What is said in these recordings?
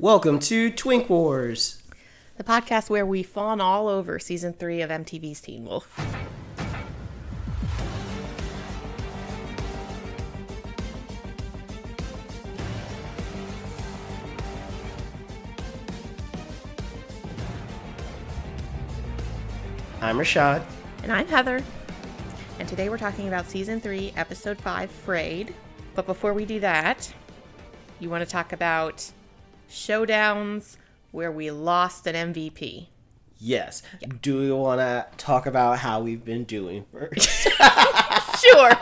Welcome to Twink Wars. the podcast where we fawn all over season three of MTV's Teen Wolf. I'm Rashad. And I'm Heather. And today we're talking about season three, episode five, Frayed. But before we do that, you want to talk about showdowns where we lost an MVP. Yes. Do we want to talk about how we've been doing first? Sure.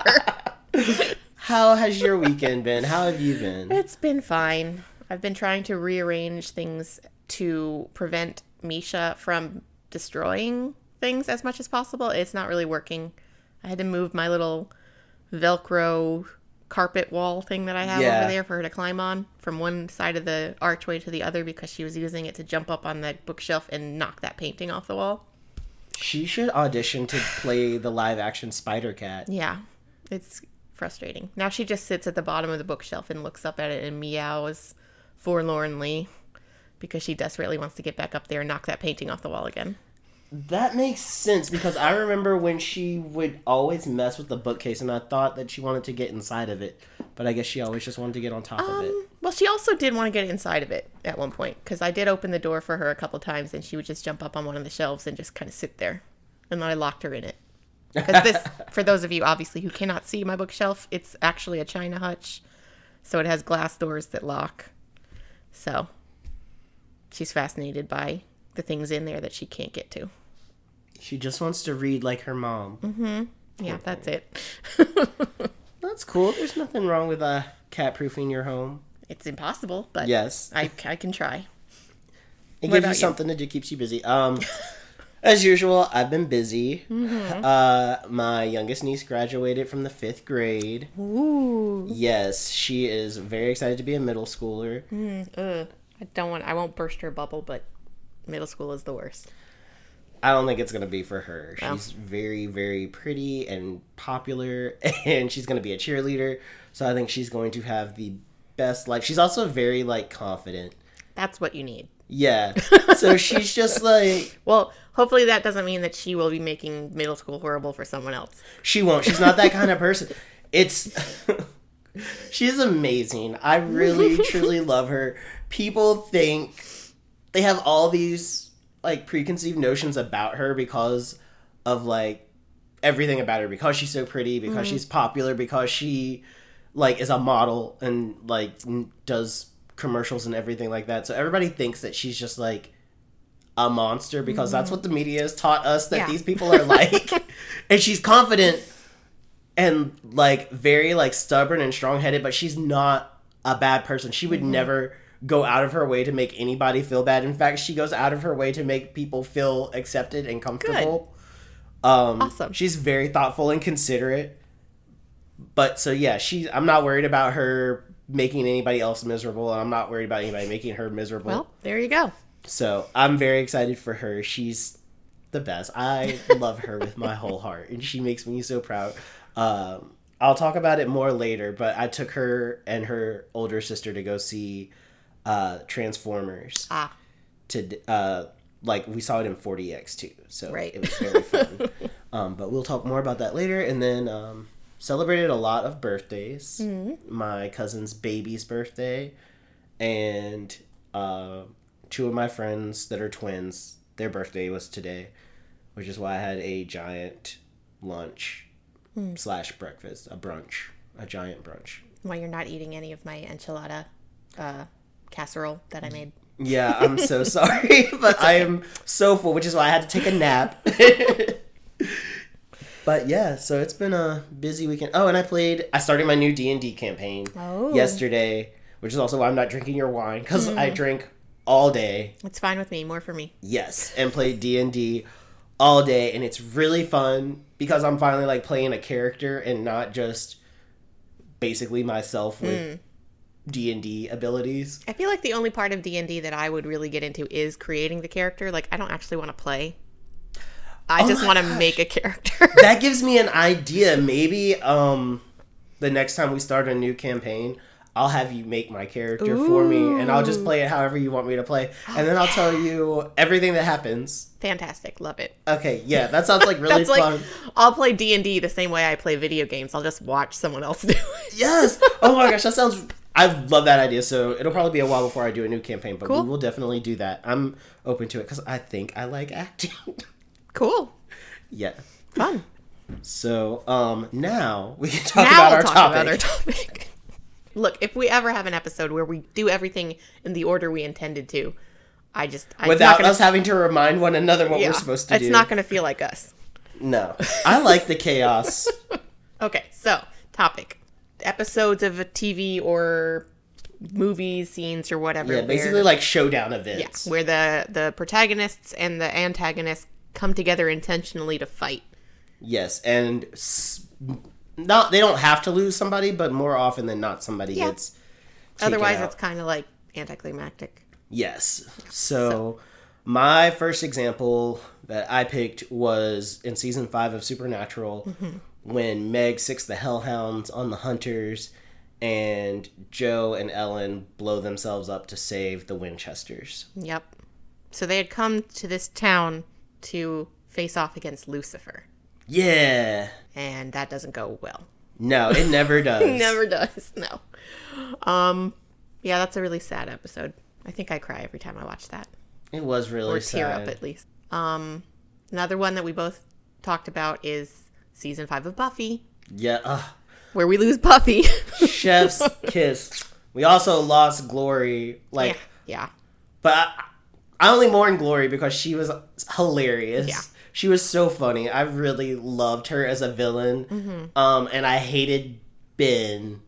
how has your weekend been? How have you been? it's been fine. I've been trying to rearrange things to prevent Misha from destroying things as much as possible. It's not really working. I had to move my little Velcro carpet wall thing that I have Yeah. over there for her to climb on from one side of the archway to the other because she was using it to jump up on the bookshelf and knock that painting off the wall. She should audition to play the live action Spider Cat. Yeah, it's frustrating. Now she just sits at the bottom of the bookshelf and looks up at it and meows forlornly because she desperately wants to get back up there and knock that painting off the wall again. That makes sense because I remember when she would always mess with the bookcase and I thought that she wanted to get inside of it, but I guess she always just wanted to get on top of it. Um, well, she also did want to get inside of it at one point because I did open the door for her a couple times and she would just jump up on one of the shelves and just kind of sit there. And then I locked her in it. Because this, for those of you obviously who cannot see my bookshelf, it's actually a china hutch. So it has glass doors that lock. So she's fascinated by the things in there that she can't get to. She just wants to read like her mom. Mm-hmm. Yeah, that's it. That's cool. There's nothing wrong with uh, cat proofing your home. it's impossible, but Yes. I, I can try. It What gives you you? something to do, keeps you busy. Um, as usual, I've been busy. Mm-hmm. Uh, my youngest niece graduated from the fifth grade. Ooh. Yes, she is very excited to be a middle schooler. Ugh. I don't want. I won't burst her bubble, but middle school is the worst. I don't think it's gonna be for her. Well. She's very, very pretty and popular, and she's gonna be a cheerleader. So I think she's going to have the best life. She's also very like confident. That's what you need. Yeah. So she's just like Well, hopefully that doesn't mean that she will be making middle school horrible for someone else. She won't. She's not that kind of person. It's she's amazing. I really truly love her. People think they have all these like preconceived notions about her because of like everything about her because she's so pretty, because mm. she's popular, because she like is a model and like n- does commercials and everything like that. So everybody thinks that she's just like a monster because that's mm-hmm. what the media has taught us that Yeah. these people are like. and she's confident and like very like stubborn and strong-headed, but she's not a bad person. She would mm-hmm. never go out of her way to make anybody feel bad. In fact, she goes out of her way to make people feel accepted and comfortable. Um Awesome. She's very thoughtful and considerate. But so yeah, she I'm not worried about her making anybody else miserable. and I'm not worried about anybody making her miserable. Well, there you go. So I'm very excited for her. She's the best. I love her with my whole heart, and she makes me so proud. Um, I'll talk about it more later, but I took her and her older sister to go see uh, Transformers. Ah. To uh, like we saw it in 4DX too, so Right. it was very fun. um, but we'll talk more about that later, and then um, celebrated a lot of birthdays. My cousin's baby's birthday, and uh, two of my friends that are twins, their birthday was today, which is why I had a giant lunch slash breakfast, a brunch, a giant brunch. Why you're not eating any of my enchilada uh, casserole that I made. Yeah, I'm so sorry, but I am so full, which is why I had to take a nap. but yeah, so it's been a busy weekend. Oh, and I played. I started my new D and D campaign Oh. yesterday, which is also why I'm not drinking your wine because I mm. drink all day. It's fine with me. More for me. Yes, and played D and D all day, and it's really fun because I'm finally like playing a character and not just basically myself with D and D abilities. I feel like the only part of D and D that I would really get into is creating the character. Like I don't actually want to play. I just want to make a character. that gives me an idea. Maybe um, the next time we start a new campaign, I'll have you make my character for me, and I'll just play it however you want me to play, and then I'll tell you everything that happens. Fantastic. Love it. Okay, yeah, that sounds like really That's fun. like I'll play D and D the same way I play video games. I'll just watch someone else do it. Yes. Oh my gosh, that sounds. I love that idea. So it'll probably be a while before I do a new campaign, but Cool. we will definitely do that. I'm open to it because I think I like acting. Cool. yeah. Fun. So um now we can talk now about we'll our talk topic. about our topic. Look, if we ever have an episode where we do everything in the order we intended to, I just I, it's not Without gonna, us having to remind one another what yeah, we're supposed to it's do. It's not going to feel like us. No. I like the chaos. Okay, so topic: episodes of a TV or movies, scenes, or whatever. Yeah, basically like showdown yeah, events. where the the protagonists and the antagonists come together intentionally to fight. Yes, and not they don't have to lose somebody, but more often than not, somebody Yeah. gets. Otherwise, out. it's kind of like anticlimactic. Yes. So, my first example that I picked was in season five of Supernatural Mm-hmm. When Meg sicks the Hellhounds on the Hunters and Jo and Ellen blow themselves up to save the Winchesters. Yep. So they had come to this town to face off against Lucifer, Yeah. and that doesn't go well. No, it never does. Never does. No. Um. Yeah, that's a really sad episode. I think I cry every time I watch that, It was really or tear sad. up at least. Um. Another one that we both talked about is season five of Buffy, Yeah. Ugh. where we lose Buffy. Chef's kiss. We also lost Glory. Like, yeah. Yeah. But I, I only mourn Glory because she was hilarious. Yeah. She was so funny. I really loved her as a villain. Mm-hmm. Um, and I hated Ben,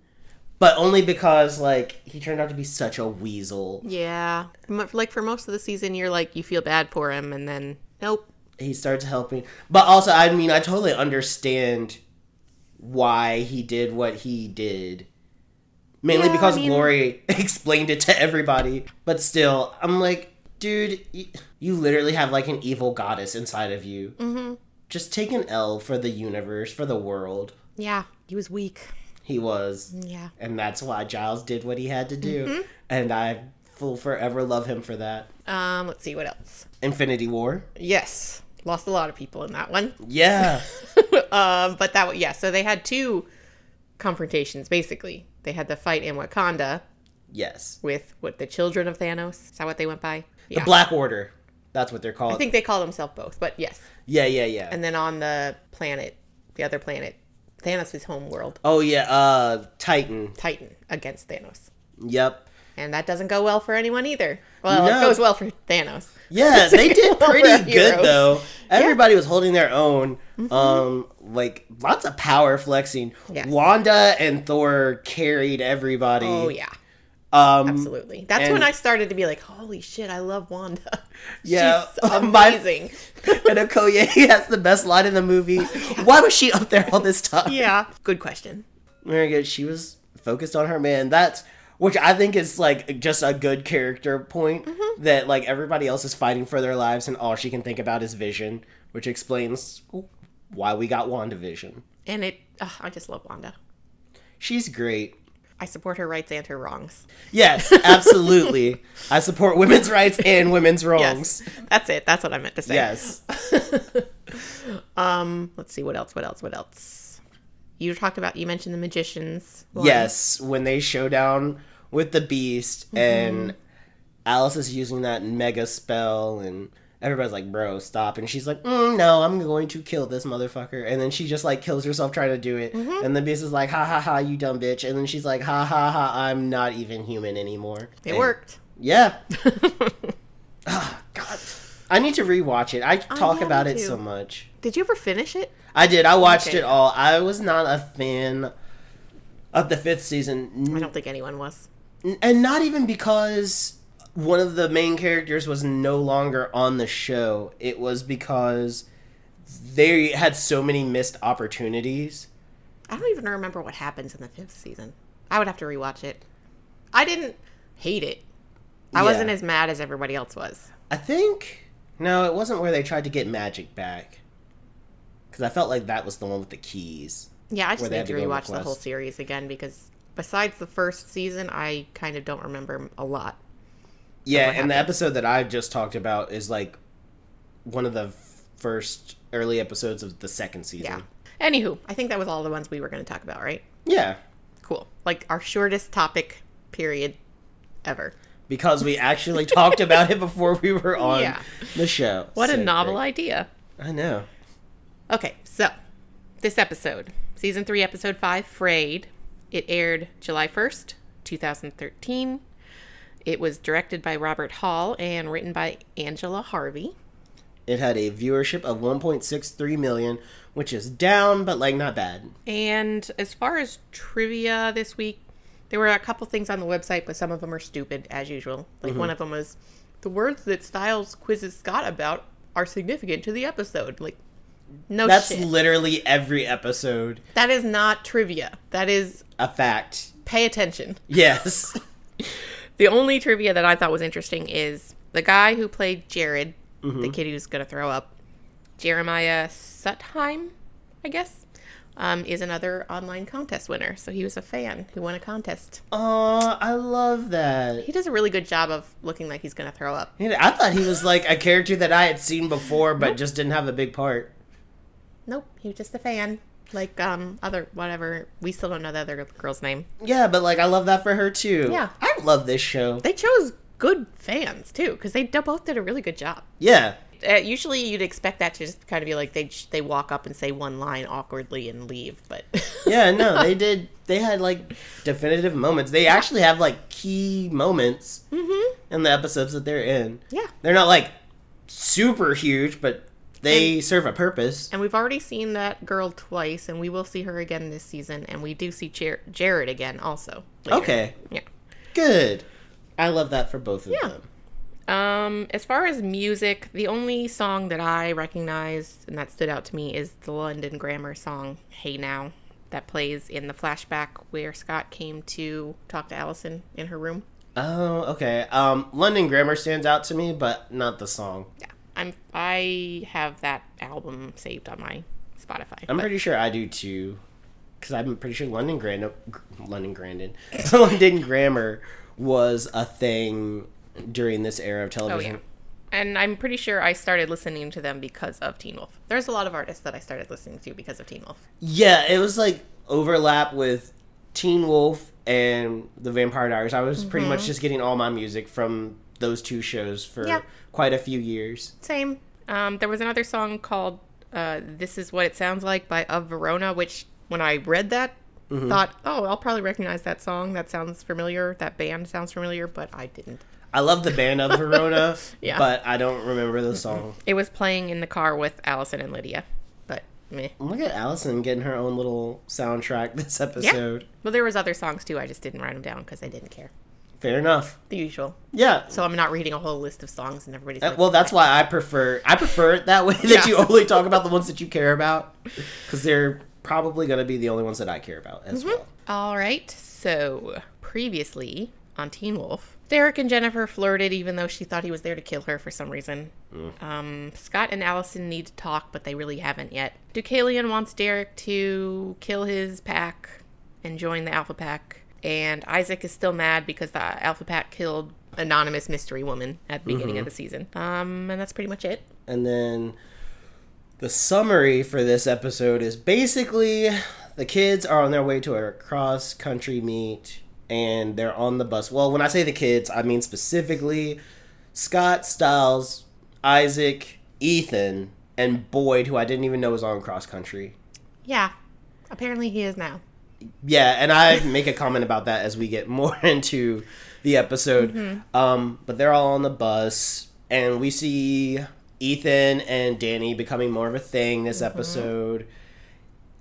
but only because like he turned out to be such a weasel. Yeah. Like for most of the season, you're like you feel bad for him, and then nope. He starts helping, but also I mean I totally understand why he did what he did. Mainly Yeah, I because mean- Glory explained it to everybody. But still, I'm like, dude, you, you literally have like an evil goddess inside of you. Mm-hmm. Just take an L for the universe, for the world. Yeah. He was weak. He was. Yeah. And that's why Giles did what he had to do. Mm-hmm. And I will forever love him for that. Um. Let's see what else. Infinity War. Yes. Lost a lot of people in that one. Yeah. um, but that yeah, so they had two confrontations basically. They had the fight in Wakanda yes. with what the children of Thanos. Is that what they went by? The Black Order. That's what they're called. I think they call themselves both, but yes. yeah, yeah, yeah. And then on the planet, the other planet, Thanos' home world, Oh yeah, uh Titan. Titan against Thanos. Yep. And that doesn't go well for anyone either. Well, No. it goes well for Thanos. Yeah, they did pretty good though. Everybody was holding their own. Um like lots of power flexing. Yes. Wanda and Thor carried everybody. Oh yeah, Um absolutely. That's and- when I started to be like, "Holy shit, I love Wanda." Yeah, She's my- amazing. and Okoye has the best line in the movie. Why was she up there all this time? yeah, good question. Very good. She was focused on her man. That's which I think is like just a good character point Mm-hmm. that like everybody else is fighting for their lives and all she can think about is vision, which explains why we got WandaVision. And it, ugh, I just love Wanda. She's great. I support her rights and her wrongs. Yes, absolutely. I support women's rights and women's wrongs. Yes, that's it. That's what I meant to say. Yes. Um, let's see what else. What else? What else? You talked about. You mentioned the magicians. one. Yes, when they show down with the beast Mm-hmm. and Alice is using that mega spell and everybody's like, "Bro, stop!" And she's like, mm, "No, I'm going to kill this motherfucker." And then she just like kills herself trying to do it. Mm-hmm. And the beast is like, "Ha ha ha, you dumb bitch!" And then she's like, "Ha ha ha, I'm not even human anymore." It And- worked. Yeah. Ah, God, I need to rewatch it. I talk about it too. so much. Did you ever finish it? I did. I watched Okay. it all. I was not a fan of the fifth season. I don't think anyone was. And not even because one of the main characters was no longer on the show it was because they had so many missed opportunities I don't even remember what happens in the fifth season. I would have to rewatch it. I didn't hate it. I Yeah. wasn't as mad as everybody else was. i think no it wasn't where they tried to get magic back because i felt like that was the one with the keys Yeah, I just need to rewatch the whole series again because besides the first season, I kind of don't remember a lot. Yeah, and the episode that I just talked about is like one of the first early episodes of the second season. Yeah. Anywho, I think that was all the ones we were going to talk about, right? Yeah, Cool. Like our shortest topic period ever. because we actually talked about it before we were on Yeah. the show. What a novel great. idea. I know. Okay, so this episode, season three, episode five, Frayed, it aired July 1st, 2013. It was directed by Robert Hall and written by Angela Harvey. It had a viewership of 1.63 million, which is down, but like not bad. And as far as trivia this week, there were a couple things on the website, but some of them are stupid, as usual. Like mm-hmm. one of them was the words that Stiles quizzes Scott about are significant to the episode. Like, no That's shit. literally every episode. that is not trivia. That is A fact. pay attention. Yes. The only trivia that I thought was interesting is the guy who played Jared, the kid who's going to throw up, Jeremiah Sutheim, I guess, um, is another online contest winner. So he was a fan who won a contest. Oh, I love that. He does a really good job of looking like he's going to throw up. I thought he was like a character that I had seen before, but just didn't have a big part. Nope, he was just a fan. Like um other whatever. We still don't know the other girl's name. Yeah, but like I love that for her too. Yeah. I love this show. They chose good fans too because they both did a really good job. Yeah. Uh, usually you'd expect that to just kind of be like they they walk up and say one line awkwardly and leave, but Yeah, no, they did. They had like definitive moments. They actually have like key moments in the episodes that they're in. yeah. They're not like super huge, but they serve a purpose. And we've already seen that girl twice, and we will see her again this season, and we do see Jar- Jared again also. later. Okay, Yeah. good. I love that for both of Yeah. them. Um, as far as music, the only song that I recognized and that stood out to me is the London Grammar song "Hey Now," that plays in the flashback where Scott came to talk to Allison in her room. Oh, okay. Um, London Grammar stands out to me, but not the song. Yeah, I'm. I have that album saved on my Spotify. I'm but- pretty sure I do too, because I'm pretty sure London Grand, London Grandin, London Grammar was a thing during this era of oh television. yeah, and I'm pretty sure I started listening to them because of Teen Wolf. There's a lot of artists that I started listening to because of Teen Wolf. Yeah, it was like overlap with Teen Wolf and The Vampire Diaries. I was pretty much just getting all my music from those two shows for Mm-hmm. Yeah. Quite a few years. Same. Um, there was another song called uh, "This Is What It Sounds Like" by Of Verona, which when I read that, thought, oh, I'll probably recognize that song. That sounds familiar. That band sounds familiar, but I didn't. I love the band of Verona, Yeah. but I don't remember the song. It was playing in the car with Allison and Lydia, but meh. Look at Allison getting her own little soundtrack this episode. But there was other songs too. I just didn't write them down because I didn't care. Fair enough. The usual. Yeah. So I'm not reading a whole list of songs and everybody's Uh, like, well, that's why I prefer I prefer it that way that Yeah. you only talk about the ones that you care about because they're probably going to be the only ones that I care about as well. All right. So previously on Teen Wolf, Derek and Jennifer flirted even though she thought he was there to kill her for some reason. Um, Scott and Allison need to talk, but they really haven't yet. Deucalion wants Derek to kill his pack and join the Alpha Pack, and Isaac is still mad because the Alpha Pack killed anonymous mystery woman at the beginning of the season. Um, and that's pretty much it. And then the summary for this episode is basically the kids are on their way to a cross country meet and they're on the bus. Well, when I say the kids, I mean specifically Scott, Stiles, Isaac, Ethan, and Boyd, who I didn't even know was on cross country. Yeah. Apparently he is now. Yeah, and I make a comment about that as we get more into the episode. Um, but they're all on the bus, and we see Ethan and Danny becoming more of a thing this episode.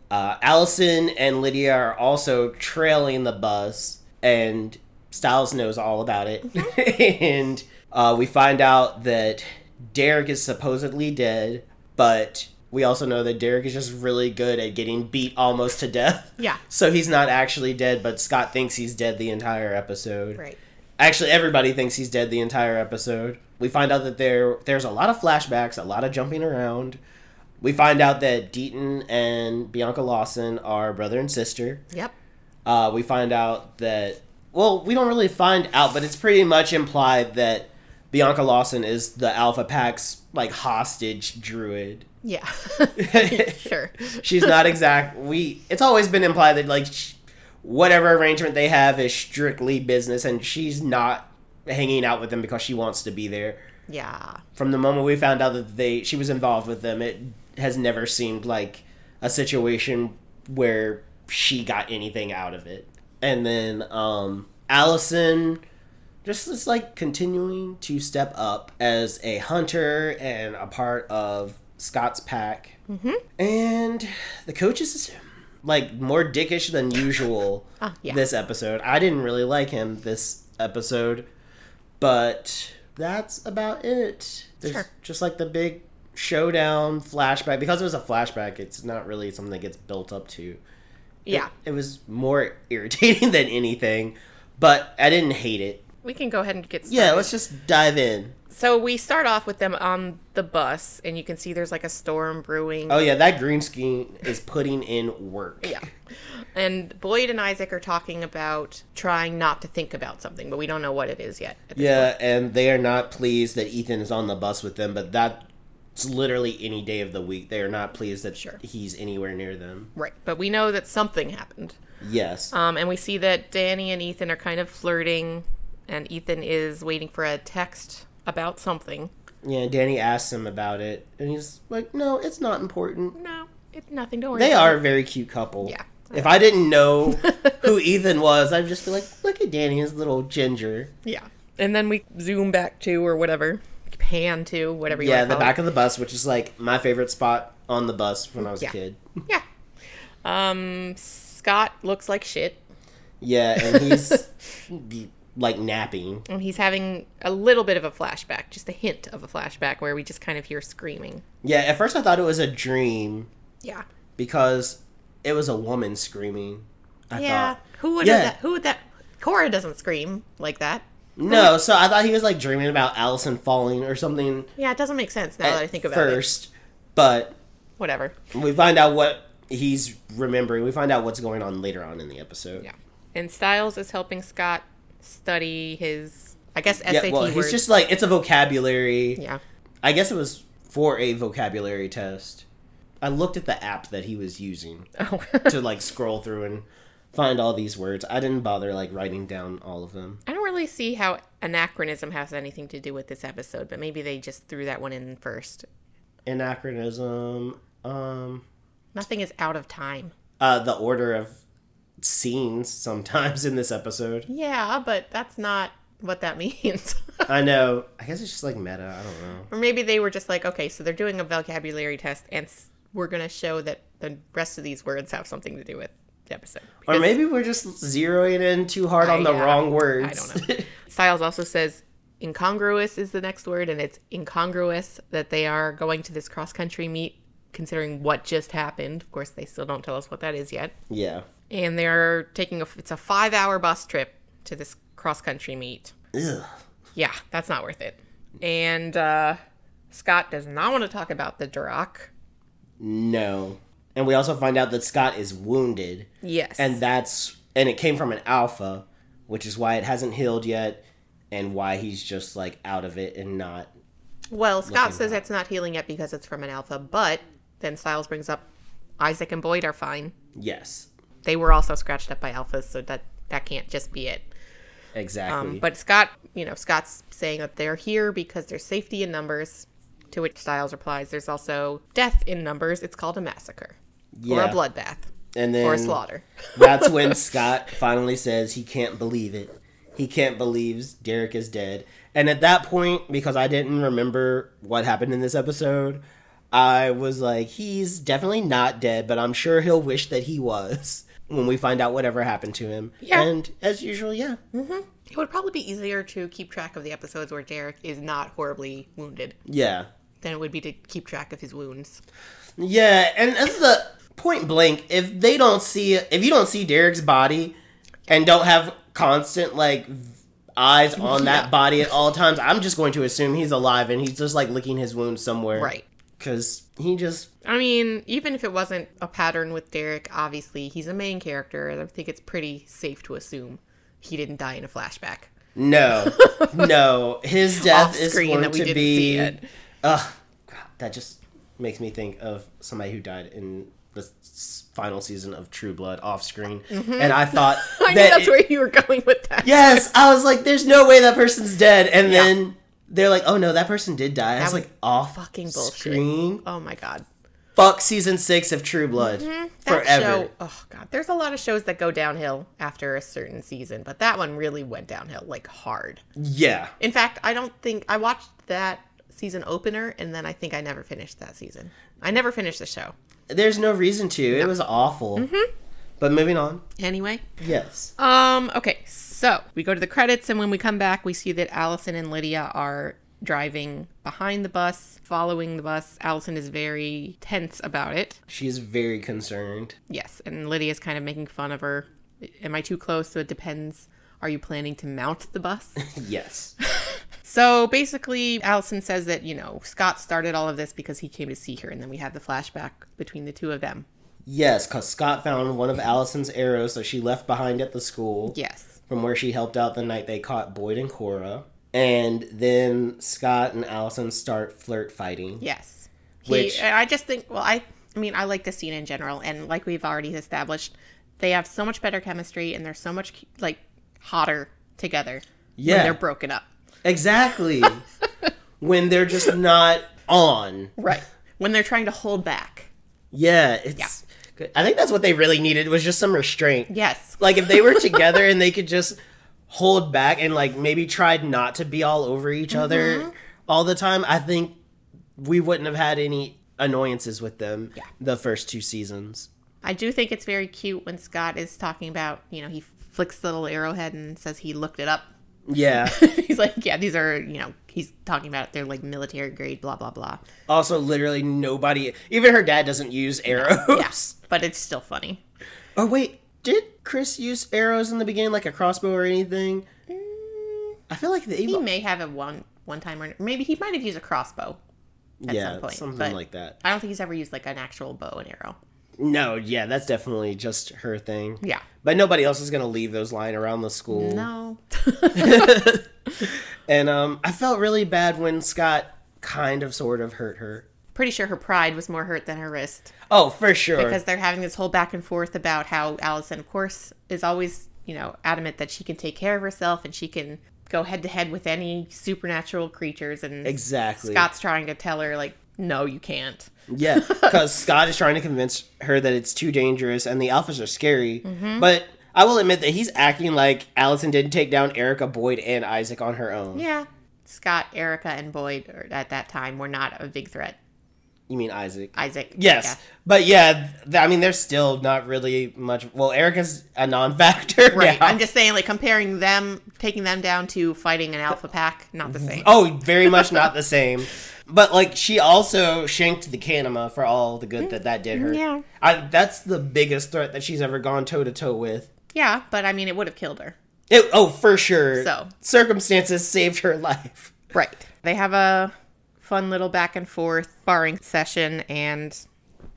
Uh, Allison and Lydia are also trailing the bus, and Stiles knows all about it. and uh, we find out that Derek is supposedly dead, but we also know that Derek is just really good at getting beat almost to death. Yeah. So he's not actually dead, but Scott thinks he's dead the entire episode. Right. Actually, everybody thinks he's dead the entire episode. We find out that there there's a lot of flashbacks, a lot of jumping around. We find out that Deaton and Bianca Lawson are brother and sister. Yep. Uh, we find out that well, we don't really find out, but it's pretty much implied that Bianca Lawson is the Alpha Pack's like hostage druid. Yeah. sure. She's not exact. We. It's always been implied that like sh- whatever arrangement they have is strictly business, and she's not hanging out with them because she wants to be there. Yeah. From the moment we found out that they she was involved with them, it has never seemed like a situation where she got anything out of it. And then um Allison just is like continuing to step up as a hunter and a part of Scott's pack. Mm-hmm. And the coach is like more dickish than usual Ah, yeah. this episode. I didn't really like him this episode, but that's about it. There's Sure. just like the big showdown flashback because it was a flashback. It's not really something that gets built up to. Yeah. It was more irritating than anything, but I didn't hate it. We can go ahead and get started. Yeah, let's just dive in. So we start off with them on the bus, and you can see there's like a storm brewing. Oh yeah, that green screen is putting in work. Yeah. And Boyd and Isaac are talking about trying not to think about something, but we don't know what it is yet. Yeah, and they are not pleased that Ethan is on the bus with them, but that's literally any day of the week. They are not pleased that Sure. he's anywhere near them. Right. But we know that something happened. Yes. Um, and we see that Danny and Ethan are kind of flirting, and Ethan is waiting for a text about something. yeah, Danny asks him about it, and he's like, "No, it's not important." No, it's nothing. Don't worry. They are it." a very cute couple. Yeah. If I didn't know who Ethan was, I'd just be like, "Look at Danny, his little ginger." Yeah. And then we zoom back to or whatever, pan to whatever you Yeah, the back of the bus, which is like my favorite spot on the bus when I was Yeah. a kid. Yeah. Um, Scott looks like shit, Yeah, and he's like napping. and he's having a little bit of a flashback, just a hint of a flashback where we just kind of hear screaming. Yeah, at first I thought it was a dream Yeah. because it was a woman screaming. I yeah. thought. Who would Yeah. that? Who would that? Cora doesn't scream like that. No, so I thought he was like dreaming about Allison falling or something Yeah, it doesn't make sense now that I think about it. first. But Whatever. we find out what he's remembering. We find out what's going on later on in the episode. Yeah. And Stiles is helping Scott study his, I guess, SAT Yeah, well, words. he's just like it's a vocabulary. yeah. I guess it was for a vocabulary test. I looked at the app that he was using Oh. to like scroll through and find all these words. I didn't bother like writing down all of them. I don't really see how anachronism has anything to do with this episode, but maybe they just threw that one in first. Anachronism. Um, Nothing is out of time. uh, the order of scenes sometimes in this episode. Yeah, but that's not what that means. I know. I guess it's just like meta. I don't know. or maybe they were just like, okay, so they're doing a vocabulary test, and we're going to show that the rest of these words have something to do with the episode. Or maybe we're just zeroing in too hard on the yeah, wrong I words. don't know. Stiles also says incongruous is the next word, and it's incongruous that they are going to this cross country meet, considering what just happened. Of course, they still don't tell us what that is yet. yeah. And they're taking a it's a five hour bus trip to this cross country meet. Ugh. Yeah, that's not worth it. And uh, Scott does not want to talk about the Derek. No. And we also find out that Scott is wounded. Yes, and that's and it came from an alpha which is why it hasn't healed yet and why he's just like out of it and not well, Scott says up. it's not healing yet because it's from an alpha, but then Stiles brings up Isaac and Boyd are fine. yes they were also scratched up by alphas, so that that can't just be it. exactly Um, but Scott, you know, Scott's saying that they're here because there's safety in numbers. To which Stiles replies, "There's also death in numbers. It's called a massacre or a bloodbath and then or a slaughter." that's when scott finally says he can't believe it he can't believe derek is dead and at that point because i didn't remember what happened in this episode i was like he's definitely not dead but i'm sure he'll wish that he was when we find out whatever happened to him Yeah. and as usual yeah Mm-hmm. It would probably be easier to keep track of the episodes where Derek is not horribly wounded yeah than it would be to keep track of his wounds. Yeah, and as the point blank, if they don't see if you don't see Derek's body and don't have constant like eyes on Yeah. that body at all times, I'm just going to assume he's alive and he's just like licking his wounds somewhere. Right. Because he just I mean, even if it wasn't a pattern with Derek, obviously he's a main character, and I think it's pretty safe to assume he didn't die in a flashback. no, no. His death is going that we to didn't be. Ugh, God, that just makes me think of somebody who died in the final season of True Blood off screen, and I thought Mm-hmm. I knew that that's it- where you were going with that. Yes, I was like, "There's no way that person's dead," and Yeah. then they're like, "Oh no, that person did die." I was was like, "Off fucking bullshit. screen." Oh my god. Fuck season six of True Blood Mm-hmm. Forever. show, oh god, there's a lot of shows that go downhill after a certain season, but that one really went downhill like hard. Yeah, In fact, I don't think I watched that season opener and then I think I never finished that season. I never finished the show. there's no reason to. It was awful. Mm-hmm. But moving on. Anyway, Yes. um okay, so we go to the credits and when we come back, we see that Allison and Lydia are driving behind the bus, following the bus. Allison is very tense about it. She is very concerned. Yes, and Lydia is kind of making fun of her. Am I too close? So it depends. Are you planning to mount the bus? Yes. so basically, Allison says that, you know, Scott started all of this because he came to see her, and then we have the flashback between the two of them. Yes, because Scott found one of Allison's arrows that she left behind at the school Yes. From where she helped out the night they caught Boyd and Cora. And then Scott and Allison start flirt fighting. Yes. He, Which- I just think, well, I, I mean, I like the scene in general, and like we've already established, they have so much better chemistry, and they're so much, like, hotter together Yeah. when they're broken up. Exactly. when they're just not on. Right. When they're trying to hold back. Yeah, it's good. I think that's what they really needed was just some restraint. Yes. Like if they were together and they could just hold back and like maybe tried not to be all over each Mm-hmm. other all the time, I think we wouldn't have had any annoyances with them Yeah. the first two seasons. I do think it's very cute when Scott is talking about, you know, he flicks the little arrowhead and says he looked it up. Yeah. he's like, yeah, these are, you know, he's talking about they're like military grade, blah, blah, blah. also, literally nobody, even her dad doesn't use arrows. Yeah, but it's still funny. Oh wait, did Chris use arrows in the beginning, like a crossbow or anything? Mm. I feel like He may have it one one time or maybe he might have used a crossbow at yeah, some point. something like that. I don't think he's ever used like an actual bow and arrow. No, yeah, that's definitely just her thing. Yeah. But nobody else is gonna leave those lying around the school. No. And um, I felt really bad when Scott kind of sort of hurt her. Pretty sure her pride was more hurt than her wrist. Oh, for sure. because they're having this whole back and forth about how Allison, of course, is always, you know, adamant that she can take care of herself and she can go head to head with any supernatural creatures. And exactly. Scott's trying to tell her, like, no, you can't. Yeah, because Scott is trying to convince her that it's too dangerous and the alphas are scary. Mm-hmm. But I will admit that he's acting like Allison didn't take down Erica, Boyd, and Isaac on her own. Yeah. Scott, Erica, and Boyd at that time were not a big threat. You mean Isaac? Isaac. Yes, but yeah, th- I mean, there's still not really much. Well, Erica's a non-factor. Yeah. Right. now. I'm just saying, like, comparing them, taking them down to fighting an alpha pack, not the same. Oh, very much not the same. But like, she also shanked the Kanima for all the good that that did her. Yeah. I, that's the biggest threat that she's ever gone toe to toe with. Yeah, but I mean, it would have killed her. It, oh, for sure. So. circumstances saved her life. Right. They have a fun little back and forth sparring session, and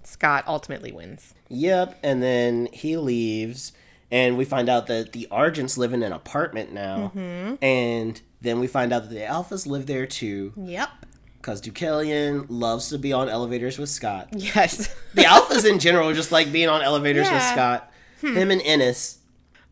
Scott ultimately wins. Yep, and then he leaves, and we find out that the Argents live in an apartment now, Mm-hmm. and then we find out that the Alphas live there too, Yep. because Deucalion loves to be on elevators with Scott. Yes. The Alphas in general are just like being on elevators with Yeah. Hmm. Scott. Him and Ennis.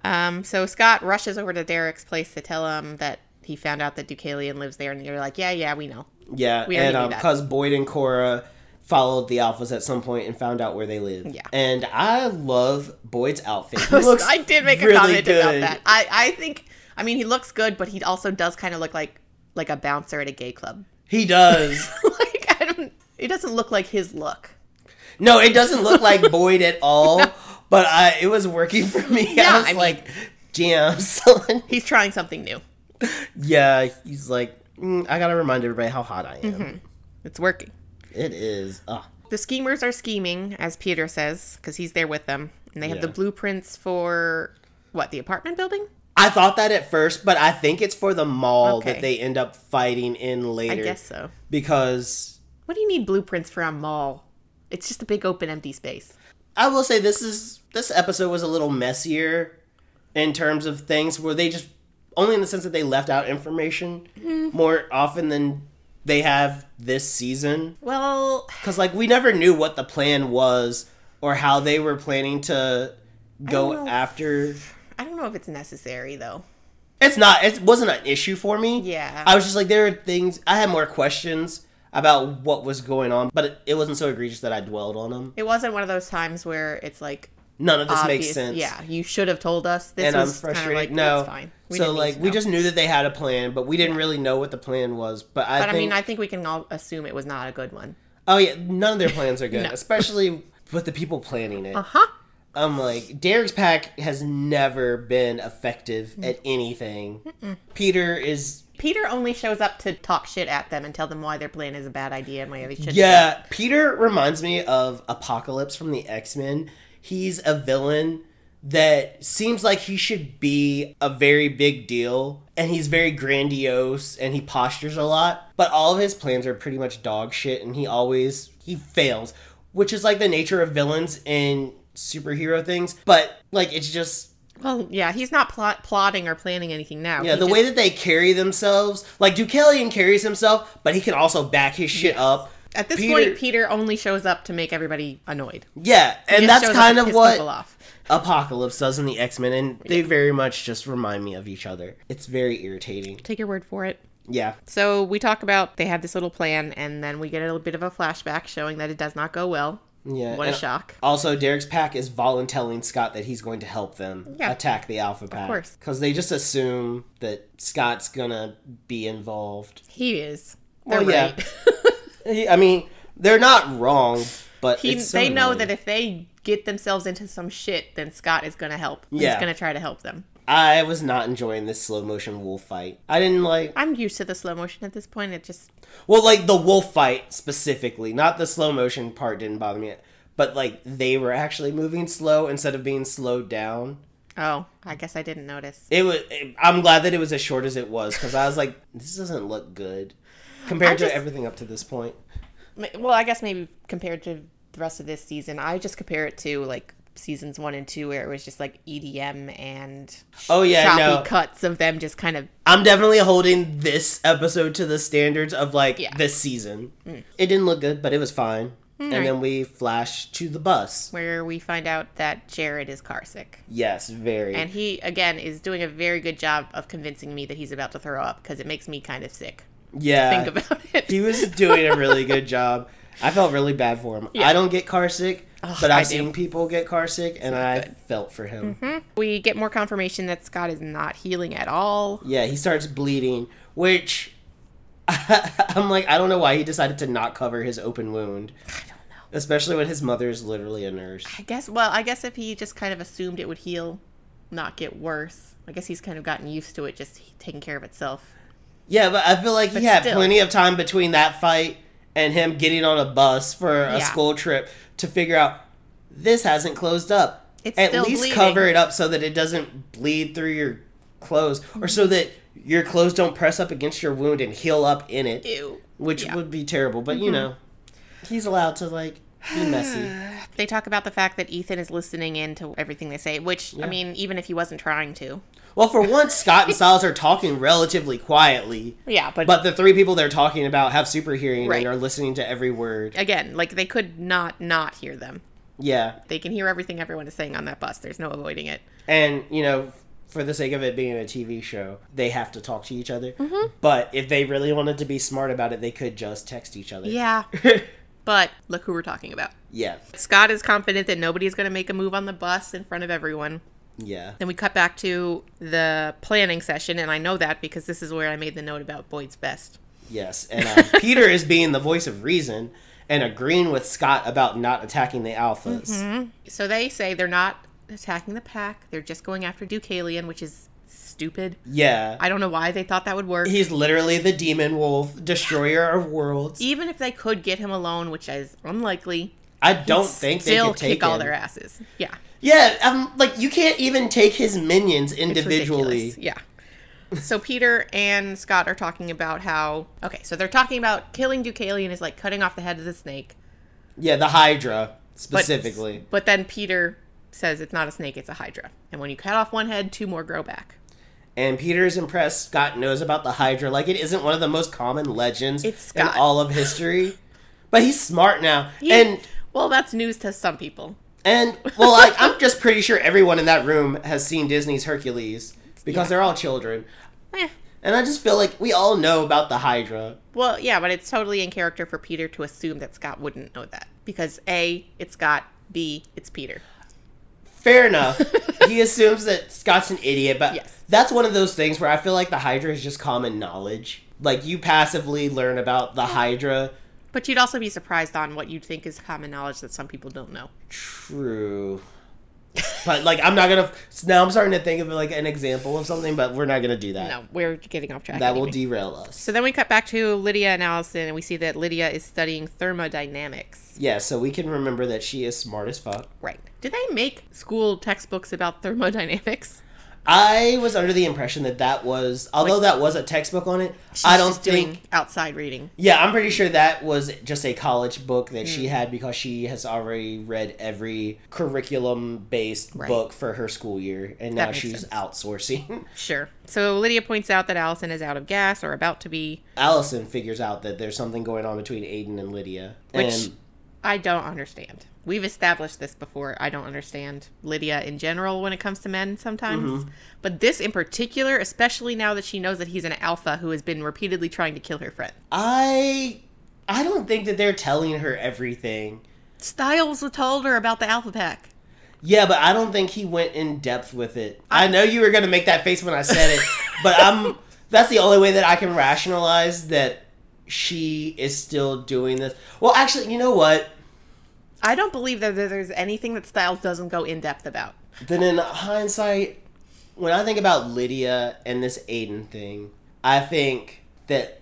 Um. So Scott rushes over to Derek's place to tell him that he found out that Deucalion lives there, and you're like, "Yeah, yeah, we know." Yeah, We and knew um, because Boyd and Cora followed the Alphas at some point and found out where they live. Yeah. and I love Boyd's outfit. He looks I did make a really comment about that. I I think. I mean, he looks good, but he also does kind of look like like a bouncer at a gay club. He does. like I don't. It doesn't look like his look. no, it doesn't look like Boyd at all. But I, it was working for me. Yeah, I was I mean- like, "Damn, son." He's trying something new. yeah, he's like, mm, "I gotta remind everybody how hot I am." It's working. It is. Ah, The schemers are scheming, as Peter says, because he's there with them, and they have Yeah. the blueprints for what the apartment building. I thought that at first, but I think it's for the mall Okay. that they end up fighting in later. I guess so. because What do you need blueprints for a mall? It's just a big open empty space. I will say this is this episode was a little messier in terms of things where they just only in the sense that they left out information mm-hmm. more often than they have this season. Well, Because like we never knew what the plan was or how they were planning to go know. after. I don't know if it's necessary though. It's not. It wasn't an issue for me. Yeah. I was just like there are things. I had more questions about what was going on, but it, it wasn't so egregious that I dwelled on them. It wasn't one of those times where it's like None of this obvious. makes sense. Yeah, you should have told us. This and I'm was kind of frustrated. like no, it's fine. We so didn't need like to we know. just knew that they had a plan, but we didn't really know what the plan was. But I But think, I mean, I think we can all assume it was not a good one. oh yeah, none of their plans are good, No. especially with the people planning it. Uh huh. I'm like, Derek's pack has never been effective at anything. Peter is, Peter only shows up to talk shit at them and tell them why their plan is a bad idea and why they should. yeah. Peter reminds me of Apocalypse from the X Men. He's a villain that seems like he should be a very big deal, and he's very grandiose, and he postures a lot. But all of his plans are pretty much dog shit, and he always he fails, which is like the nature of villains in superhero things. But like, it's just Well, yeah, he's not plot- plotting or planning anything now. Yeah, He the just- way that they carry themselves, like Deucalion carries himself, but he can also back his shit up. At this Peter- point, Peter only shows up to make everybody annoyed. Yeah, and that's kind of what. Apocalypse does in the X Men, and they very much just remind me of each other. It's very irritating. Take your word for it. Yeah, So we talk about they have this little plan, and then we get a little bit of a flashback showing that it does not go well. yeah. What a shock! Also, Derek's pack is voluntelling Scott that he's going to help them Yeah. attack the Alpha Pack. course. Because they just assume that Scott's gonna be involved. He is. They're Well, yeah. right. He- I mean, they're not wrong, but he, they know that if they get themselves into some shit, then Scott is going to help. Yeah. He's going to try to help them. I was not enjoying this slow motion wolf fight. I didn't like I'm used to the slow motion at this point. It just well, like the wolf fight specifically, not the slow motion part didn't bother me, but like they were actually moving slow instead of being slowed down. oh, I guess I didn't notice. It was. I'm glad that it was as short as it was because I was like, this doesn't look good compared just- to everything up to this point. Well, I guess maybe compared to the rest of this season, I just compare it to like seasons one and two, where it was just like EDM and Oh yeah, choppy no, cuts of them just kind of I'm definitely holding this episode to the standards of like Yeah. this season. Mm. It didn't look good, but it was fine. Mm. And Alright. then we flash to the bus. where we find out that Jared is car sick. Yes, very. And he, again, is doing a very good job of convincing me that he's about to throw up because it makes me kind of sick. Yeah, Think about it. he was doing a really good job. I felt really bad for him. Yeah. I don't get car sick, Ugh, but I I've seen people get car sick, and I good. felt for him. Mm-hmm. we get more confirmation that Scott is not healing at all. Yeah, he starts bleeding, which I'm like, I don't know why he decided to not cover his open wound, I don't know. especially when his mother is literally a nurse. I guess, well, I guess if he just kind of assumed it would heal, not get worse. I guess he's kind of gotten used to it just taking care of itself. Yeah, but I feel like But he had still. plenty of time between that fight and him getting on a bus for a Yeah. school trip to figure out this hasn't closed up. It's At least bleeding. cover it up so that it doesn't bleed through your clothes, or so that your clothes don't press up against your wound and heal up in it, Ew. which Yeah. Mm-hmm. would be terrible. But you know, he's allowed to like be messy. They talk about the fact that Ethan is listening in to everything they say, which, I mean, even if he wasn't trying to. Well, for once, Scott and Stiles are talking relatively quietly, Yeah, but, but the three people they're talking about have super hearing Right. and are listening to every word. again, like they could not not hear them. Yeah, They can hear everything everyone is saying on that bus. There's no avoiding it. and you know for the sake of it being a tv show they have to talk to each other Mm-hmm. but if they really wanted to be smart about it they could just text each other Yeah. But look who we're talking about. yeah Scott is confident that nobody is going to make a move on the bus in front of everyone. Yeah Then we cut back to the planning session, and I know that because this is where I made the note about Boyd's best. yes and uh, peter is being the voice of reason and agreeing with scott about not attacking the alphas Mm-hmm. So they say they're not attacking the pack, they're just going after Deucalion, which is stupid. yeah I don't know why they thought that would work. he's literally the demon wolf destroyer of worlds Even if they could get him alone, which is unlikely, i don't think they could take kick all their asses. Yeah. Yeah um, like you can't even take his minions individually. Yeah. so Peter and Scott are talking about how okay, so they're talking about killing Deucalion is like cutting off the head of the snake. Yeah, the Hydra specifically. But then Peter says it's not a snake, it's a hydra. And when you cut off one head, two more grow back. and Peter is impressed. Scott knows about the Hydra like it isn't one of the most common legends in all of history. But he's smart now, He- and well, that's news to some people. And well, like I'm just pretty sure everyone in that room has seen Disney's Hercules because Yeah. they're all children, Eh. and I just feel like we all know about the Hydra. Well, yeah, but it's totally in character for Peter to assume that Scott wouldn't know that. Because A, it's Scott, B, it's Peter. Fair enough. he assumes that Scott's an idiot, but Yes. that's one of those things where I feel like the Hydra is just common knowledge. Like you passively learn about the Hydra. But you'd also be surprised on what you'd think is common knowledge that some people don't know. True. But like I'm not gonna. Now I'm starting to think of like an example of something, but we're not gonna do that. No, we're getting off track. That will derail us. So then we cut back to Lydia and Allison, and we see that Lydia is studying thermodynamics. Yeah, so we can remember that she is smart as fuck. Right. Did they make school textbooks about thermodynamics? I was under the impression that that was, although that was a textbook on it, I don't think. doing outside reading. Yeah, I'm pretty sure that was just a college book that she mm. had because she has already read every curriculum based Right. book for her school year, and That now she's sense. outsourcing. Sure. So Lydia points out that Allison is out of gas or about to be, Allison figures out that there's something going on between Aiden and Lydia, which and I don't understand. We've established this before. I don't understand Lydia in general when it comes to men sometimes. Mm-hmm. But this in particular, especially now that she knows that he's an alpha who has been repeatedly trying to kill her friend. I, I don't think that they're telling her everything. Stiles told her about the alpha pack. Yeah, but I don't think he went in depth with it. I know you were gonna make that face when I said it, but I'm. That's the only way that I can rationalize that she is still doing this. Well, actually, you know what? I don't believe that there's anything that Stiles doesn't go in depth about. Then in hindsight, when I think about Lydia and this Aiden thing, I think that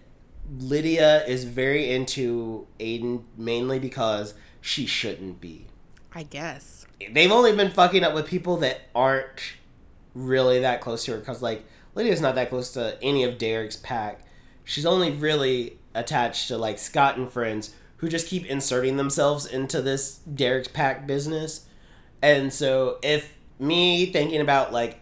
Lydia is very into Aiden mainly because she shouldn't be. I guess. they've only been fucking up with people that aren't really that close to her because like lydia's not that close to any of derek's pack she's only really attached to like scott and friends who just keep inserting themselves into this derek's pack business. And so if me thinking about like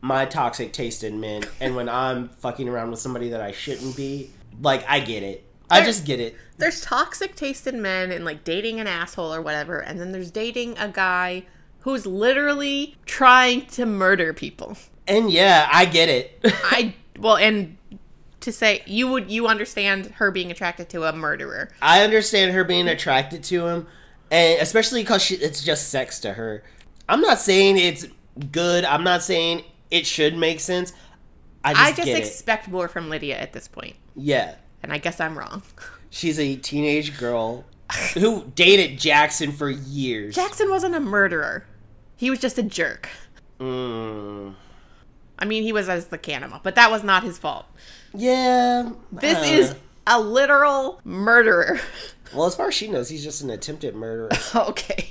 my toxic taste in men and when i'm fucking around with somebody that i shouldn't be like i get it. I just get it. There's toxic taste in men and like dating an asshole or whatever, and then there's dating a guy who's literally trying to murder people. and yeah i get it. I well, and to say you would you understand her being attracted to a murderer. I understand her being attracted to him, and especially because it's just sex to her. I'm not saying it's good. I'm not saying it should make sense. I just, I just get it. expect more from Lydia at this point, Yeah, and I guess I'm wrong. she's a teenage girl who dated Jackson for years. Jackson wasn't a murderer. He was just a jerk. Mm, I mean, he was as the Kanima, but that was not his fault. Yeah, This uh, is a literal murderer. well, as far as she knows, he's just an attempted murderer okay.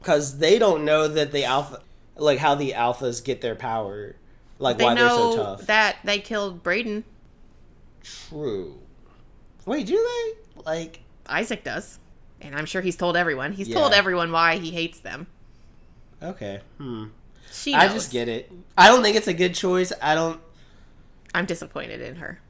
because they don't know that the alpha, like how the alphas get their power, like They why they're so tough. that they killed Braden. True. Wait, do they? Like, Isaac does. And I'm sure he's told everyone. He's told everyone why he hates them. okay, hmm. She knows. I just get it. I don't think it's a good choice. I don't. I'm disappointed in her.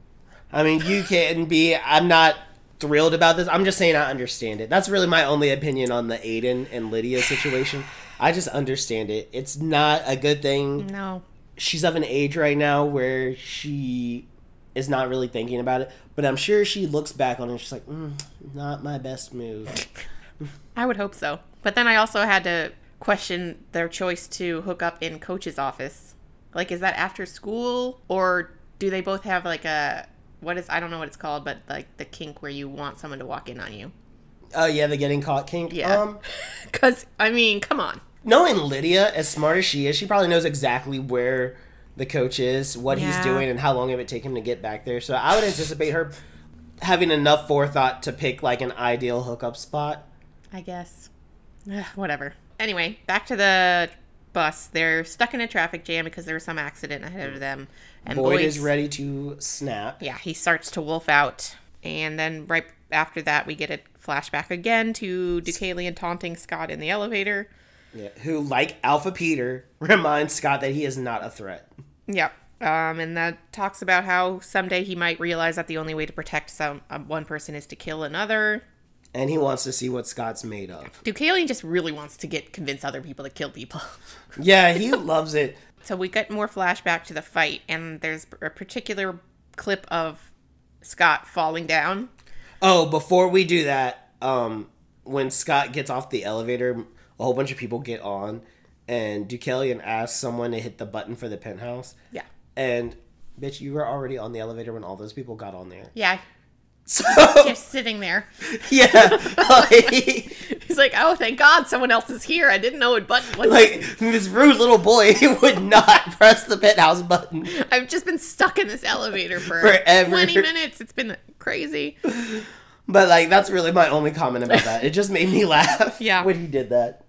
I mean, you can be. I'm not thrilled about this. I'm just saying I understand it. That's really my only opinion on the Aiden and Lydia situation. I just understand it. It's not a good thing. No. She's of an age right now where she is not really thinking about it. But I'm sure she looks back on it and she's like, mm, not my best move. I would hope so. But then I also had to question their choice to hook up in coach's office. Like, is that after school? Or do they both have like a. What is. I don't know what it's called, but like the kink where you want someone to walk in on you. Oh yeah, the getting caught kink. Yeah. Um, Because, I mean, come on. knowing Lydia, as smart as she is, she probably knows exactly where the coach is, what he's doing, and how long it would take him to get back there. So I would anticipate her having enough forethought to pick like an ideal hookup spot. I guess. Ugh, whatever. Anyway, back to the bus. They're stuck in a traffic jam because there was some accident ahead of them. And Boyd is ready to snap. yeah, he starts to wolf out. And then right after that, we get a flashback again to Deucalion taunting Scott in the elevator. Yeah, who, like Alpha Peter, reminds Scott that he is not a threat. Yep. Um, and that talks about how someday he might realize that the only way to protect some uh, one person is to kill another. And he wants to see what Scott's made of. Deucalion just really wants to get convince other people to kill people. Yeah, he loves it. So we get more flashback to the fight, and there's a particular clip of Scott falling down. Oh, before we do that, um, when Scott gets off the elevator, a whole bunch of people get on, and Deucalion asks someone to hit the button for the penthouse. Yeah. And, bitch, you were already on the elevator when all those people got on there. Yeah, So, just sitting there. yeah, like, He's like, oh, thank God someone else is here. I didn't know it button was. like this rude little boy would not press the penthouse button. I've just been stuck in this elevator for Forever. 20 minutes. It's been crazy. But like that's really my only comment about that. It just made me laugh Yeah. when he did that.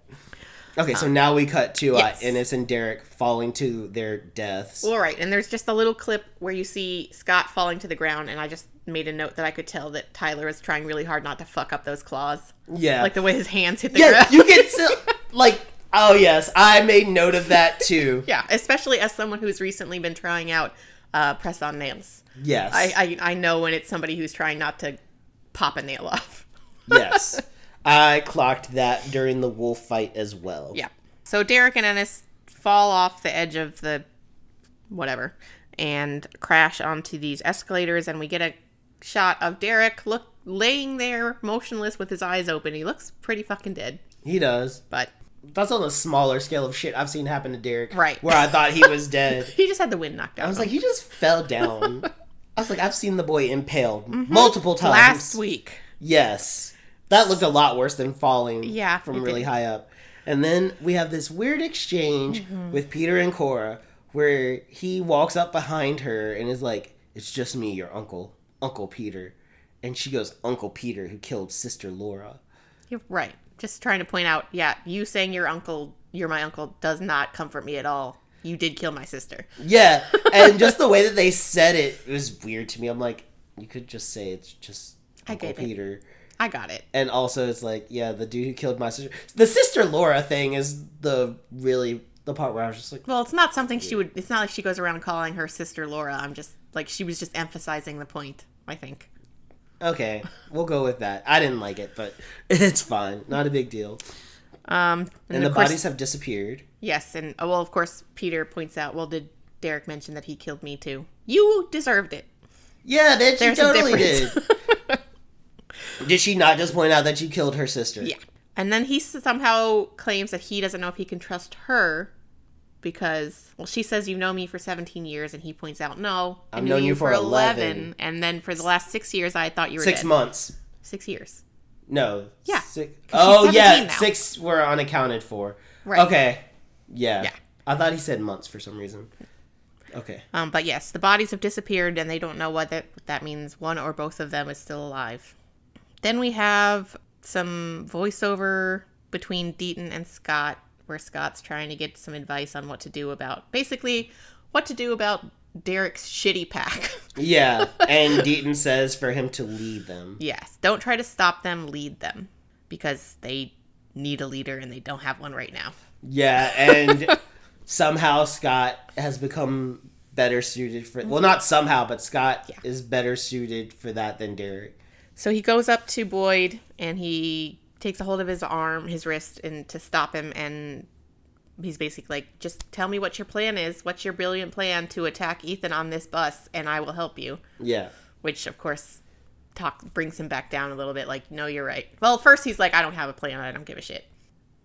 Okay, so now we cut to uh, yes. Ennis and Derek falling to their deaths. All right, and there's just a little clip where you see Scott falling to the ground, and I just made a note that I could tell that Tyler is trying really hard not to fuck up those claws. yeah, Like the way his hands hit the yeah, ground. you can still like. Oh yes, I made note of that too. yeah, especially as someone who's recently been trying out uh, press on nails. Yes, I, I I know when it's somebody who's trying not to pop a nail off. yes, I clocked that during the wolf fight as well. Yeah. So Derek and Ennis fall off the edge of the whatever and crash onto these escalators and we get a shot of Derek look laying there motionless with his eyes open. He looks pretty fucking dead. he does. But That's on a smaller scale of shit I've seen happen to Derek. Right. where I thought he was dead. he just had the wind knocked out. I was like, he just fell down. I was like, I've seen the boy impaled multiple times. Mm-hmm. last week. Yes. That looked a lot worse than falling Yeah, from really did. high up. And then we have this weird exchange Mm-hmm. with Peter and Cora where he walks up behind her and is like, It's just me, your uncle, Uncle Peter. And she goes, Uncle Peter, who killed Sister Laura. You're right. Just trying to point out, yeah, you saying your uncle, you're my uncle, does not comfort me at all. You did kill my sister. Yeah. And just the way that they said it, it was weird to me. I'm like, you could just say it's just I Uncle it. Peter. I got it. And also, it's like, yeah, the dude who killed my sister. The sister Laura thing is the really the part where I was just like, Well, it's not something she would. It's not like she goes around calling her sister Laura. I'm just like she was just emphasizing the point. I think. okay, we'll go with that. I didn't like it, but it's fine. Not a big deal. Um, And the course- bodies have disappeared. Yes, and oh, well, of course, Peter points out. Well, did Derek mention that he killed me too? You deserved it. Yeah, bitch, There's you totally did. Did she not just point out that you killed her sister? Yeah. And then he somehow claims that he doesn't know if he can trust her because, well, she says, you know me for 17 years. And he points out, No, I I've knew known you for for 11. 11. And then for the last six years, I thought you were Six dead. months. Six years. No. Yeah, Six. Oh yeah, now. six were unaccounted for. Right. Okay. Yeah. Yeah. I thought he said months for some reason. Okay. Um, but yes, the bodies have disappeared, and they don't know what that, what that means. One or both of them is still alive. Then we have some voiceover between Deaton and Scott, where Scott's trying to get some advice on what to do about basically what to do about Derek's shitty pack. Yeah, and Deaton says for him to lead them. yes, don't try to stop them, lead them, because they need a leader and they don't have one right now. Yeah, and somehow Scott has become better suited for. Well, not somehow, but Scott Yeah. is better suited for that than Derek. So he goes up to Boyd and he takes a hold of his arm, his wrist, and to stop him. And he's basically like, "Just tell me what your plan is. What's your brilliant plan to attack Ethan on this bus, and I will help you." Yeah. Which, of course, talk brings him back down a little bit. Like, no, you're right. Well, first he's like, "I don't have a plan. I don't give a shit."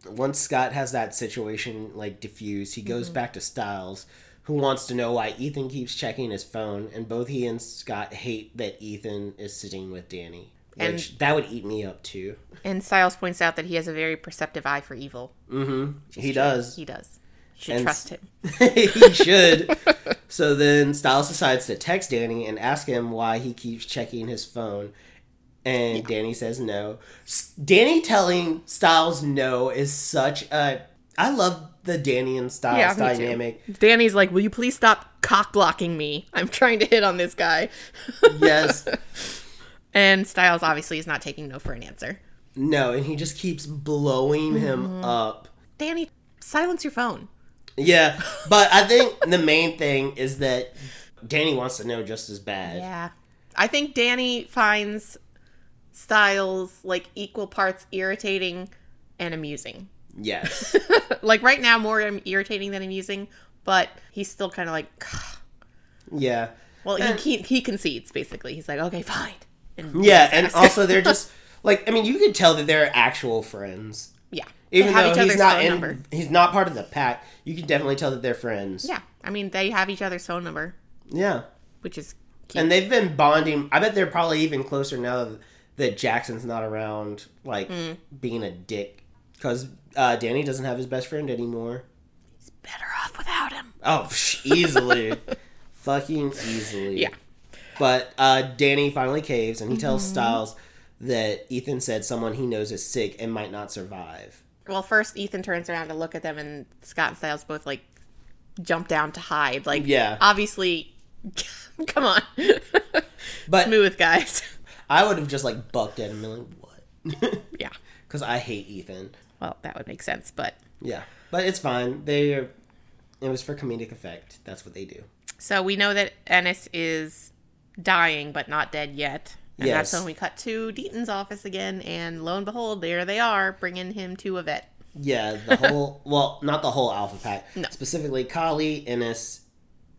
Once Scott has that situation like diffused, he goes mm-hmm. back to Stiles, who wants to know why Ethan keeps checking his phone, and both he and Scott hate that Ethan is sitting with Danny. Which And- that would eat me up too. And Stiles points out that he has a very perceptive eye for evil. Mm-hmm. He True. does. He does. You should And- trust him. he should. so then Stiles decides to text Danny and ask him why he keeps checking his phone. And Danny says no. S- Danny telling Stiles no is such a. I love the Danny and Stiles Yeah, me too. dynamic. Danny's like, "Will you please stop cock blocking me? I'm trying to hit on this guy." Yes. and Stiles obviously is not taking no for an answer. no, and he just keeps blowing Mm-hmm. him up. Danny, silence your phone. Yeah, but I think the main thing is that Danny wants to know just as bad. Yeah. I think Danny finds Stiles like equal parts irritating and amusing. Yes. like right now, more irritating than amusing, but he's still kind of like, Yeah. well, And- he, he he concedes basically. He's like, okay, fine. And Yeah, and also they're just like I mean, you could tell that they're actual friends. yeah, Even though he's not in, number. he's not part of the pack. You can definitely tell that they're friends. Yeah, I mean they have each other's phone number, Yeah. which is cute. And they've been bonding. I bet they're probably even closer now that Jackson's not around, like Mm. being a dick. Because uh, Danny doesn't have his best friend anymore. He's better off without him. Oh, easily. Fucking easily. Yeah. But uh, Danny finally caves and he tells Mm-hmm. Stiles that Ethan said someone he knows is sick and might not survive. Well, first Ethan turns around to look at them, and Scott and Stiles both like jump down to hide. Like, Yeah. obviously, come on, But smooth guys. I would have just like bucked at him and been like, what? yeah. Because I hate Ethan. Well, that would make sense, but Yeah. But it's fine. They are. It was for comedic effect. That's what they do. so we know that Ennis is dying, but not dead yet. And that's when we cut to Deaton's office again, and lo and behold, there they are, bringing him to a vet. Yeah, the whole well, not the whole Alpha Pack. No. Specifically, Kali, Ennis,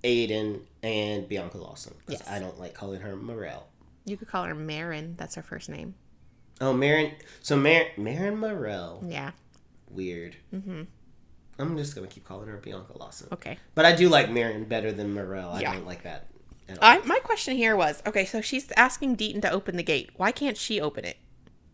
Aiden, and Bianca Lawson. Because Yes. I don't like calling her Morrell. You could call her Marin. That's her first name. Oh, Marin. So Mar- Marin Morrell. Yeah. Weird. Mm-hmm. I'm just gonna keep calling her Bianca Lawson. Okay. But I do like Marin better than Morrell. I Yeah. don't like that. I, my question here was okay, so she's asking Deaton to open the gate. Why can't she open it?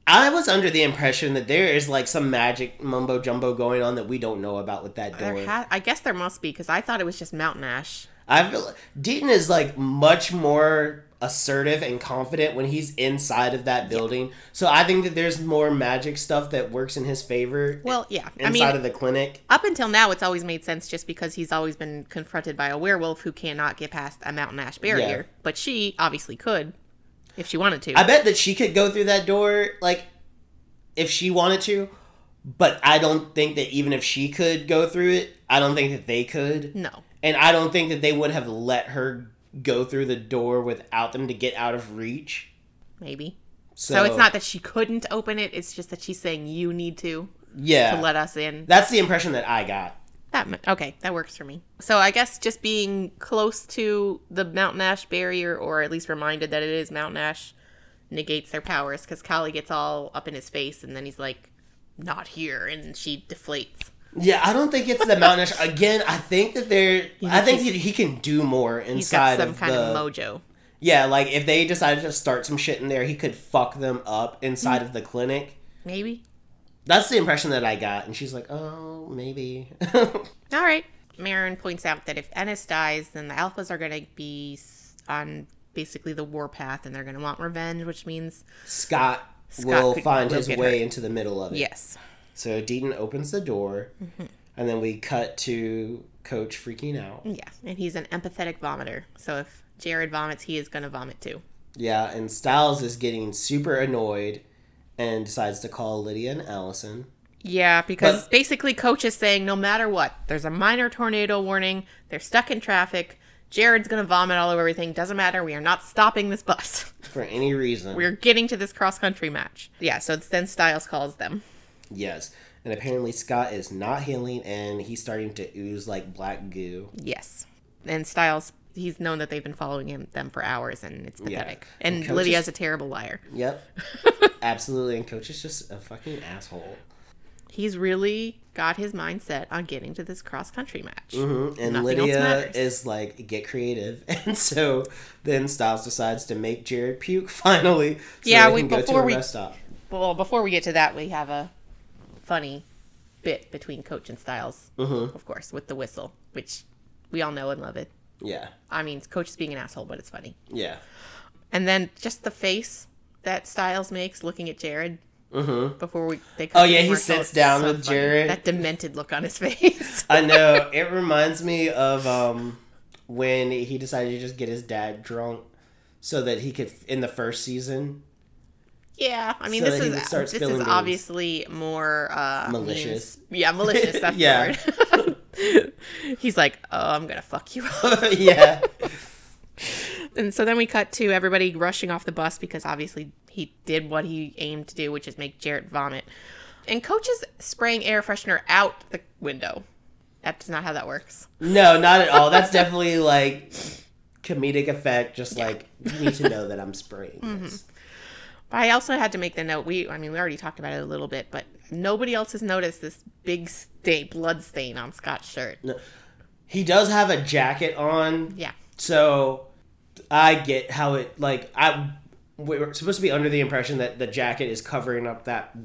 I was under the impression that there is like some magic mumbo jumbo going on that we don't know about with that door. Ha- I guess there must be because I thought it was just Mountain Ash. I feel like Deaton is like much more assertive and confident when he's inside of that building. So I think that there's more magic stuff that works in his favor. Well, yeah. I inside mean, of the clinic. up until now, it's always made sense just because he's always been confronted by a werewolf who cannot get past a Mountain Ash barrier. Yeah. But she obviously could if she wanted to. I bet that she could go through that door like if she wanted to, but I don't think that even if she could go through it, I don't think that they could. no. And I don't think that they would have let her go through the door without them to get out of reach. Maybe. So, So, it's not that she couldn't open it, it's just that she's saying you need to yeah. to let us in. That's the impression that I got. That okay, that works for me. So I guess just being close to the Mountain Ash barrier, or at least reminded that it is Mountain Ash, negates their powers. Because Kali gets all up in his face, and then he's like, "Not here," and she deflates. Yeah, I don't think it's the Mountain Ash. Again, I think that they're. I think he, he can do more He's got inside some of kind the. of mojo. yeah, like if they decided to start some shit in there, he could fuck them up inside Mm. of the clinic. Maybe. That's the impression that I got, and she's like, "Oh, maybe." All right. Marin points out that if Ennis dies, then the Alphas are going to be on basically the warpath, and they're going to want revenge, which means Scott, Scott will could- find will his way into the middle of it. yes, So Deaton opens the door, Mm-hmm. and then we cut to Coach freaking out. yeah, and he's an empathetic vomiter. So if Jared vomits, he is going to vomit too. Yeah, and Stiles is getting super annoyed and decides to call Lydia and Allison. Yeah, because But- basically, coach is saying no matter what, there's a minor tornado warning. They're stuck in traffic. Jared's gonna vomit all over everything. Doesn't matter. We are not stopping this bus. For any reason. We're getting to this cross country match. Yeah. So it's then Stiles calls them. Yes. And apparently Scott is not healing and he's starting to ooze like black goo. Yes. And Stiles, he's known that they've been following him them for hours, and it's Yeah. pathetic. And And Coach Lydia's is- a terrible liar. Yep. Absolutely. And Coach is just a fucking asshole. He's really got his mindset on getting to this cross country match. hmm And Nothing Lydia is like, get creative. And so then Stiles decides to make Jared puke finally. So Yeah, we- can go before to a we- rest stop. Well, before we get to that, we have a funny bit between Coach and Stiles, Mhm. of course, with the whistle, which we all know and love it. Yeah. I mean, Coach is being an asshole, but it's funny. Yeah. And then just the face that Stiles makes looking at Jared, Mm-hmm. Before we, they Oh, yeah, he sits It's down with funny. Jared. That demented look on his face. I know. It reminds me of um, when he decided to just get his dad drunk so that he could, in the first season, yeah, I mean So this is this is obviously more uh, Malicious. yeah, malicious. That's Yeah. word. He's like, oh, I'm gonna fuck you up. yeah. And so then we cut to everybody rushing off the bus because obviously he did what he aimed to do, which is make Jarrett vomit. And Coach is spraying air freshener out the window. That's not how that works. No, not at all. That's definitely like comedic effect. Just like you need to know that I'm spraying Mm-hmm. this. But I also had to make the note. We, I mean, we already talked about it a little bit, but nobody else has noticed this big stain, blood stain on Scott's shirt. No. He does have a jacket on, Yeah, so I get how it like I. We're supposed to be under the impression that the jacket is covering up that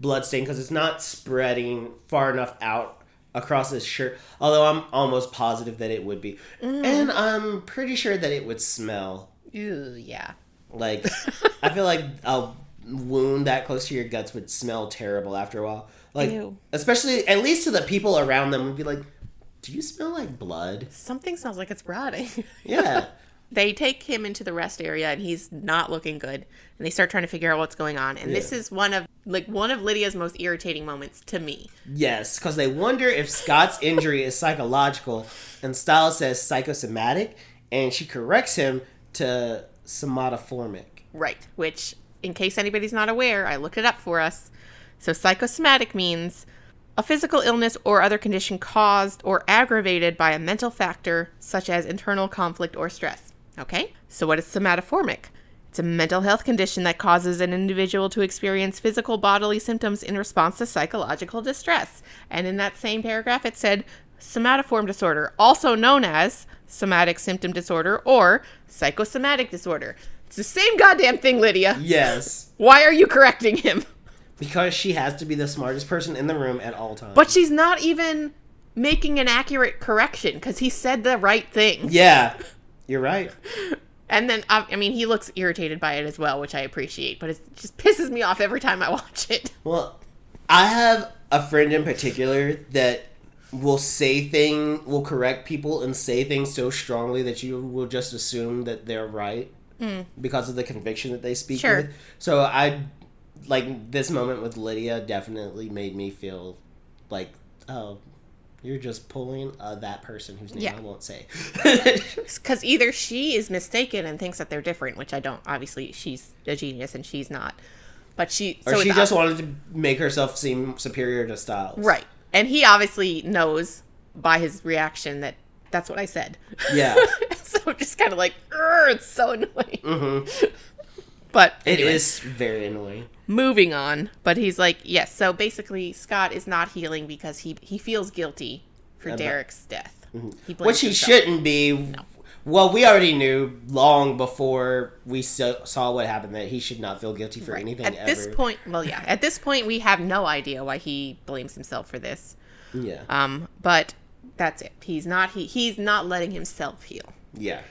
blood stain because it's not spreading far enough out across his shirt. Although I'm almost positive that it would be, Mm. and I'm pretty sure that it would smell. Ew, yeah. Like, I feel like a wound that close to your guts would smell terrible after a while. Like, Ew. especially at least to the people around them would be like, "Do you smell like blood?" Something smells like it's rotting. Yeah, they take him into the rest area and he's not looking good and they start trying to figure out what's going on and this is one of like one of lydia's most irritating moments to me yes, because they wonder if Scott's injury is psychological, and Stiles says psychosomatic, and she corrects him to somatoformic. right which in case anybody's not aware i looked it up for us so psychosomatic means a physical illness or other condition caused or aggravated by a mental factor such as internal conflict or stress okay so what is somatoformic It's a mental health condition that causes an individual to experience physical bodily symptoms in response to psychological distress. And in that same paragraph, it said somatoform disorder, also known as somatic symptom disorder or psychosomatic disorder. It's the same goddamn thing, Lydia. Yes, Why are you correcting him? because she has to be the smartest person in the room at all times. But she's not even making an accurate correction because he said the right thing. yeah, you're right. And then, I mean, he looks irritated by it as well, which I appreciate, but it just pisses me off every time I watch it. Well, I have a friend in particular that will say thing will correct people and say things so strongly that you will just assume that they're right because of the conviction that they speak Sure. with. So I like this moment with Lydia definitely made me feel like oh you're just pulling uh, that person whose name Yeah. I won't say. Because either she is mistaken and thinks that they're different, which I don't. Obviously, she's a genius and she's not. But she. or so she just wanted to make herself seem superior to Stiles. Right. And he obviously knows by his reaction that that's what I said. Yeah. so just kind of like, it's so annoying. But Mm-hmm. It anyway, is very annoying. moving on. But he's like, yes. So basically, Scott is not healing because he he feels guilty for About- Derek's death. Mm-hmm. Which he himself. shouldn't be. Well, we already knew long before we so, saw what happened that he should not feel guilty for anything At ever. this point, well, yeah. At this point, we have no idea why he blames himself for this. yeah, Um, but that's it. He's not he he's not letting himself heal. yeah,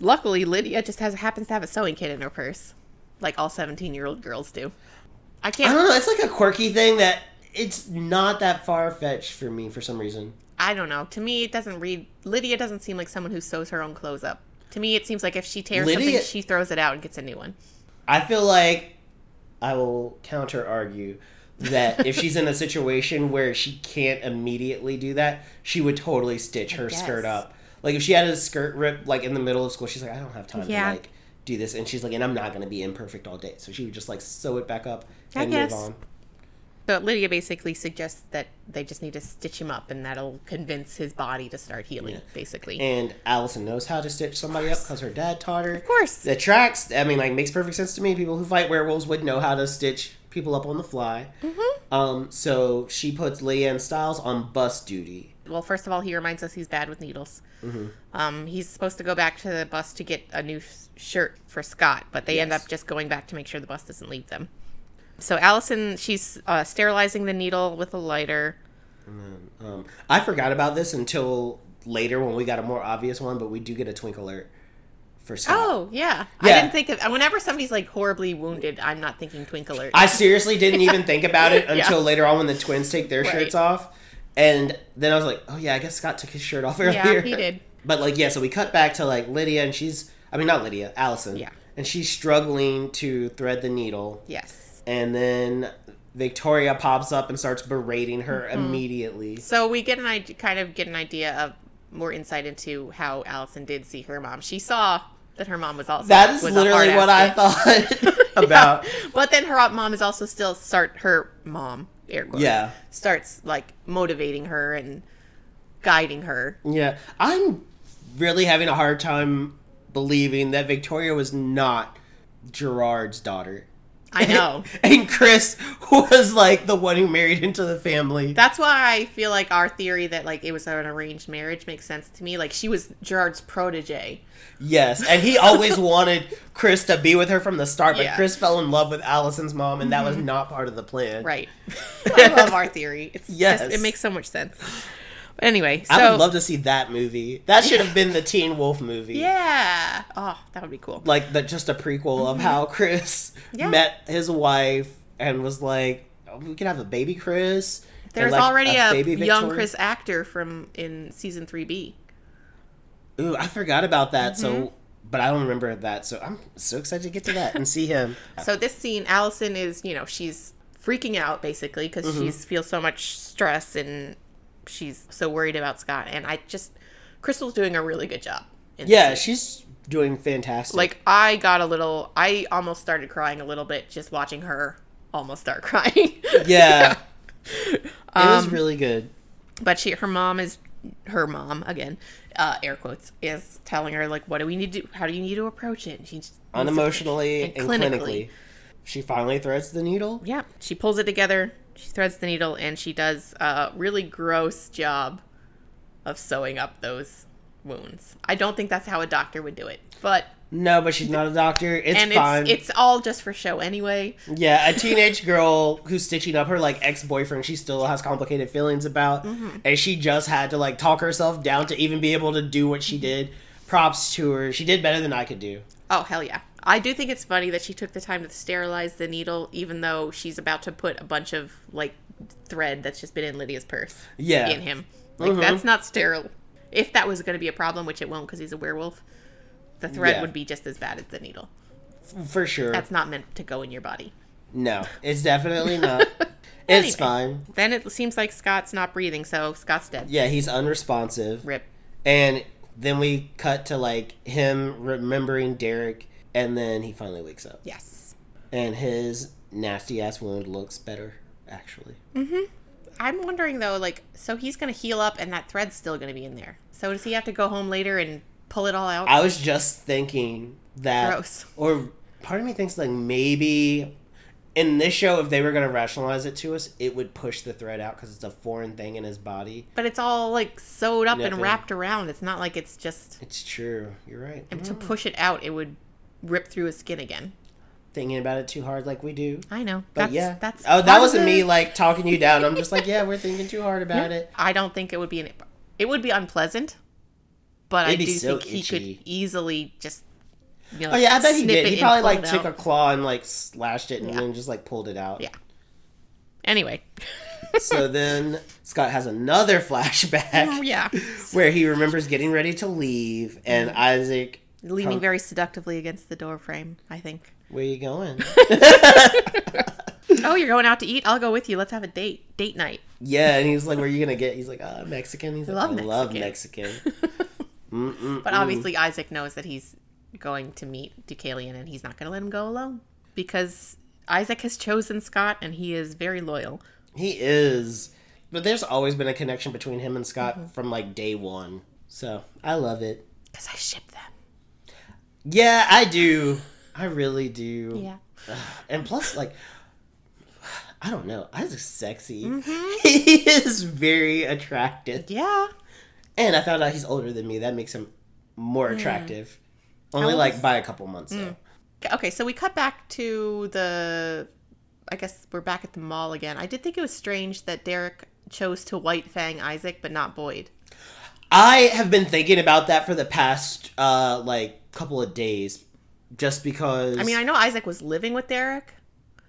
Luckily, Lydia just has happens to have a sewing kit in her purse, like all seventeen year old girls do. I I can't. I don't know. It's like a quirky thing that it's not that far fetched for me for some reason. I don't know. To me, it doesn't read. Lydia doesn't seem like someone who sews her own clothes up. To me, it seems like if she tears Lydia- something, she throws it out and gets a new one. I feel like I will counter argue that if she's in a situation where she can't immediately do that, she would totally stitch her skirt up. Like if she had a skirt rip like in the middle of school, she's like, I don't have time Yeah. to like do this, and she's like, and I'm not gonna be imperfect all day, so she would just like sew it back up I and guess. move on. But Lydia basically suggests that they just need to stitch him up, and that'll convince his body to start healing. Yeah. Basically, And Allison knows how to stitch somebody up because her dad taught her. of course. The tracks, I mean, like makes perfect sense to me. People who fight werewolves would know how to stitch people up on the fly. Mm-hmm. Um, so she puts Leah and Stiles on bus duty. Well, first of all, he reminds us he's bad with needles. Mm-hmm. Um, he's supposed to go back to the bus to get a new shirt for Scott, but they end up just going back to make sure the bus doesn't leave them. So Allison, she's uh, sterilizing the needle with a lighter. Um, I forgot about this until later when we got a more obvious one, but we do get a twink alert for Scott. Oh yeah. I didn't think of. Whenever somebody's like horribly wounded, I'm not thinking Twink Alert. I seriously didn't even think about it Yeah. until later on when the twins take their Right. shirts off. And then I was like, oh yeah, I guess Scott took his shirt off earlier. yeah, he did. But like, yeah, so we cut back to like Lydia, and she's, I mean, not Lydia, Allison. Yeah. And she's struggling to thread the needle. Yes. And then Victoria pops up and starts berating her Mm-hmm. immediately. So we get an idea, kind of get an idea of more insight into how Allison did see her mom. She saw that her mom was also That is literally what I bitch. thought about. Yeah. But then her mom is also still start her mom air quotes, Yeah. starts like motivating her and guiding her. Yeah. I'm really having a hard time believing that Victoria was not Gerard's daughter. I know. and Chris was like the one who married into the family. That's why I feel like our theory that like it was an arranged marriage makes sense to me. Like she was Gerard's protege. yes, and he always wanted Chris to be with her from the start, but Yeah. Chris fell in love with Allison's mom, and that was mm-hmm. not part of the plan. Right. I love our theory. It's Yes. just, it makes so much sense. But anyway, so I would love to see that movie. That should have been the Teen Wolf movie. yeah. Oh, that would be cool. Like the just a prequel of how Chris Mm-hmm. Yeah. met his wife and was like, oh, "We can have a baby Chris." There's like, already a, baby young Chris actor from in season three B. Ooh, I forgot about that. Mm-hmm. So, but I don't remember that. So I'm so excited to get to that and see him. So this scene, Allison is, you know, she's freaking out basically because Mm-hmm. she feels so much stress and she's so worried about Scott. And I just, Crystal's doing a really good job. in Yeah, she's doing fantastic. like I got a little, I almost started crying a little bit just watching her almost start crying. yeah, it Um, was really good. but she, her mom is, her mom again, uh, air quotes, is telling her like, what do we need to, how do you need to approach it? And she's Unemotionally and, and clinically. clinically. she finally threads the needle. Yeah, she pulls it together. She threads the needle, and she does a really gross job of sewing up those wounds. I don't think that's how a doctor would do it, but No, but she's not a doctor. It's and fine. it's it's all just for show anyway. Yeah, a teenage girl who's stitching up her like ex boyfriend. She still has complicated feelings about, Mm-hmm. and she just had to like talk herself down to even be able to do what Mm-hmm. she did. Props to her. She did better than I could do. Oh hell yeah! I do think it's funny that she took the time to sterilize the needle, even though she's about to put a bunch of like thread that's just been in Lydia's purse Yeah, in him. Like Mhm. that's not sterile. If that was going to be a problem, which it won't because he's a werewolf, the thread Yeah. would be just as bad as the needle. for sure. That's not meant to go in your body. no, it's definitely not. it's Anyway. fine. Then it seems like Scott's not breathing, so Scott's dead. Yeah, he's unresponsive. Rip. And then we cut to like him remembering Derek, and then he finally wakes up, Yes. and his nasty ass wound looks better. Actually, mm-hmm. I'm wondering though, like, so he's gonna heal up, and that thread's still gonna be in there. So does he have to go home later and pull it all out? I was just thinking that, Gross. or part of me thinks like maybe in this show, if they were gonna rationalize it to us, it would push the thread out because it's a foreign thing in his body. But it's all like sewed up and wrapped around. It's not like it's just It's true. You're right. and to mm. push it out, it would rip through his skin again. Thinking about it too hard, like we do. I know. But that's, yeah, that's oh, that wasn't me like talking you down. I'm just like, yeah, we're thinking too hard about it. I don't think it would be an. It would be unpleasant, but It'd I do so think he could easily just. You know, Oh yeah, I bet he did. He probably like took out. a claw and like slashed it and Yeah. then just like pulled it out. Yeah. Anyway. So then Scott has another flashback oh, yeah. where he remembers getting ready to leave, and mm-hmm. Isaac, Leaning Come- very seductively against the door frame, I think. where you going? Oh, you're going out to eat? I'll go with you. Let's have a date. Date night. yeah, and he's like, "Where are you gonna get?" He's like, "Uh, Mexican." He's like, love "I love Mexican." Mexican." Mm-mm-mm. But obviously, Isaac knows that he's going to meet Deucalion and he's not going to let him go alone because Isaac has chosen Scott and he is very loyal. he is. But there's always been a connection between him and Scott Mm-hmm. from like day one. So I love it. Because I ship them. Yeah, I do. I really do. Yeah. And plus, like, I don't know. Isaac's sexy. Mm-hmm. He is very attractive. Yeah. And I found out he's older than me. That makes him more attractive. Only old like by a couple months, though. Okay, so we cut back to the. I guess we're back at the mall again. I did think it was strange that Derek chose to white fang Isaac but not Boyd. I have been thinking about that for the past, uh, like, couple of days, just because. I mean, I know Isaac was living with Derek,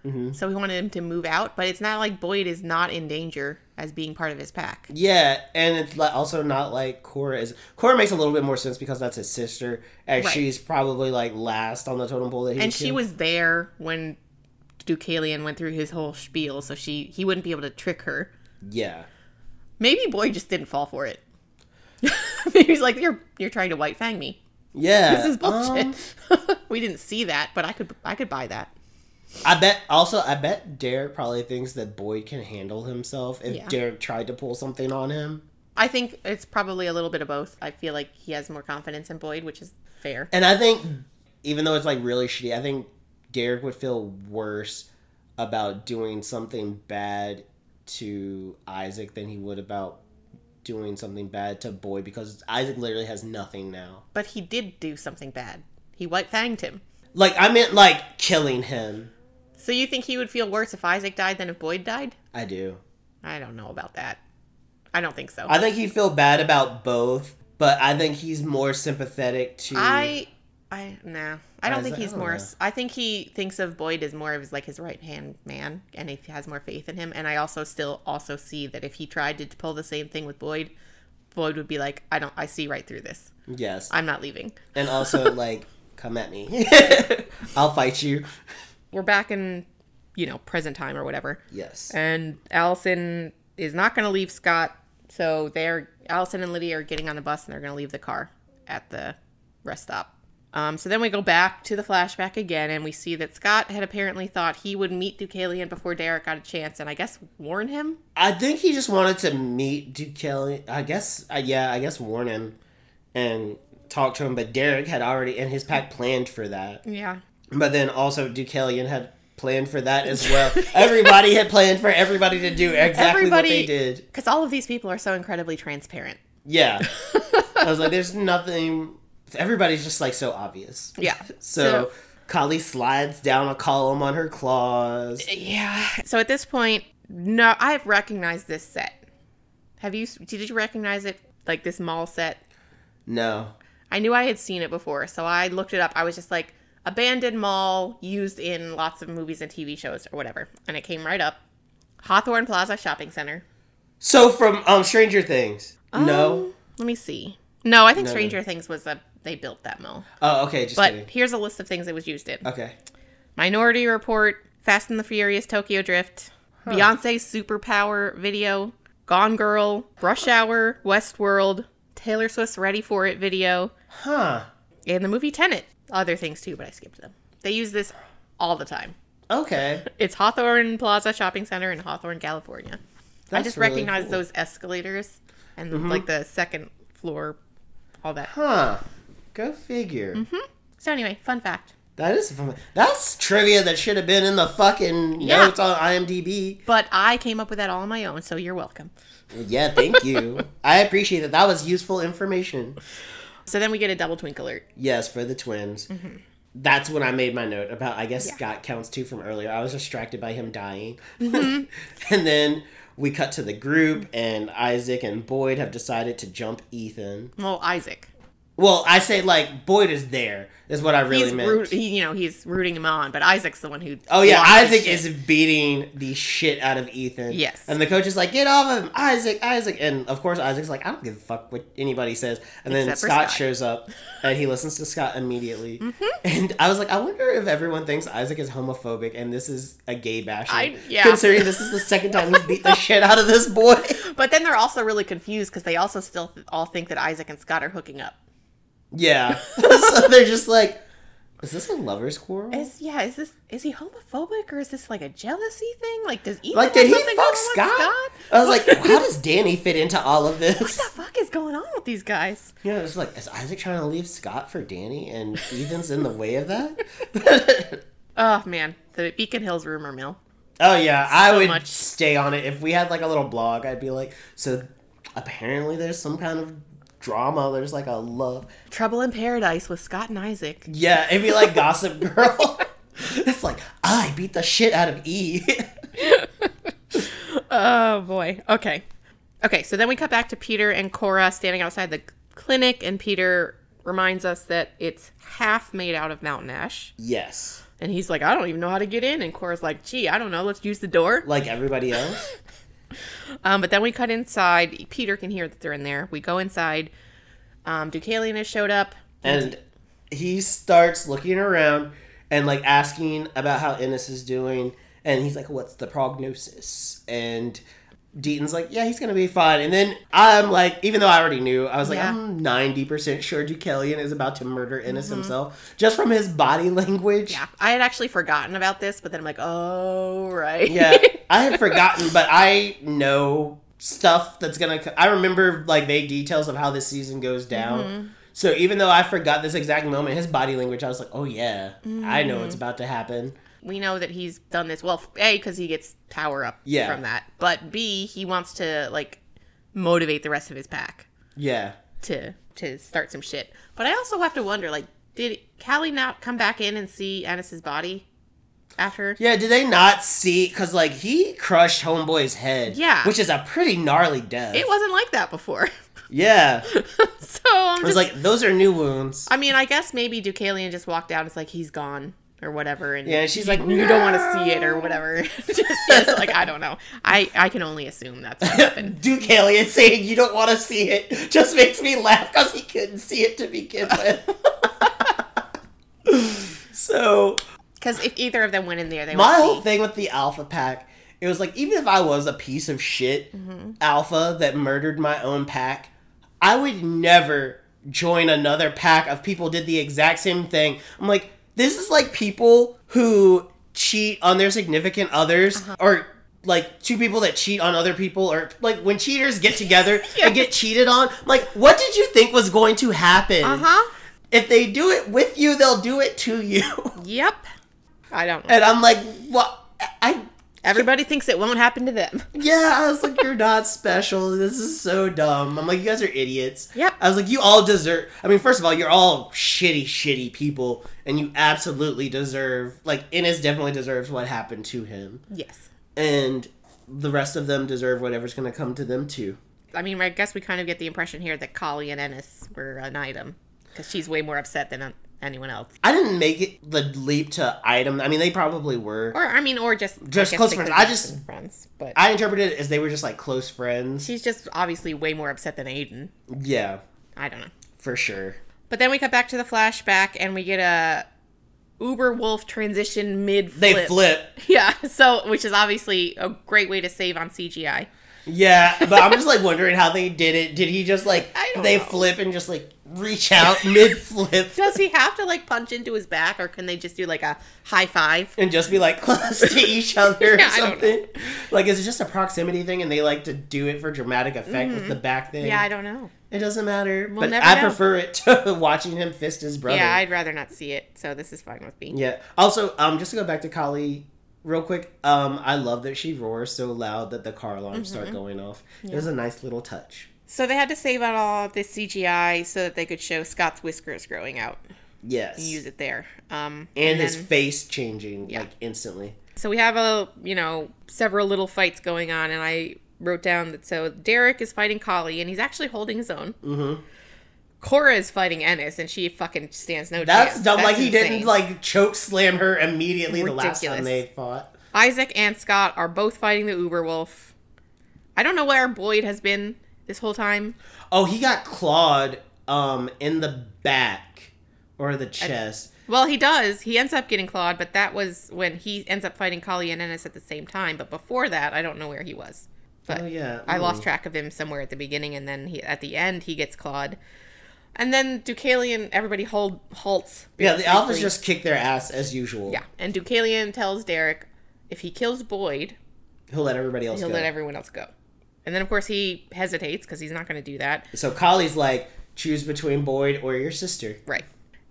Mm-hmm. so he wanted him to move out, but it's not like Boyd is not in danger as being part of his pack. Yeah, and it's also not like Cora is. Cora makes a little bit more sense because that's his sister, and Right. she's probably like last on the totem pole that he And she was there when Deucalion went through his whole spiel, so she he wouldn't be able to trick her. Yeah, Maybe Boyd just didn't fall for it. Maybe he's like, "You're you're trying to white fang me. Yeah. This is bullshit." um, we didn't see that, but I could I could buy that. I bet. Also, I bet Derek probably thinks that Boyd can handle himself if Yeah. Derek tried to pull something on him. I think it's probably a little bit of both. I feel like he has more confidence in Boyd, which is fair. And I think, even though it's like really shitty, I think Derek would feel worse about doing something bad to Isaac than he would about doing something bad to Boyd because Isaac literally has nothing now. But he did do something bad. He white fanged him. Like I meant like killing him. So you think he would feel worse if Isaac died than if Boyd died? I do. I don't know about that. I don't think so. I think he'd feel bad about both, but I think he's more sympathetic to. I I nah. I don't Isaac- think I he's don't more. know. I think he thinks of Boyd as more of his like his right hand man, and he has more faith in him. And I also still also see that if he tried to pull the same thing with Boyd, Boyd would be like, I don't. I see right through this. yes, I'm not leaving. and also like, come at me. I'll fight you. We're back in, you know, present time or whatever. Yes. and Allison is not going to leave Scott. So they're Allison and Lydia are getting on the bus and they're going to leave the car at the rest stop. Um, so then we go back to the flashback again, and we see that Scott had apparently thought he would meet Deucalion before Derek got a chance, and I guess warn him. I think he just wanted to meet Kelly. I guess, uh, yeah, I guess warn him and talk to him. But Derek had already and his pack planned for that. Yeah, But then also Deucalion had planned for that as well. everybody had planned for everybody to do exactly Everybody- what they did. because all of these people are so incredibly transparent. Yeah. I was like, there's nothing. Everybody's just like so obvious. Yeah. So, Kali slides down a column on her claws. Yeah. So at this point, no, I've recognized this set. Have you? Did you recognize it? Like this mall set No. I knew I had seen it before, so I looked it up. I was just like, abandoned mall used in lots of movies and TV shows or whatever. And it came right up. Hawthorne Plaza Shopping Center. So from um Stranger Things. no. Um, let me see. No, I think No, no. Stranger Things was a they built that mill. Oh, okay. Just But kidding. here's a list of things it was used in. Okay. Minority Report, Fast and the Furious Tokyo Drift, Beyonce's Superpower video, Gone Girl, Rush Hour, Westworld, Taylor Swift's Ready for It video, Huh. and the movie Tenet. Other things too, but I skipped them. They use this all the time. Okay. It's Hawthorne Plaza Shopping Center in Hawthorne, California. I just really recognize cool. those escalators and mm-hmm. like the second floor, all that. Huh. Go figure. Mm-hmm. So anyway, fun fact. That is fun. That's trivia that should have been in the fucking Yeah. notes on IMDb. But I came up with that all on my own, so you're welcome. Yeah, thank you. I appreciate it. That was useful information. So then we get a double twink alert. Yes, for the twins. That's when I made my note about. I guess Mm-hmm. Yeah. Scott counts two from earlier. I was distracted by him dying, Mm-hmm. and then we cut to the group, and Isaac and Boyd have decided to jump Ethan. Well, Isaac. Well, I say like Boyd is there. Is what I really he's meant. root, he, you know, he's rooting him on, but Isaac's the one who. Oh yeah, Isaac is beating the shit out of Ethan. Yes. And the coach is like, "Get off of him, Isaac, Isaac!" And of course, Isaac's like, "I don't give a fuck what anybody says." And then Except for Scott, Scott. shows up, and he listens to Scott immediately. Mm-hmm. And I was like, I wonder if everyone thinks Isaac is homophobic, and this is a gay bashing. I- yeah. Considering this is the second time he's beat the shit out of this boy. But then they're also really confused because they also still all think that Isaac and Scott are hooking up. Yeah. so they're just like, "Is this a lovers' quarrel?" Is yeah, is this is he homophobic or is this like a jealousy thing? Like, does Ethan like, did he fuck with Scott? I was like, how does Danny fit into all of this? What the fuck is going on with these guys? Yeah, it's like, is Isaac trying to leave Scott for Danny and Ethan's in the way of that? Oh man, the Beacon Hills rumor mill. oh, yeah, I So would much. stay on it. If we had like a little blog, I'd be like, so apparently there's some kind of drama. There's like a love. Trouble in Paradise with Scott and Isaac. Yeah, it'd be like Gossip Girl. it's like, I beat the shit out of E. Oh boy. Okay. Okay, so then we cut back to Peter and Cora standing outside the clinic, and Peter reminds us that it's half made out of mountain ash. Yes. And he's like, I don't even know how to get in. And Cora's like, gee, I don't know. Let's use the door. Like everybody else. Um, but then we cut inside. Peter can hear that they're in there. We go inside. Um, Deucalion has showed up. and he starts looking around and like asking about how Ennis is doing. And he's like, What's the prognosis? And Deaton's like, Yeah, he's gonna be fine. And then I'm like, even though I already knew, I was like, Yeah. I'm 90% sure Deucalion is about to murder Ennis himself. Just from his body language. Yeah, I had actually forgotten about this, but then I'm like, oh, right. Yeah, I had forgotten, but I know stuff that's gonna. I remember like vague details of how this season goes down. Mm-hmm. So even though I forgot this exact moment, his body language, I was like, "Oh yeah, I know Mm-hmm. it's about to happen." We know that he's done this. Well, A, because he gets power up Yeah. from that. But B, he wants to, like, motivate the rest of his pack Yeah, to to start some shit. But I also have to wonder, like, did Kali not come back in and see Ennis's body after? yeah. Did they not see? Because like he crushed Homeboy's head. Yeah. which is a pretty gnarly death. It wasn't like that before. Yeah, so I'm just like those are new wounds. I mean, I guess maybe Deucalion just walked out. and It's like he's gone or whatever, and Yeah, she's like, you don't want to see it or whatever. Just like I don't know. I I can only assume that's what happened. Deucalion saying you don't want to see it just makes me laugh because he couldn't see it to begin with. so Because if either of them went in there, they my whole see. thing with the alpha pack it was like even if i was a piece of shit Mm-hmm. alpha that murdered my own pack i would never join another pack of people did the exact same thing i'm like this is like people who cheat on their significant others Uh-huh. or like two people that cheat on other people or like when cheaters get together Yeah. and get cheated on like what did you think was going to happen Uh huh. if they do it with you they'll do it to you Yep. I don't know. and i'm like what i Everybody thinks it won't happen to them. Yeah, I was like, you're not special. This is so dumb. I'm like, you guys are idiots. Yep. I was like, you all deserve. I mean, first of all, you're all shitty, shitty people, and you absolutely deserve. Like, Ennis definitely deserves what happened to him, Yes. and the rest of them deserve whatever's going to come to them too. I mean, I guess we kind of get the impression here that Kali and Ennis were an item because she's way more upset than anyone else. I didn't make it the leap to item. I mean, they probably were. Or I mean, or just Just I close friends. I just- friends, but I interpreted it as they were just like close friends. she's just obviously way more upset than Aiden. Yeah, I don't know. for sure. But then we cut back to the flashback and we get a Uber Wolf transition mid They flip. Yeah, so which is obviously a great way to save on CGI. Yeah, but I'm just like wondering how they did it. Did he just like I don't they know. flip and just like reach out mid flip Does he have to like punch into his back or can they just do like a high five? and just be like close to each other or Yeah, I don't something? Like is it just a proximity thing and they like to do it for dramatic effect with the back thing? Mm-hmm. Yeah, I don't know. it doesn't matter. but never I know. prefer it to watching him fist his brother. Yeah, I'd rather not see it, so this is fine with me. Yeah. Also, um, just to go back to Kali real quick, um, I love that she roars so loud that the car alarms Mm-hmm. start going off. It was a nice little touch. So they had to save out all of this CGI so that they could show Scott's whiskers growing out Yes. and use it there. Um, and, his then- face changing Yeah. like instantly. So we have a you know several little fights going on, and I wrote down that so Derek is fighting Kali, and he's actually holding his own. Mm-hmm. Cora is fighting Ennis, and she fucking stands no That's chance. dumb. like he didn't like choke slam her immediately the last time they fought. Isaac and Scott are both fighting the Uber Wolf. I don't know where Boyd has been this whole time. Oh, he got clawed um in the back or the chest. Well, he does. He ends up getting clawed, but that was when he ends up fighting Kali and Ennis at the same time. But before that, I don't know where he was. But oh yeah. I Mm. lost track of him somewhere at the beginning, and then he at the end he gets clawed. And then Deucalion, everybody hold halts. Yeah, the alphas just kick their ass as usual. yeah. And Deucalion tells Derek if he kills Boyd, He'll let everybody else he'll go. let everyone else go. And then of course he hesitates because he's not going to do that. so Kali's like, choose between Boyd or your sister. Right.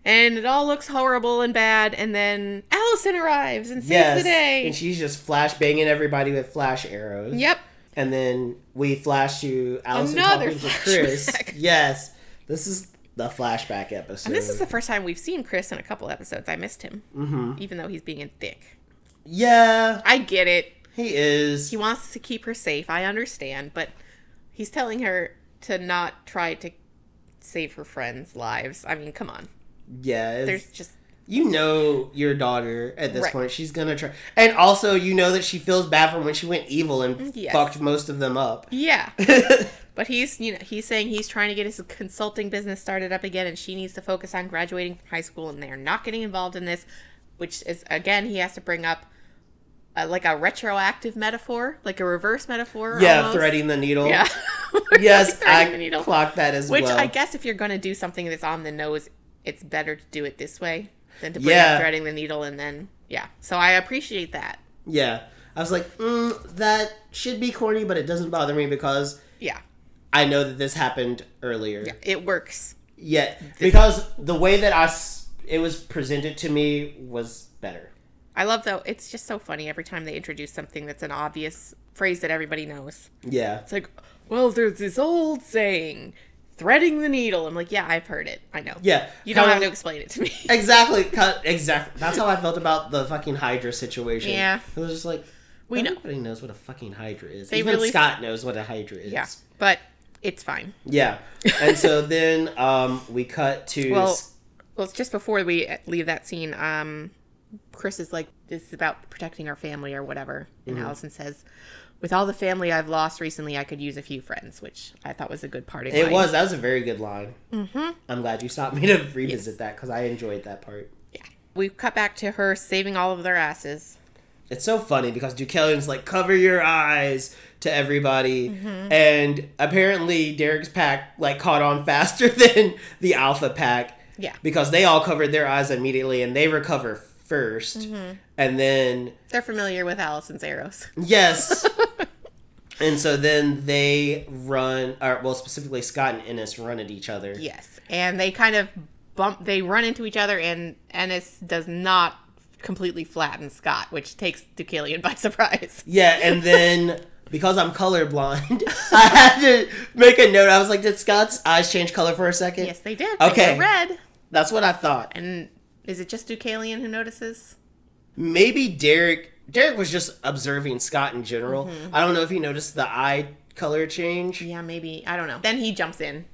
And it all looks horrible and bad. And then Allison arrives and saves Yes. the day. And she's just flash banging everybody with flash arrows. yep. And then we flash to Allison Another talking to Chris. Yes. This is the flashback episode. And this is the first time we've seen Chris in a couple episodes. I missed him, hmm even though he's being a dick. Yeah, I get it. He is. He wants to keep her safe. I understand, but he's telling her to not try to save her friends' lives. I mean, come on. Yeah, There's just you know your daughter at this Right. point. She's gonna try, and also you know that she feels bad from when she went evil and mm, Yes. fucked most of them up. yeah. But he's, you know, he's saying he's trying to get his consulting business started up again, and she needs to focus on graduating from high school, and they're not getting involved in this, which is again he has to bring up uh, like a retroactive metaphor, like a reverse metaphor. yeah, almost. threading the needle. Yeah. Yes, I clocked that as Which well. Which I guess if you're going to do something that's on the nose, it's better to do it this way than to bring Yeah. up threading the needle and then yeah. So I appreciate that. Yeah, I was like, mm, that should be corny, but it doesn't bother me because Yeah, I know that this happened earlier. yeah, it works. Yeah, because the way that I it was presented to me was better. I love though. It's just so funny every time they introduce something that's an obvious phrase that everybody knows. Yeah, It's like, well, there's this old saying, threading the needle. I'm like, yeah, I've heard it. I know. yeah. You don't have to explain it to me. Exactly, cut- exactly. That's how I felt about the fucking Hydra situation. Yeah. it was just like We know. knows what a fucking Hydra is. They Even really- Scott knows what a Hydra is. yeah, but it's fine. yeah. And so then um, we cut to Well, well, it's just before we leave that scene, um, Chris is like, "This is about protecting our family or whatever," and Mm-hmm. Allison says, "With all the family I've lost recently, I could use a few friends," which I thought was a good parting. it line. was that was a very good line. Mm-hmm. I'm glad you stopped me to revisit that because I enjoyed that part. Yeah. We cut back to her saving all of their asses. It's so funny because Deucalion's like, cover your eyes to everybody. Mm-hmm. And apparently Derek's pack like caught on faster than the Alpha pack Yeah. because they all covered their eyes immediately and they recover 1st Mm-hmm. And then, They're familiar with Allison's arrows. yes. and so then they run, or well, specifically Scott and Ennis run at each other. Yes. And they kind of bump, they run into each other, and Ennis does not completely flatten Scott, which takes Deucalion by surprise. Yeah, and then because I'm colorblind, I had to make a note. I was like, did Scott's eyes change color for a second? Yes, they did. Okay. They red. That's what I thought. And is it just Deucalion who notices? Maybe Derek. Derek was just observing Scott in general. Mm-hmm. I don't know if he noticed the eye color change. Yeah, maybe. I don't know. Then he jumps in.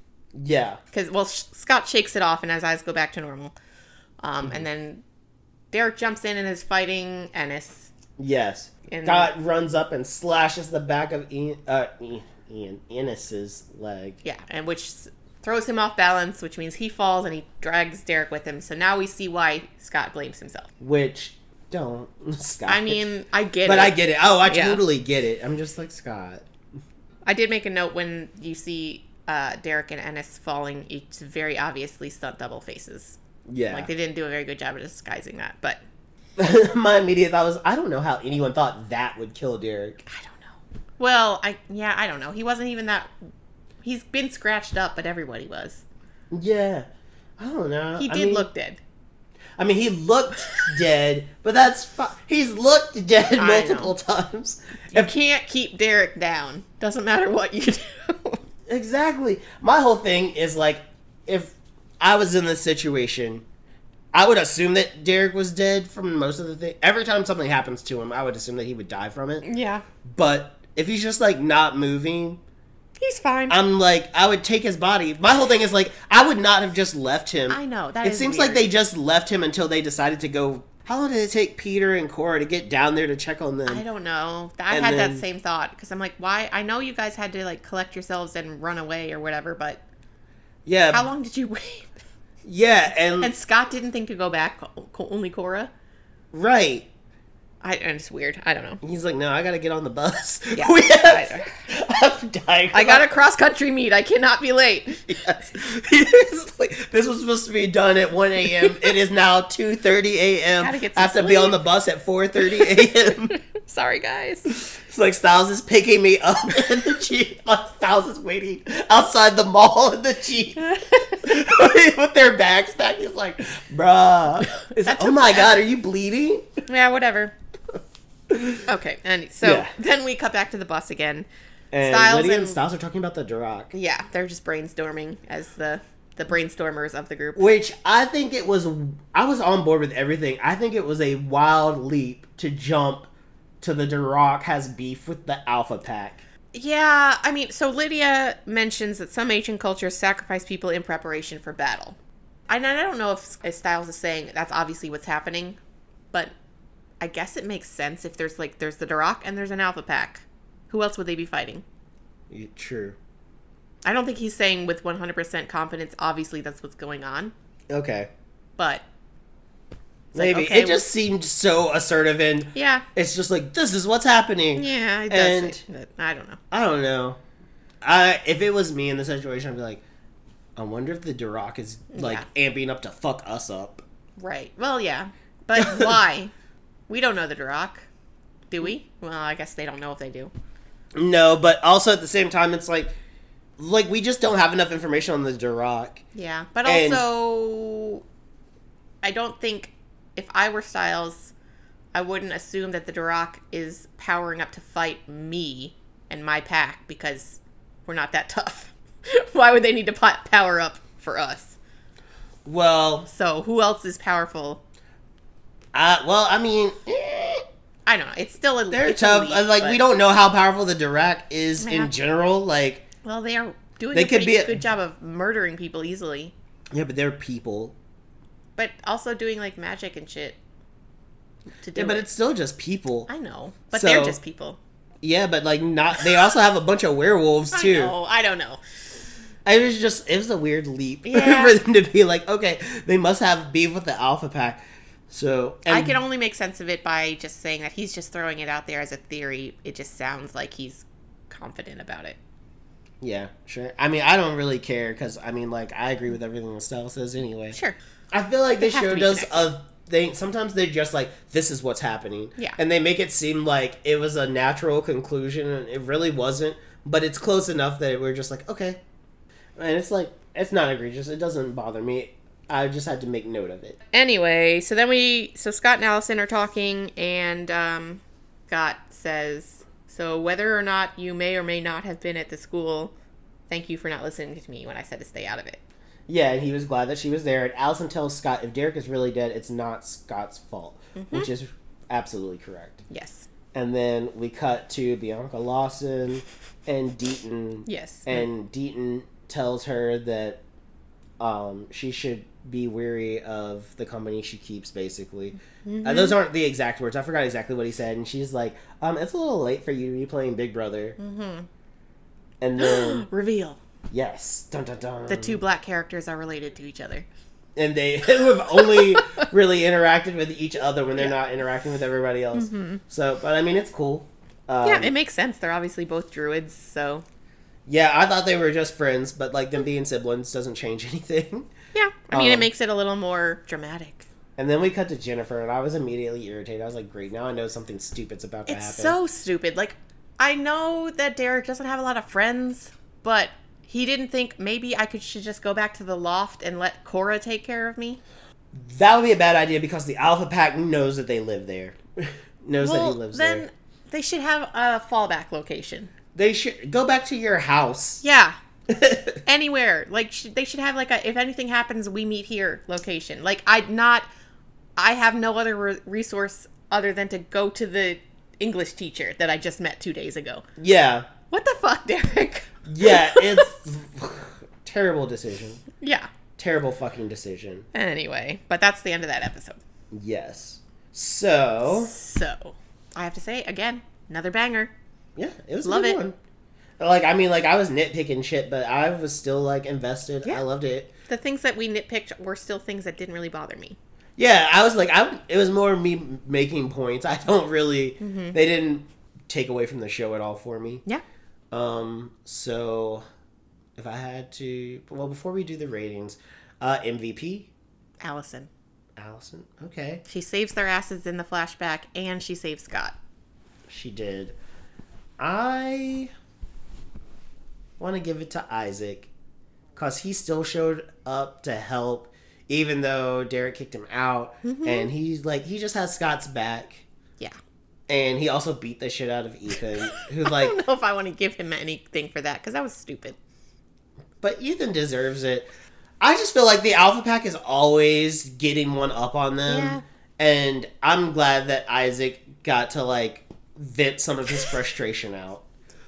Yeah. Because, well, Sh- Scott shakes it off and his eyes go back to normal. Um, Mm-hmm. And then Derek jumps in and is fighting Ennis. Yes. And- Scott runs up and slashes the back of Ian, uh, Ian, Ian Ennis's leg. Yeah, and which throws him off balance, which means he falls and he drags Derek with him. So now we see why Scott blames himself. Which don't Scott. I mean, I get but it. But I get it. Oh, I Yeah. totally get it. I'm just like Scott. I did make a note when you see uh, Derek and Ennis falling. It's very obviously stunt double faces. Yeah. Like they didn't do a very good job of disguising that. But My immediate thought was, I don't know how anyone thought that would kill Derek. I don't know. Well, I yeah, I don't know. He wasn't even that. He's been scratched up, but everybody was. Yeah. I don't know. He I did mean- look dead. I mean, he looked dead, but that's he's looked dead I multiple times. You can't keep Derek down. Doesn't matter what you do. Exactly. My whole thing is like, if I was in this situation, I would assume that Derek was dead from most of the thing. Every time something happens to him, I would assume that he would die from it. yeah, But if he's just like not moving, he's fine. I'm like, I would take his body. My whole thing is like, I would not have just left him. I know that it seems like they just left him until they decided to go. How long did it take Peter and Cora to get down there to check on them? I don't know. I And had then- that same thought because I'm like, why? I know you guys had to like collect yourselves and run away or whatever, but yeah, how long did you wait? yeah, and, And Scott didn't think to go back. Only Cora. right. I and it's weird. I don't know. He's like, no, I gotta get on the bus. Yeah, I- I'm dying. I got a cross country meet. I cannot be late. Yes. Like, this was supposed to be done at 1 a.m. It is now 2:30 a.m. I have to be on the bus at 4:30 a.m. Sorry, guys. It's like Stiles is picking me up in the Jeep. Stiles is waiting outside the mall in the Jeep with their bags packed. He's like, bruh. Like, oh my god, are you bleeding? yeah, whatever. Okay, and so Yeah. then we cut back to the bus again. And Stiles Lydia and and- Stiles are talking about the Darach. Yeah, they're just brainstorming as the the brainstormers of the group. Which I think it was, I was on board with everything. I think it was a wild leap to jump to the Darach has beef with the Alpha Pack. Yeah, I mean, so Lydia mentions that some ancient cultures sacrifice people in preparation for battle. And I don't know if if Stiles is saying that's obviously what's happening, but I guess it makes sense if there's like there's the Darach and there's an Alpha Pack. Who else would they be fighting? Yeah, True. I don't think he's saying with 100% confidence. Obviously, that's what's going on, Okay. but it's like, Maybe okay, it just seemed so assertive, and yeah, it's just like this is what's happening. yeah, it does. And-. I don't know. I don't know. I if it was me in the situation, I'd be like, I wonder if the Darach is like amping up to fuck us up. Right. Well, yeah, but why? We don't know the Darach, do we? Well, I guess they don't know if they do. No, but also at the same time, it's like, like we just don't have enough information on the Darach. Yeah, but And- also, I don't think if I were Stiles, I wouldn't assume that the Darach is powering up to fight me and my pack because we're not that tough. Why would they need to power up for us? Well, So who else is powerful? Uh, well, I mean, eh, I don't know. It's still a they're it's tough. Uh, like we don't know how powerful the Darach is in general. Like, Well, they are doing They a could pretty be a- good job of murdering people easily, yeah, but they're people. but also doing like magic and shit. To do Yeah, but it. it's still just people. I know, but So- they're just people. Yeah, but like not. They also have a bunch of werewolves too. know. I don't know. It was just it was a weird leap Yeah. for them to be like, okay, they must have beef with the Alpha Pack. So I can only make sense of it by just saying that he's just throwing it out there as a theory. It just sounds like he's confident about it. yeah, sure. I mean, I don't really care because I mean, like, I agree with everything that Stella says anyway. Sure. I feel like this show does connected. a thing. Sometimes they just like this is what's happening. Yeah. and they make it seem like it was a natural conclusion, and it really wasn't. But it's close enough that we're just like, okay, and it's like it's not egregious. It doesn't bother me. I just had to make note of it. Anyway, so then we, so Scott and Allison are talking, and um, Scott says, "So whether or not you may or may not have been at the school, thank you for not listening to me when I said to stay out of it." Yeah, and he was glad that she was there. And Allison tells Scott if Derek is really dead, it's not Scott's fault, Mm-hmm. which is absolutely correct. Yes. And then we cut to Bianca Lawson and Deaton, Yes. and Deaton tells her that um, she should be weary of the company she keeps, basically. Mm-hmm. Uh, those aren't the exact words. I forgot exactly what he said. And she's like, um, it's a little late for you to be playing Big Brother. Mhm. And then, Reveal: yes, dun dun dun. the two black characters are related to each other. and they have only really interacted with each other when they're not interacting with everybody else. So, but I mean, it's cool. Um, Mm-hmm. yeah, it makes sense. They're obviously both druids, so yeah, I thought they were just friends, but like them being siblings doesn't change anything. Yeah. I mean, it Um, makes it a little more dramatic. And then we cut to Jennifer, and I was immediately irritated. I was like, "Great, now I know something stupid's about to It's happen." so stupid. Like, I know that Derek doesn't have a lot of friends, but he didn't think maybe I could should just go back to the loft and let Cora take care of me. that would be a bad idea because the Alpha Pack knows that they live there, knows that he lives then there. they should have a fallback location. They should go back to your house. Yeah, anywhere. Like sh- they should have like a if anything happens, we meet here location. Like I'd not, I have no other re- resource other than to go to the English teacher that I just met two days ago. yeah, What the fuck, Derek? yeah, it's terrible decision. yeah. Terrible fucking decision. Anyway, but that's the end of that episode. Yes. So So, I have to say again, another banger. yeah, it was Love it. one. Like I mean, like I was nitpicking shit, but I was still like invested. Yeah. I loved it. The things that we nitpicked were still things that didn't really bother me. Yeah, I was like, I. It was more me making points. I don't really. Mm-hmm. They didn't take away from the show at all for me. Yeah. Um. So, if I had to, well, before we do the ratings, uh, MVP, Allison. Allison. Okay, She saves their asses in the flashback and she saves Scott. she did. I want to give it to Isaac, cause he still showed up to help, even though Derek kicked him out, Mm-hmm. and he's like, he just has Scott's back. Yeah. and he also beat the shit out of Ethan, who like. I don't know if I want to give him anything for that because that was stupid. but Ethan deserves it. I just feel like the Alpha Pack is always getting one up on them, Yeah. and I'm glad that Isaac got to like vent some of his frustration out.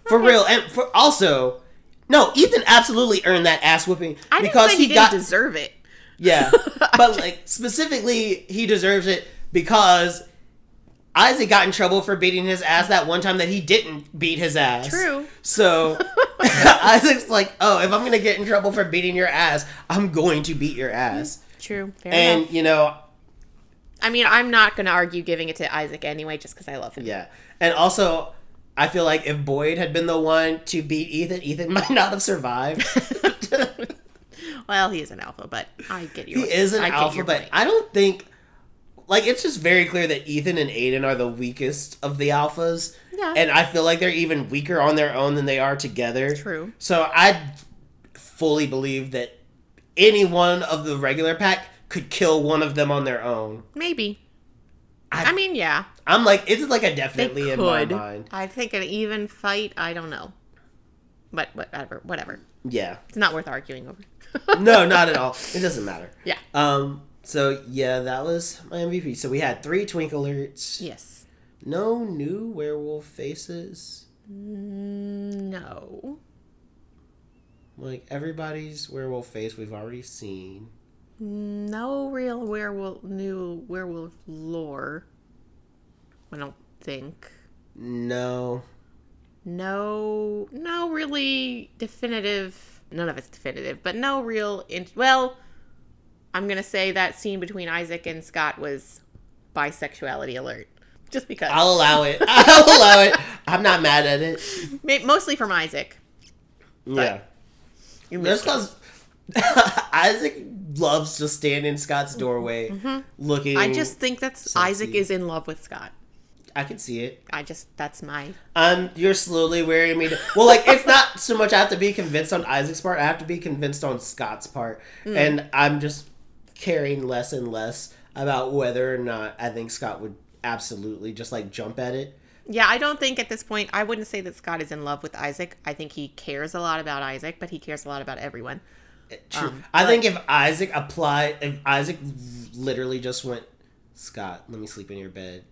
for real. And for also, no, Ethan absolutely earned that ass whooping I because he, he, got deserve it. yeah, but like specifically, he deserves it because Isaac got in trouble for beating his ass that one time that he didn't beat his ass. True. So Isaac's like, oh, if I'm gonna get in trouble for beating your ass, I'm going to beat your ass. True. Fair And enough. you know, I mean, I'm not going to argue giving it to Isaac anyway, just because I love him. yeah, and also. I feel like if Boyd had been the one to beat Ethan, Ethan might not have survived. Well, he is an alpha, but I get you. he is an I alpha, but point. I don't think like it's just very clear that Ethan and Aiden are the weakest of the alphas. Yeah. And I feel like they're even weaker on their own than they are together. True. So I fully believe that any one of the regular pack could kill one of them on their own. maybe. I- I, mean, yeah, I'm like it's like a they definitely in my mind. I think an even fight. I don't know, but whatever. Whatever. Yeah. It's not worth arguing over. No, not at all. It doesn't matter. Yeah. Um so yeah, that was my MVP. So we had three twink alerts. Yes. No new werewolf faces. No. Like everybody's werewolf face we've already seen. No real werewolf, new werewolf lore. I don't think. No. No, no really definitive. None of it's definitive, but no real. In- well, I'm gonna say that scene between Isaac and Scott was bisexuality alert, just because. I'll allow it. I'll allow it. I'm not mad at it. Mostly from Isaac. Yeah. You missed it. because Isaac loves to stand in Scott's doorway mm-hmm. looking. I just think that sexy. Isaac is in love with Scott. I can see it. I just that's my Um, you're slowly wearing me. To, well, like it's not so much I have to be convinced on Isaac's part. I have to be convinced on Scott's part, and I'm just caring less and less about whether or not I think Scott would absolutely just like jump at it. Yeah, I don't think at this point I wouldn't say that Scott is in love with Isaac. I think he cares a lot about Isaac, but he cares a lot about everyone. True. Um, I think if Isaac applied, if Isaac literally just went, Scott, let me sleep in your bed.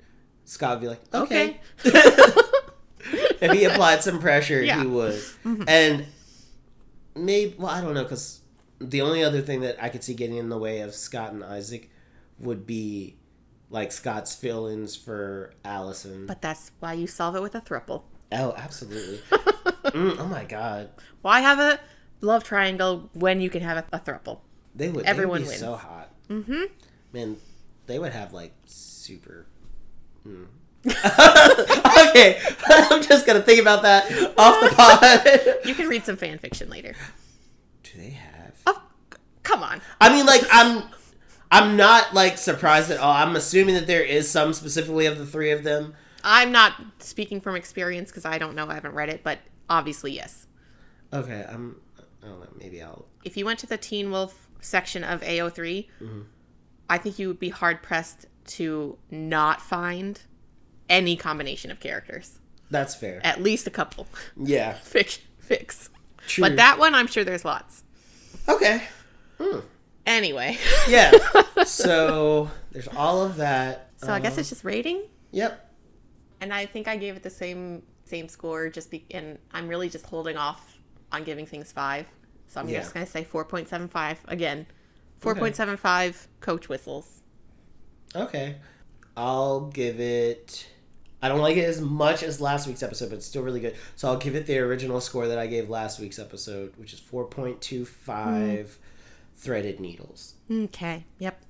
Scott would be like, okay. if he applied some pressure, Yeah. he would. And maybe, well, I don't know, because the only other thing that I could see getting in the way of Scott and Isaac would be like Scott's feelings for Allison. But that's why you solve it with a thruple. oh, absolutely. Mm, oh my god, Why have a love triangle when you can have a, a thruple? they would. Everyone they would be wins. so hot. Mm-hmm. Man, they would have like super. Hmm. okay, I'm just gonna think about that off the pod. You can read some fan fiction later. Do they have? Oh, come on. I mean, like I'm, I'm not like surprised at all. I'm assuming that there is some specifically of the three of them. I'm not speaking from experience because I don't know. I haven't read it, but obviously, yes. Okay, I'm. I don't know. Maybe I'll. If you went to the Teen Wolf section of AO3, Mm-hmm. I think you would be hard pressed to not find any combination of characters. That's fair. At least a couple. Yeah. Fix. Fix. True. But that one, I'm sure there's lots. Okay. Hmm. Anyway. Yeah. so there's all of that. So I guess Um, it's just rating. Yep. And I think I gave it the same same score just be and I'm really just holding off on giving things 5. So I'm Yeah. just going to say 4.75 again. 4.75 coach whistles. Okay. I'll give it. I don't like it as much as last week's episode, but it's still really good. So I'll give it the original score that I gave last week's episode, which is 4.25 threaded needles. Okay. Yep.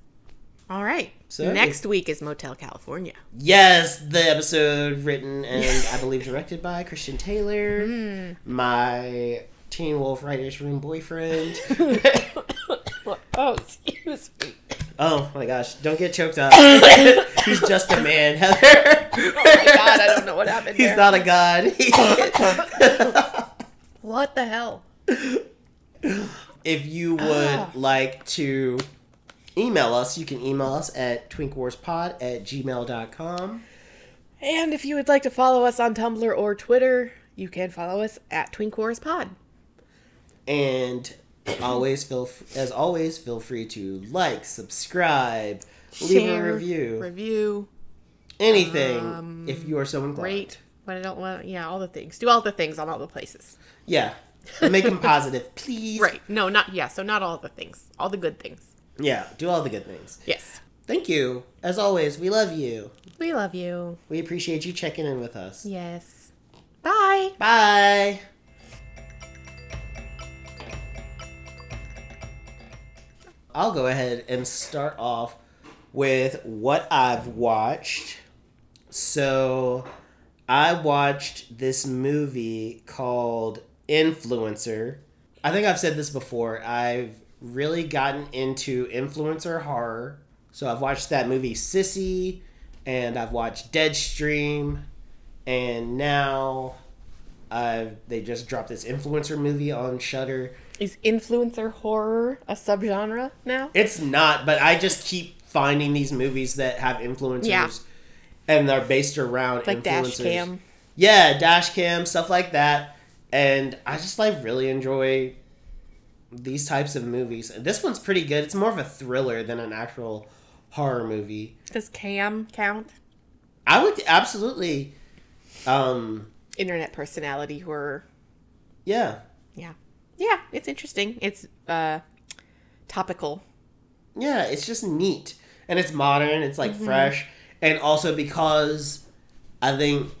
All right. So next week is Motel California. Yes, the episode written and I believe directed by Christian Taylor, hmm. my Teen Wolf Writers Room boyfriend. oh, excuse me. Oh my gosh, don't get choked up. He's just a man, Heather. Oh my god, I don't know what happened He's there. not a god. What the hell? if you would Ah. like to email us, you can email us at twinkwarspod at gmail.com. And if you would like to follow us on Tumblr or Twitter, you can follow us at twinkwarspod. And always feel, f- as always, feel free to like, subscribe, leave a review, Review. anything um, if you are so inclined. Rate. But I don't want. Yeah, all the things. Do all the things on all the places. Yeah. Make them positive, please. Right. No, not yeah. So not all the things. All the good things. Yeah, do all the good things. Yes. Thank you. As always, we love you. We love you. We appreciate you checking in with us. Yes. Bye. Bye. I'll go ahead and start off with what I've watched. So, I watched this movie called Influencer. I think I've said this before. I've really gotten into influencer horror. So, I've watched that movie Sissy, and I've watched Deadstream, and now uh, they just dropped this influencer movie on Shudder. Is influencer horror a subgenre now? It's not, but I just keep finding these movies that have influencers, Yeah. and they're based around Like influencers. dash cam. Yeah, dash cam stuff like that, and I just like really enjoy these types of movies. And this one's pretty good. It's more of a thriller than an actual horror movie. Does cam count? I would absolutely, um, Internet personality horror. yeah, Yeah. Yeah, it's interesting. It's uh topical. Yeah, it's just neat. And it's modern, it's like fresh. And also because I think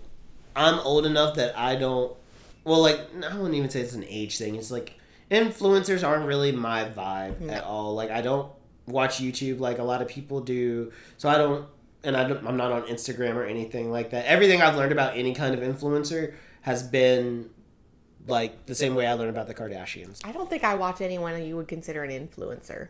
I'm old enough that I don't well like I wouldn't even say it's an age thing. It's like influencers aren't really my vibe at all. Like I don't watch YouTube like a lot of people do. So I don't and I don't, I'm not on Instagram or anything like that. Everything I've learned about any kind of influencer has been like the same way I learned about the Kardashians. I don't think I watch anyone you would consider an influencer.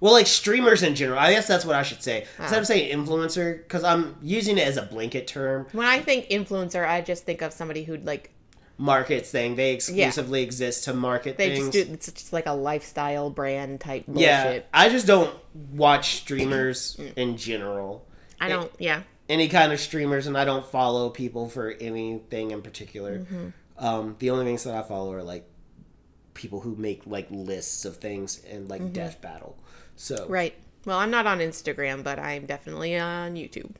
Well, like streamers in general. I guess that's what I should say. Instead Ah. of saying influencer, because I'm using it as a blanket term, When I think influencer, I just think of somebody who'd like markets thing. They exclusively exist to market they things. just do it's just like a lifestyle brand type bullshit. yeah, I just don't watch streamers in general. I don't yeah. Any kind of streamers, and I don't follow people for anything in particular. Mm-hmm. Um, the only things that I follow are like people who make like lists of things and like Death Battle. So Mm-hmm. Right. Well, I'm not on Instagram, but I'm definitely on YouTube.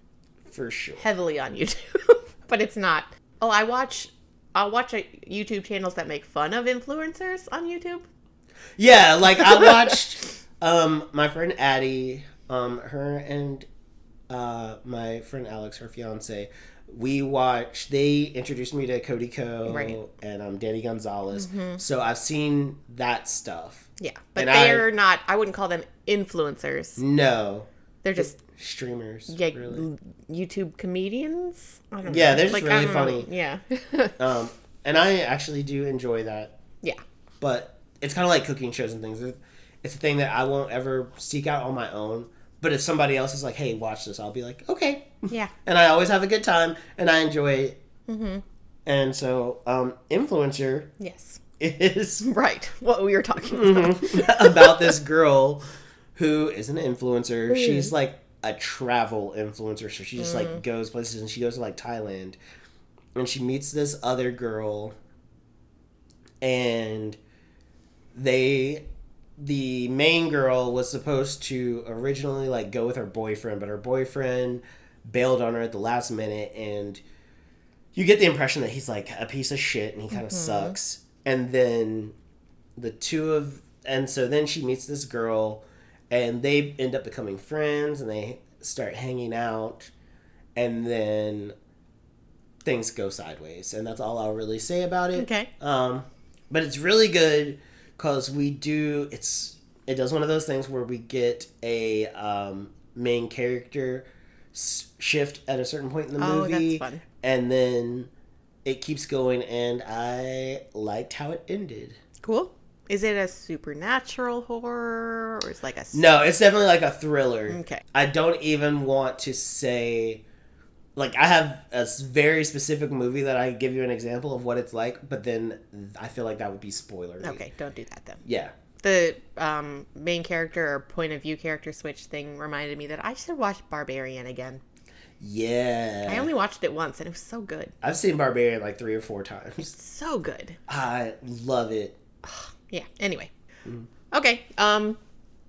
for sure. Heavily on YouTube. but it's not. Oh, I watch I'll watch a, YouTube channels that make fun of influencers on YouTube. Yeah, like I watched um my friend Addie, um her and uh my friend Alex, her fiance, we watched they introduced me to Cody Ko Right. and um Danny Gonzalez. So I've seen that stuff. Yeah. But And they're not I wouldn't call them influencers. No. They're just Streamers. yeah, really. YouTube comedians. I don't Yeah, know. they're just I really funny. Yeah. Um and I actually do enjoy that. yeah. But it's kinda like cooking shows and things. It's a thing that I won't ever seek out on my own. But if somebody else is like, hey, watch this, I'll be like, okay. Yeah. and I always have a good time and I enjoy it. Mm-hmm. And so, um, influencer Yes. is Right. What we were talking about. Mm-hmm. about this girl who is an influencer. Mm-hmm. She's like a travel influencer, so she just like mm. goes places and she goes to like Thailand, and she meets this other girl, and they the main girl was supposed to originally like go with her boyfriend, but her boyfriend bailed on her at the last minute and you get the impression that he's like a piece of shit and he kind of sucks. And then the two of and so then she meets this girl and they end up becoming friends and they start hanging out and then things go sideways and that's all I'll really say about it. Okay. Um, but it's really good because we do it's it does one of those things where we get a um, main character s- shift at a certain point in the Oh, that's movie, fun. and then it keeps going. And I liked how it ended. Cool. Is it a supernatural horror or is like a No, it's definitely like a thriller. Okay. I don't even want to say like I have a very specific movie that I give you an example of what it's like, but then I feel like that would be spoiler. Okay, don't do that then. Yeah. The um, main character or point of view character switch thing reminded me that I should watch Barbarian again. Yeah. I only watched it once and it was so good. I've seen Barbarian like three or four times. So good. I love it. Yeah. Anyway. Mm. Okay. Um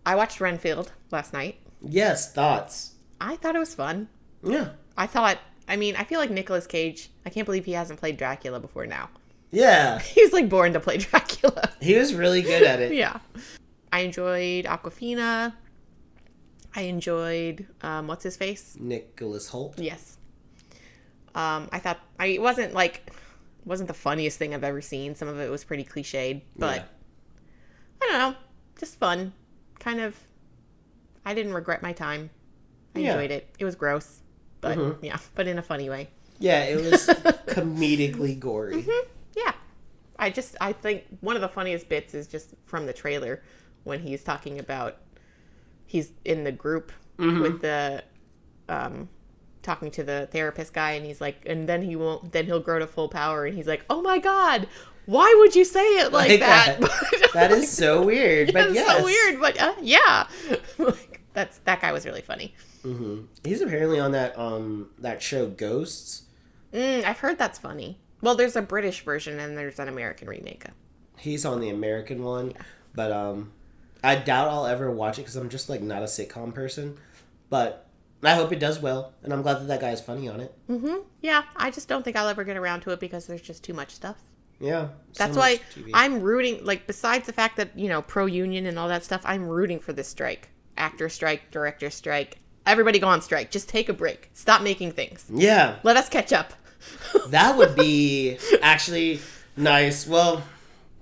I watched Renfield last night. Yes, thoughts. I thought it was fun. Yeah. I thought I mean, I feel like Nicolas Cage. I can't believe he hasn't played Dracula before now. Yeah, He was like born to play Dracula. he was really good at it. yeah. I enjoyed Awkwafina. I enjoyed um, what's his face? Nicholas Hoult. Yes. Um, I thought I it wasn't like wasn't the funniest thing I've ever seen. Some of it was pretty cliched, but Yeah. I don't know, just fun. Kind of. I didn't regret my time. I Yeah. enjoyed it. It was gross, but Mhm. yeah, but in a funny way. Yeah, it was comedically gory. Yeah. I just I think one of the funniest bits is just from the trailer when he's talking about he's in the group with the um talking to the therapist guy and he's like and then he won't then he'll grow to full power and he's like, "Oh my god, why would you say it like, Like that?" that. That is so weird, but yes. so weird, but uh, yeah. like that's that guy was really funny. Hmm He's apparently on that um that show Ghosts. Mm, I've heard that's funny. Well, there's a British version and there's an American remake. He's on the American one, but um, I doubt I'll ever watch it because I'm just like not a sitcom person. But I hope it does well, and I'm glad that that guy is funny on it. hmm Yeah, I just don't think I'll ever get around to it because there's just too much stuff. Yeah, so That's much why TV. I'm rooting. Like, besides the fact that you know pro union and all that stuff, I'm rooting for this strike, actor strike, director strike. Everybody go on strike. Just take a break. Stop making things. Yeah, Let us catch up. that would be actually nice. Well,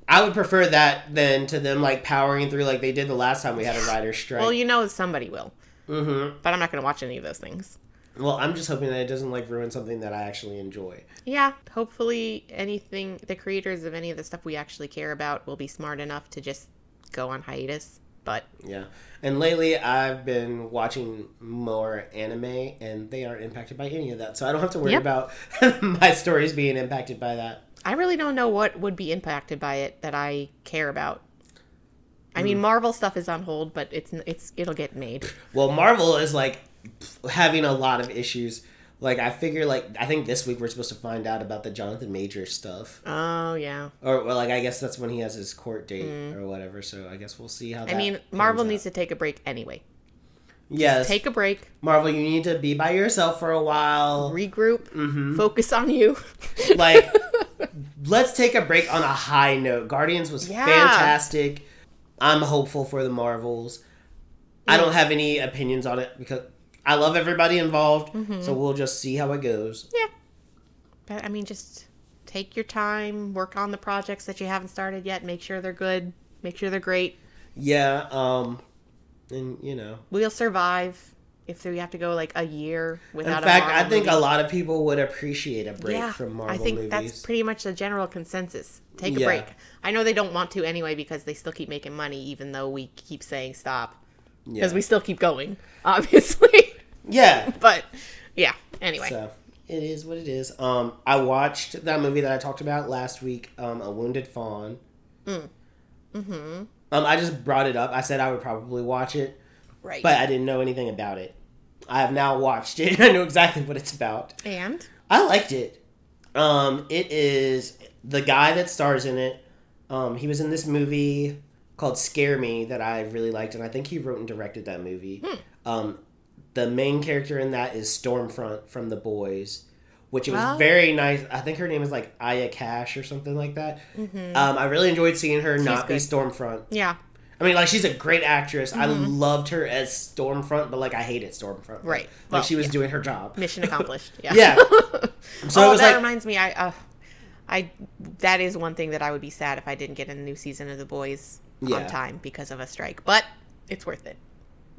I would prefer that than to them like powering through like they did the last time we had a writer's strike. well, you know somebody will, mm-hmm. but I'm not going to watch any of those things. Well, I'm just hoping that it doesn't like ruin something that I actually enjoy. Yeah, hopefully anything the creators of any of the stuff we actually care about will be smart enough to just go on hiatus. But Yeah. And lately I've been watching more anime and they aren't impacted by any of that. So I don't have to worry Yep. about my stories being impacted by that. I really don't know what would be impacted by it that I care about. I mean, hmm. Marvel stuff is on hold, but it's it's it'll get made. Well, Marvel is like having a lot of issues. Like I figure like I think this week we're supposed to find out about the Jonathan Major stuff. Oh yeah. Or well, like I guess that's when he has his court date or whatever. So I guess we'll see how that Mm. I mean, Marvel out. needs to take a break anyway. Yes. Take a break, Marvel, you need to be by yourself for a while. regroup, Mm-hmm. focus on you. like let's take a break on a high note guardians was Yeah. fantastic i'm hopeful for the marvels i don't have any opinions on it because i love everybody involved Mm-hmm. so we'll just see how it goes yeah. But I mean, just take your time, work on the projects that you haven't started yet, make sure they're good, make sure they're great. yeah um and you know We'll survive if we have to go like a year without. in fact i think movie. a lot of people would appreciate a break from marvel I think movies that's pretty much the general consensus. Take a Yeah. break. I know they don't want to anyway because they still keep making money, even though we keep saying stop. Because yeah. we still keep going, obviously. Yeah but yeah. Anyway, So it is what it is. Um, I watched that movie that I talked about last week, um, A Wounded Fawn. Mm. Mm-hmm. Um, I just brought it up. I said I would probably watch it, right. but I didn't know anything about it. I have now watched it. I know exactly what it's about. and I liked it. Um, it is the guy that stars in it. Um, he was in this movie called Scare Me that I really liked, and I think he wrote and directed that movie. Um, the main character in that is Stormfront from The Boys, which it was Oh. very nice. I think her name is like Aya Cash or something like that. Um, I really enjoyed seeing her not be. Stormfront. yeah, I mean, like she's a great actress. I loved her as Stormfront, but like I hated Stormfront. Right. Like Well, she was yeah. doing her job. mission accomplished. Yeah. Yeah. So oh, it was that like reminds me. I, uh, I that is one thing that I would be sad if I didn't get a new season of The Boys Yeah. on time because of a strike. But it's worth it.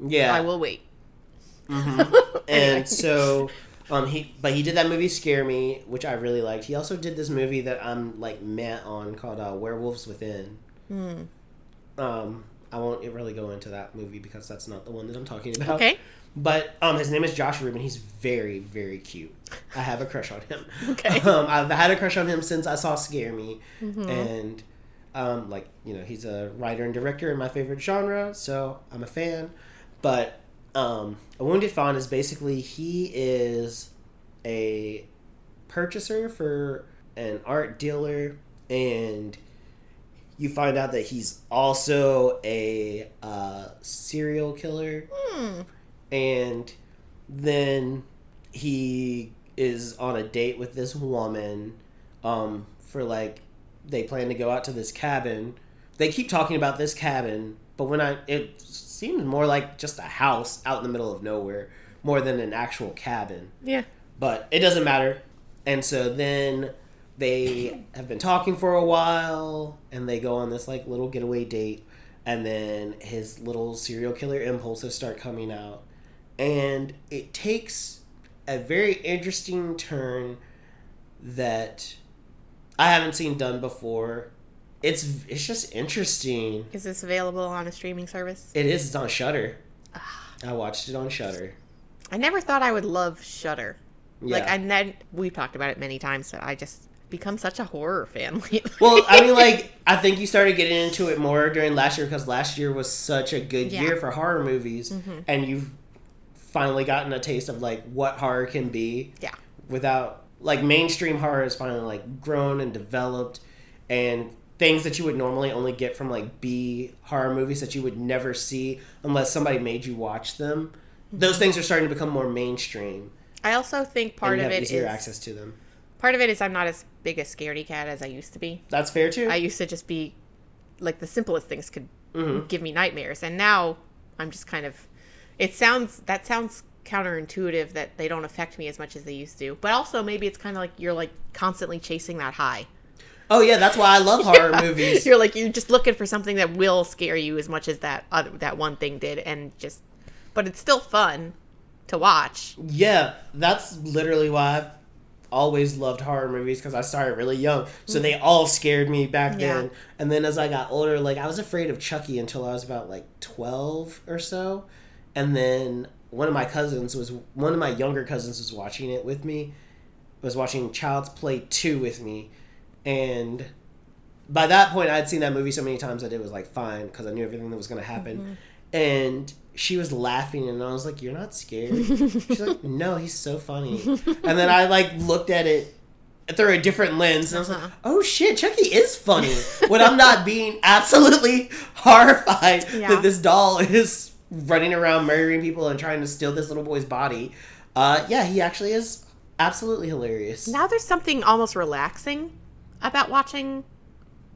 yeah. I will wait. And so, um, he but he did that movie Scare Me, which I really liked. He also did this movie that I'm like meh on called uh, Werewolves Within. Hmm. Um, I won't really go into that movie because that's not the one that I'm talking about. Okay. But um, his name is Josh Ruben. He's very, very cute. I have a crush on him. Okay. Um, I've had a crush on him since I saw Scare Me, Mm-hmm. and um, like you know, he's a writer and director in my favorite genre, so I'm a fan. But um, a wounded fawn is basically he is a purchaser for an art dealer, and you find out that he's also a uh, serial killer Hmm. and then he is on a date with this woman um, for like they plan to go out to this cabin. They keep talking about this cabin, but when I it seems more like just a house out in the middle of nowhere more than an actual cabin. Yeah. But it doesn't matter. And so then they have been talking for a while and they go on this like little getaway date and then his little serial killer impulses start coming out and it takes a very interesting turn that I haven't seen done before. It's it's just interesting. Is this available on a streaming service? It is. It's on Shudder. Ah. I watched it on Shudder. I never thought I would love Shudder. Like Yeah. I then we've talked about it many times. So I just become such a horror fan lately. Well, I mean, like I think you started getting into it more during last year because last year was such a good Yeah. year for horror movies, mm-hmm. and you've finally gotten a taste of like what horror can be. Yeah. Without like mainstream horror has finally like grown and developed, and things that you would normally only get from like B horror movies that you would never see unless somebody made you watch them. Those things are starting to become more mainstream, I also think part of have it easier is access to them. part of it is I'm not as big a scaredy cat as I used to be. That's fair too. I used to just be like the simplest things could Mhm. give me nightmares, and now I'm just kind of. It sounds that sounds counterintuitive that they don't affect me as much as they used to, but also maybe it's kind of like you're like constantly chasing that high. Oh yeah, that's why I love horror movies. You're like you're just looking for something that will scare you as much as that other that one thing did, and just, but it's still fun to watch. Yeah, that's literally why I've always loved horror movies because I started really young. So they mm-hmm. all scared me back Yeah. then. And then as I got older, like I was afraid of Chucky until I was about like 12 or so. And then one of my cousins was one of my younger cousins was watching it with me. Was watching Child's Play 2 with me. And by that point I'd seen that movie so many times that it was like fine because I knew everything that was going to happen. And she was laughing and I was like, "You're not scared?" She's like, "No, he's so funny." And then I like looked at it through a different lens and I was Uh-huh. like, "Oh shit, Chucky is funny." when I'm not being absolutely horrified Yeah. that this doll is running around murdering people and trying to steal this little boy's body. Uh, yeah, he actually is absolutely hilarious. Now there's something almost relaxing about watching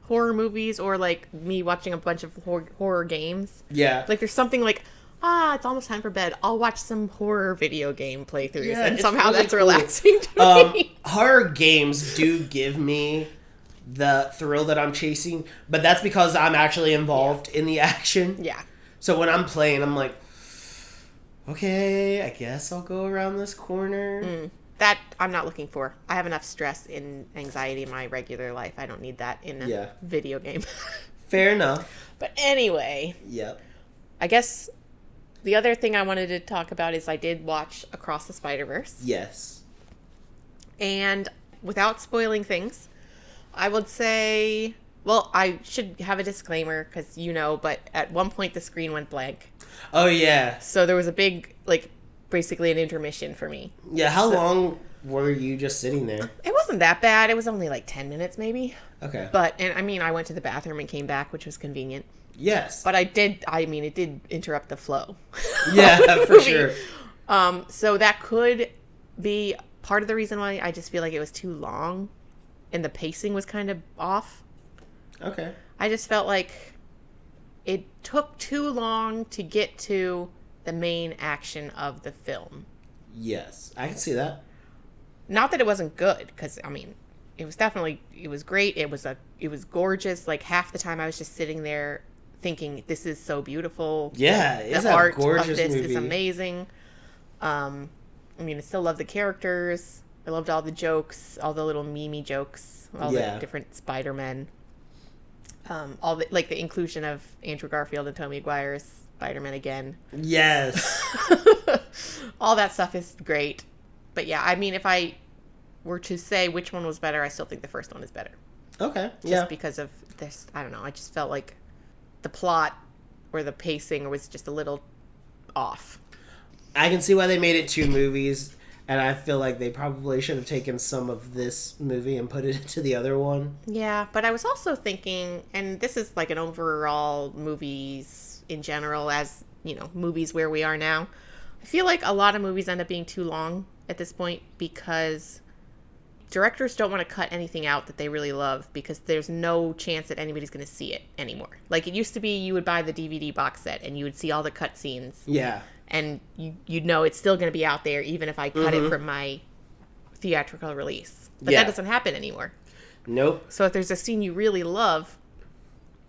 horror movies or like me watching a bunch of hor- horror games. yeah. Like there's something like ah, it's almost time for bed. I'll watch some horror video game playthroughs, Yeah, and somehow really that's cool. relaxing to um, me. horror games do give me the thrill that I'm chasing, but that's because I'm actually involved in the action. Yeah, So when I'm playing, I'm like, okay, I guess I'll go around this corner. Mm. That I'm not looking for. I have enough stress and anxiety in my regular life. I don't need that in a Yeah. video game. Fair enough. but anyway, Yep. I guess the other thing I wanted to talk about is I did watch Across the Spider Verse. Yes. And without spoiling things, I would say, well, I should have a disclaimer because you know, but at one point the screen went blank. Oh yeah. So there was a big, like, basically an intermission for me. Yeah. How So- long were you just sitting there? It wasn't that bad. It was only like 10 minutes maybe. Okay. But, and I mean, I went to the bathroom and came back, which was convenient. yes. But I did, I mean, it did interrupt the flow. yeah, for sure. Um, so that could be part of the reason why I just feel like it was too long and the pacing was kind of off. Okay. I just felt like it took too long to get to the main action of the film. Yes, I can see that. Not that it wasn't good, because I mean, it was definitely it was great. It was a it was gorgeous. Like half the time, I was just sitting there thinking, "This is so beautiful." Yeah, it's the a art gorgeous of this movie. is amazing. Um, I mean, I still love the characters. I loved all the jokes, all the little mimi jokes, all Yeah. the different Spider Men. Um, all the like the inclusion of Andrew Garfield and Tobey Maguire's Spider Man again. Yes. all that stuff is great. But yeah, I mean, if I were to say which one was better, I still think the first one is better. Okay. Just Yeah. because of this, I don't know. I just felt like the plot or the pacing was just a little off. I can see why they made it two movies, and I feel like they probably should have taken some of this movie and put it into the other one. Yeah, but I was also thinking, and this is like an overall movies in general, as you know, movies where we are now. I feel like a lot of movies end up being too long at this point because directors don't want to cut anything out that they really love because there's no chance that anybody's going to see it anymore. Like it used to be, you would buy the DVD box set and you would see all the cut scenes, Yeah. and you you'd know it's still going to be out there even if I cut it mm-hmm. from my theatrical release. But Yeah. that doesn't happen anymore. Nope. So if there's a scene you really love,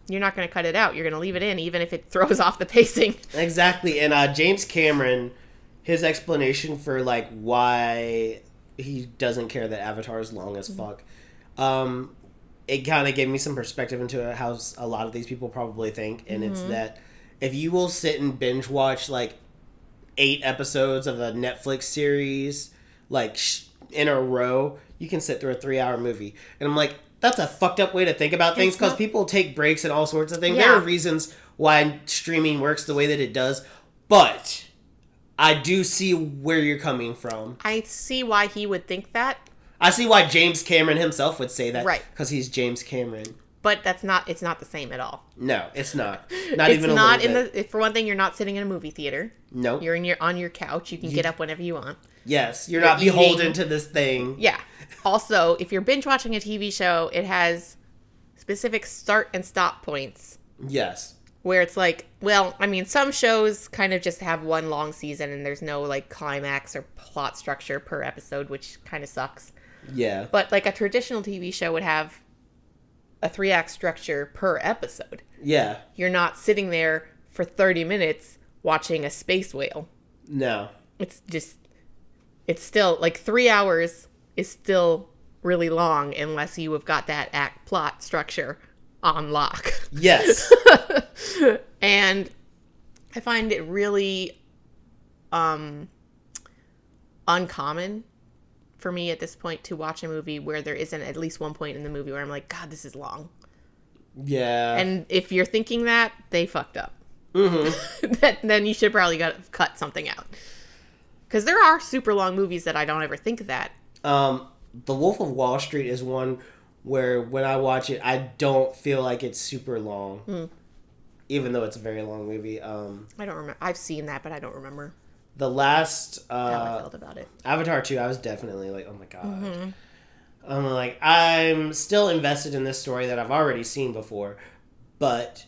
you're not going to cut it out. You're going to leave it in, even if it throws off the pacing. Exactly. And uh, James Cameron, his explanation for like why he doesn't care that Avatar is long as fuck, um, it kind of gave me some perspective into how s- a lot of these people probably think, and it's that if you will sit and binge watch like eight episodes of a Netflix series, like sh- in a row, you can sit through a three-hour movie, and I'm like. That's a fucked up way to think about things because not- people take breaks and all sorts of things. There are reasons why streaming works the way that it does, but I do see where you're coming from. I see why he would think that, I see why James Cameron himself would say that, Right. Because he's James Cameron. But that's not. It's not the same at all. No, it's not. Not it's even a not in bit. the. For one thing, you're not sitting in a movie theater. Nope. You're in your on your couch. You can get up whenever you want. yes, you're, you're not beholden to this thing. Yeah. Also, if you're binge watching a TV show, it has specific start and stop points Yes. where it's like, well, I mean, some shows kind of just have one long season and there's no like climax or plot structure per episode, which kind of sucks. Yeah. But like a traditional TV show would have a three act structure per episode. Yeah. You're not sitting there for 30 minutes watching a space whale. No. It's just, it's still like three hours is still really long unless you have got that act plot structure on lock. Yes. and I find it really um uncommon for me at this point to watch a movie where there isn't at least one point in the movie where I'm like, God, this is long. yeah. And if you're thinking that, they fucked up. mm-hmm. that, then you should probably got cut something out. Because there are super long movies that I don't ever think of that. Um, The Wolf of Wall Street is one where when I watch it, I don't feel like it's super long, Hmm. even though it's a very long movie. Um, I don't remember. I've seen that, but I don't remember the last how I uh, felt about it. Avatar 2, I was definitely like, oh my god. Mm-hmm. I'm like, I'm still invested in this story that I've already seen before, but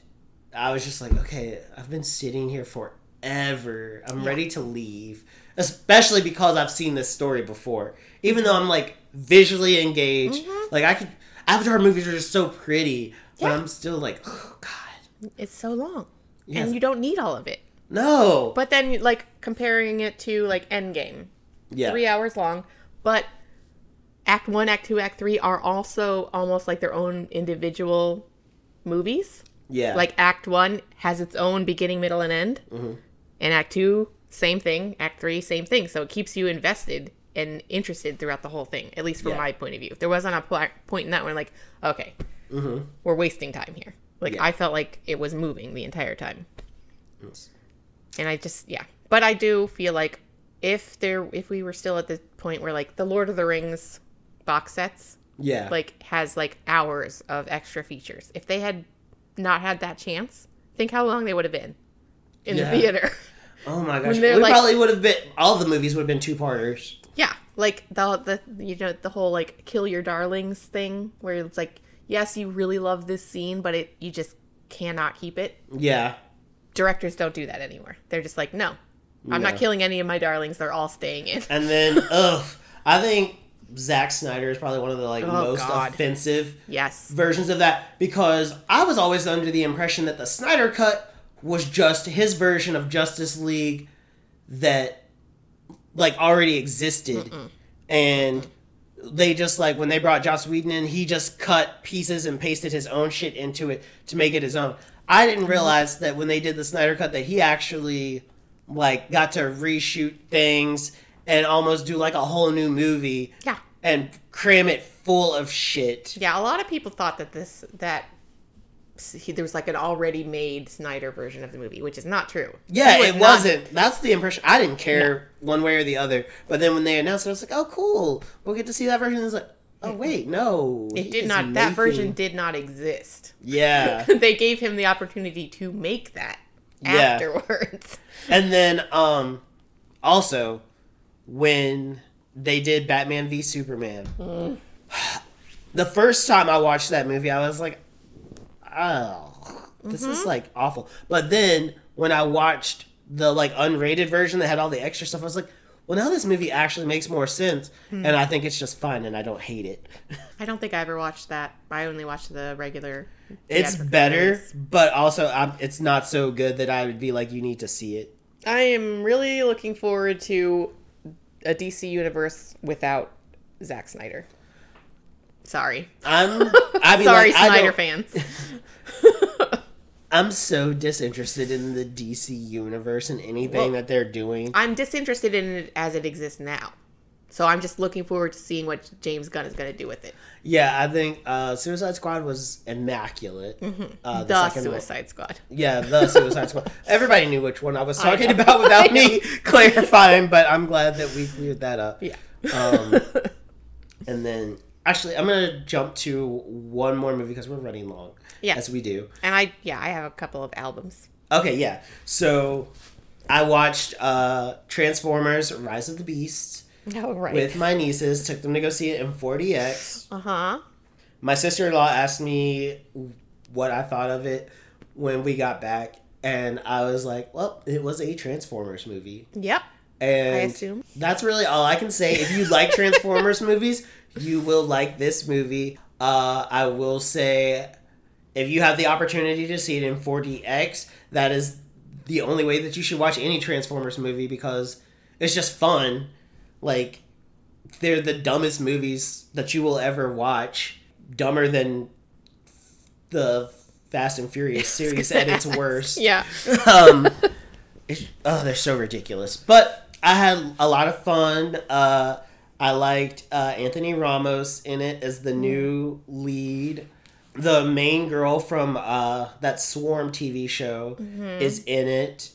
I was just like, okay, I've been sitting here forever. I'm ready to leave, especially because I've seen this story before. Even though I'm like visually engaged, like I could. Avatar movies are just so pretty, but Mm-hmm. I'm still like, oh god, It's so long. Yes. And you don't need all of it. No. But then, like, comparing it to, like, Endgame, yeah, three hours long, but Act One, Act Two, Act Three are also almost like their own individual movies. yeah, Like Act One has its own beginning, middle, and end, Mm-hmm. and Act Two, same thing. Act Three, same thing. So it keeps you invested and interested throughout the whole thing. At least from Yeah. my point of view, there wasn't a pl- point in that one like, okay, we're wasting time here. Like Mm-hmm. Yeah. I felt like it was moving the entire time. Yes. And I just yeah. But I do feel like if there if we were still at the point where like the Lord of the Rings box sets yeah, like has like hours of extra features. If they had not had that chance, think how long they would have been in Yeah. the theater. oh my gosh, we like- probably would have been. All the movies would have been two parters. yeah, like the the you know the whole like kill your darlings thing where it's like yes, you really love this scene, but it you just cannot keep it. Yeah, Directors don't do that anymore. They're just like, no. I'm No. not killing any of my darlings. They're all staying in. And then, ugh, I think Zack Snyder is probably one of the like Oh, most God. offensive Yes. versions of that because I was always under the impression that the Snyder cut was just his version of Justice League that like already existed, and they just like when they brought Joss Whedon in, he just cut pieces and pasted his own shit into it to make it his own. I didn't mm-hmm. realize that when they did the Snyder cut that he actually like got to reshoot things and almost do like a whole new movie Yeah. and cram it full of shit. Yeah, a lot of people thought that this that he, there was like an already made Snyder version of the movie, which is not true. Yeah, was it not- wasn't. That's the impression. I didn't care one way or the other. But then when they announced it, I was like, "Oh, cool! We'll get to see that version." It's like, "Oh, wait, no, It did not. That version did not exist. Yeah, they gave him the opportunity to make that Yeah. afterwards. and then um, also when they did Batman v Superman. The first time I watched that movie, I was like, "Oh, this is like awful." But then when I watched the like unrated version that had all the extra stuff, I was like, "Well, now this movie actually makes more sense," and I think it's just fun, and I don't hate it. I don't think I ever watched that. I only watched the regular. It's better, release. but also um, it's not so good that I would be like, "You need to see it." I am really looking forward to a DC universe without Zack Snyder. Sorry. I'm. I mean, Sorry, like, Snyder don't- fans. I'm so disinterested in the DC universe and anything Well- that they're doing. I'm disinterested in it as it exists now. So I'm just looking forward to seeing what James Gunn is going to do with it. Yeah, I think uh, Suicide Squad was immaculate. Uh, Mm-hmm. The, second one- Suicide Squad. Yeah, the Suicide Squad. Everybody knew which one I was talking know. about without me clarifying, but I'm glad that we cleared that up. Yeah. Um, and then, actually, I'm gonna jump to one more movie because we're running long. Yeah. as we do. And I, yeah, I have a couple of albums. Okay, yeah. So, I watched uh, Transformers: Rise of the Beast Oh, right. with my nieces. Took them to go see it in 4DX. uh huh. My sister in law asked me what I thought of it when we got back, and I was like, "Well, it was a Transformers movie." Yep. And I assume. that's really all I can say. If you like Transformers movies, you will like this movie. Uh, I will say, if you have the opportunity to see it in 4DX, that is the only way that you should watch any Transformers movie because it's just fun. Like, they're the dumbest movies that you will ever watch. Dumber than the Fast and Furious series at its worst Yeah. um, oh, they're so ridiculous. But I had a lot of fun. Uh, I liked uh, Anthony Ramos in it as the new lead. The main girl from uh, that Swarm TV show is in it.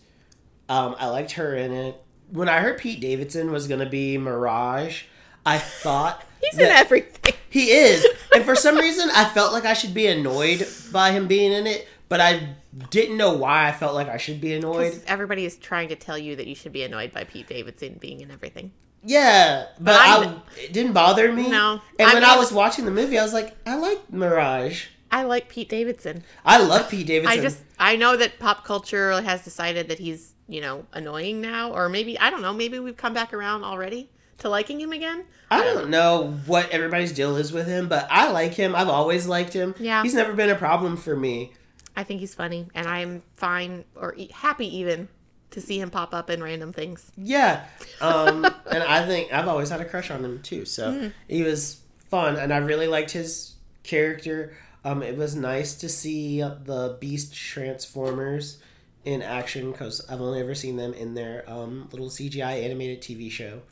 Um, I liked her in it. When I heard Pete Davidson was going to be Mirage, I thought He's in everything. he is. And for some reason, I felt like I should be annoyed by him being in it, but I didn't know why I felt like I should be annoyed. Everybody is trying to tell you that you should be annoyed by Pete Davidson being in everything. Yeah, but I'm- I, it didn't bother me. No. And I when I was watching the movie, I was like, I like Mirage. I like Pete Davidson. I love Pete Davidson. I just I know that pop culture has decided that he's, you know, annoying now or maybe I don't know, maybe we've come back around already to liking him again. I don't know what everybody's deal is with him, but I like him. I've always liked him. Yeah. He's never been a problem for me. I think he's funny and I'm fine or happy even to see him pop up in random things. Yeah. Um, and I think I've always had a crush on him too. So Hmm. he was fun, and I really liked his character. Um, it was nice to see the Beast Transformers in action because I've only ever seen them in their um, little CGI animated TV show.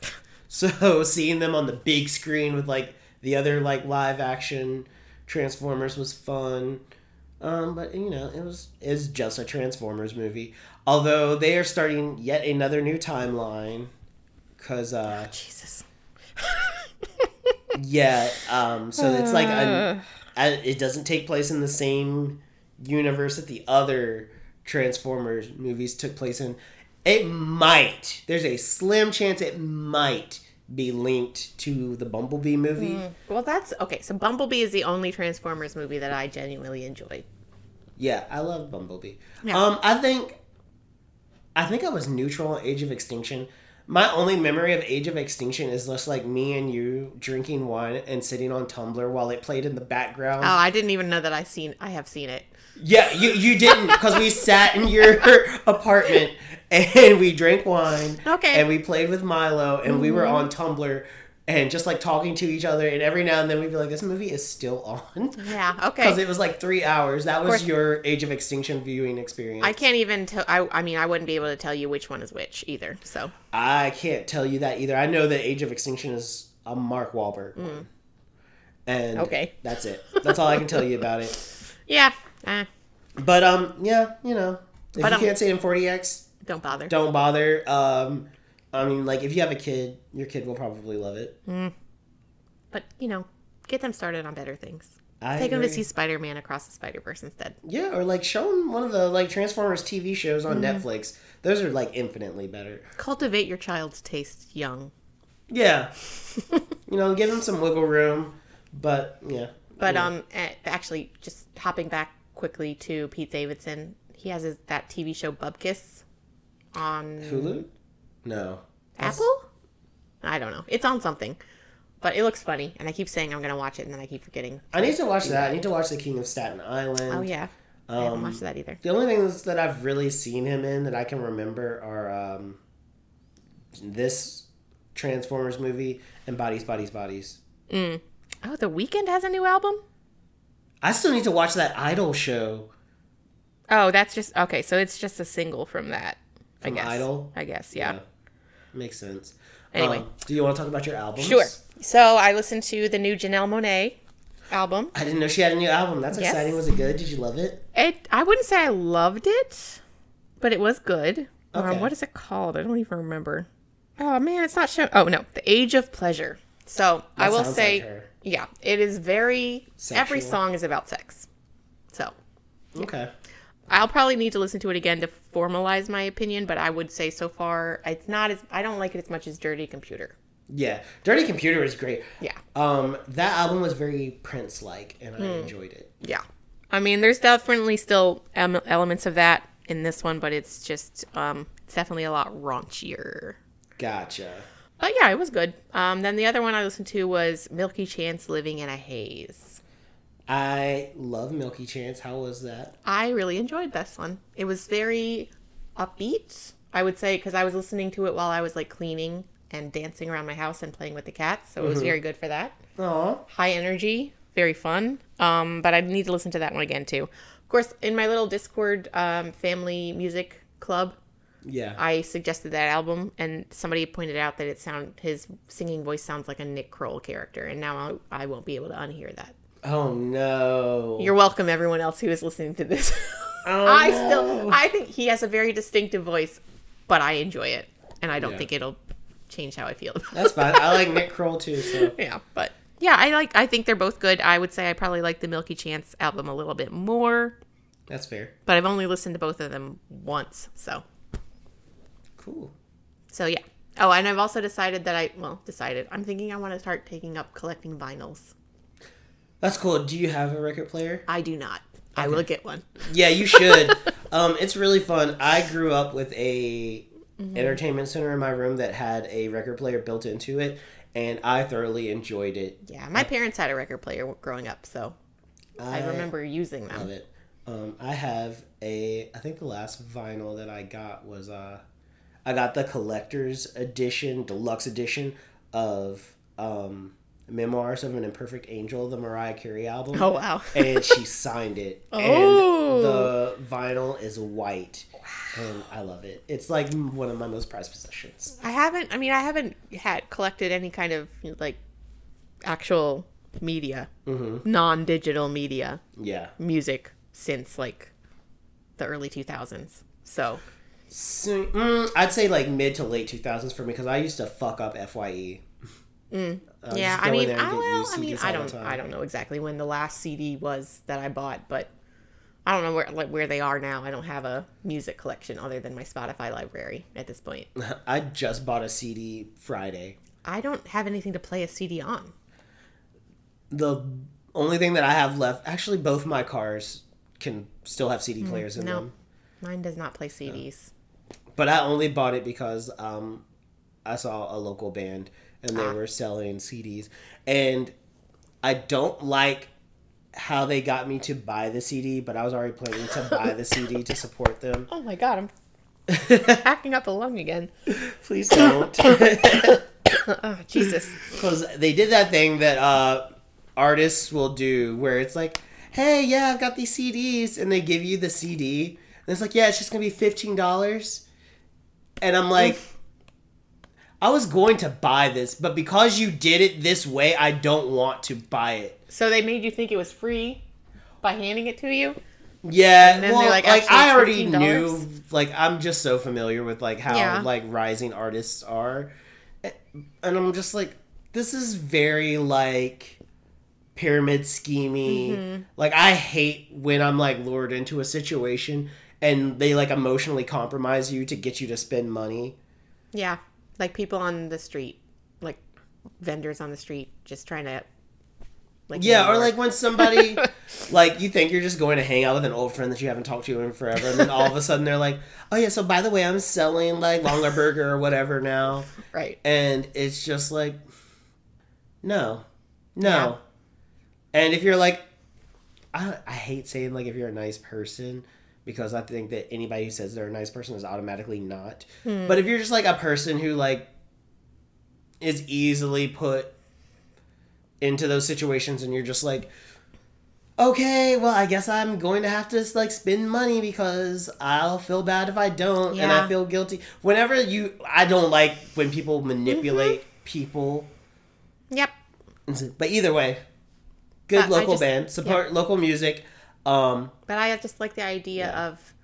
So seeing them on the big screen with like the other like live action Transformers was fun. Um, but you know, it was is just a Transformers movie. Although they are starting yet another new timeline, because uh, Jesus. yeah, um, so it's like it doesn't take place in the same universe that the other Transformers movies took place in. It might. There's a slim chance it might be linked to the Bumblebee movie. Well, that's okay. So Bumblebee is the only Transformers movie that I genuinely enjoyed. Yeah, I love Bumblebee. Yeah. Um, I think, I think I was neutral on Age of Extinction. My only memory of Age of Extinction is just like me and you drinking wine and sitting on Tumblr while it played in the background. Oh, I didn't even know that I seen I have seen it. Yeah, you you didn't because we sat in your apartment and we drank wine. Okay. Mm-hmm. And we played with Milo and we were on Tumblr and just like talking to each other and every now and then we'd be like, "This movie is still on." Yeah. Okay. Because it was like three hours. That was your Age of Extinction viewing experience. I can't even tell. I, I mean, I wouldn't be able to tell you which one is which either. So I can't tell you that either. I know that Age of Extinction is a Mark Wahlberg one. And Mm. Okay. that's it. That's all I can tell you about it. yeah, eh, But um, yeah, you know, if But, you um, can't see it in 4DX, don't bother. don't bother. Um, I mean, like if you have a kid, your kid will probably love it. But you know, get them started on better things. I Take them to see Spider Man Across the Spider Verse instead. Yeah, or like show them one of the like Transformers TV shows on Mm-hmm. Netflix. Those are like infinitely better. Cultivate your child's taste young. Yeah. you know, give them some wiggle room, but yeah. But Yeah. um, actually, just hopping back quickly to Pete Davidson, he has his, that TV show Bupkis on Hulu? No. Apple. I don't know. It's on something, but it looks funny, and I keep saying I'm gonna watch it, and then I keep forgetting. I need to watch that. I need to watch The King of Staten Island. Oh yeah, I haven't Um, watched that either. The only things that I've really seen him in that I can remember are um, this Transformers movie and Bodies, Bodies, Bodies. Oh, The Weeknd has a new album. I still need to watch that Idol show. Oh, that's just okay. So it's just a single from that. From I guess. Idol? I guess. Yeah. Makes sense. Anyway. Um, do you want to talk about your album? Sure. So I listened to the new Janelle Monáe album. I didn't know she had a new album. That's Yes. exciting. Was it good? Did you love it? It. I wouldn't say I loved it, but it was good. Um, Okay. what is it called? I don't even remember. Oh man, it's not shown. Oh no, The Age of Pleasure. So I will say, like yeah, it is very. Every song is about sex. So Okay. I'll probably need to listen to it again to formalize my opinion, but I would say so far it's not as I don't like it as much as Dirty Computer. Yeah. Dirty Computer is great. Yeah. Um, that album was very Prince like, and I Hmm. enjoyed it. Yeah. I mean, there's definitely still elements of that in this one, but it's just um it's definitely a lot raunchier. Gotcha. But yeah, it was good. Um then the other one I listened to was Milky Chance Living in a Haze. I love Milky Chance. How was that? I really enjoyed this one. It was very upbeat, I would say, because I was listening to it while I was like cleaning and dancing around my house and playing with the cats. So it was very good for that. Aw. High energy, very fun. Um, but I need to listen to that one again too. Of course, in my little Discord um, family music club, Yeah. I suggested that album, and somebody pointed out that it sound his singing voice sounds like a Nick Kroll character, and now I'll, I won't be able to unhear that. Oh no. You're welcome, everyone else who is listening to this. Oh, I no. still, I think he has a very distinctive voice, but I enjoy it, and I don't Yeah. think it'll change how I feel about. That's fine. I like Nick Kroll too. So yeah, but yeah, I like. I think they're both good. I would say I probably like the Milky Chance album a little bit more, that's fair. but I've only listened to both of them once, so Cool. so yeah. Oh, and I've also decided that I well decided I'm thinking I want to start taking up collecting vinyls. That's cool. Do you have a record player? I do not. I will get one. Yeah, you should. um, it's really fun. I grew up with a entertainment center in my room that had a record player built into it, and I thoroughly enjoyed it. Yeah, my parents had a record player growing up, so I remember using that. love it. Um, I have a. I think the last vinyl that I got was uh, I got the collector's edition, deluxe edition of um, Memoirs of an Imperfect Angel, the Mariah Carey album. Oh wow. and she signed it. Oh. And the vinyl is white. And I love it. It's like one of my most prized possessions. I haven't. I mean, I haven't had collected any kind of like actual media, non-digital media Yeah. music since like the early 2000s. So So, mm, I'd say like mid to late 2000s for me because I used to fuck up FYE. I was yeah, I mean, I, I mean, I don't. I don't know exactly when the last CD was that I bought, but I don't know where like where they are now. I don't have a music collection other than my Spotify library at this point. I just bought a CD Friday. I don't have anything to play a CD on. The only thing that I have left, actually, both my cars can still have CD players in Mm, no. them. Mine does not play CDs. But I only bought it because um, I saw a local band and they Ah. were selling CDs. And I don't like how they got me to buy the CD, but I was already planning to buy the CD to support them. Oh my god, I'm hacking up a lung again. Please don't. Oh, Jesus. Because they did that thing that uh, artists will do where it's like, hey, yeah, I've got these CDs. And they give you the CD. And it's like, yeah, it's just going to be $15. And I'm like, I was going to buy this, but because you did it this way, I don't want to buy it. So they made you think it was free by handing it to you? Yeah, then well, they're like, like, I already $15?" knew, like I'm just so familiar with like how Yeah. like rising artists are, and I'm just like, this is very like pyramid scheming. Mm-hmm. Like I hate when I'm like lured into a situation and they like emotionally compromise you to get you to spend money. Yeah. Like people on the street, like vendors on the street just trying to like Yeah, or like when somebody, like, you think you're just going to hang out with an old friend that you haven't talked to in forever, and then all of a sudden they're like, oh yeah, so by the way, I'm selling like Longaberger or whatever now. right. And it's just like, no, no. Yeah. And if you're like, I, I hate saying like if you're a nice person because I think that anybody who says they're a nice person is automatically not. Hmm. But if you're just like a person who like is easily put into those situations and you're just like, okay, well, I guess I'm going to have to like spend money because I'll feel bad if I don't, and I feel guilty. Whenever you, I don't like when people manipulate people. Yep. But either way, good But local just- band, support local music. Um, But I just like the idea Yeah. of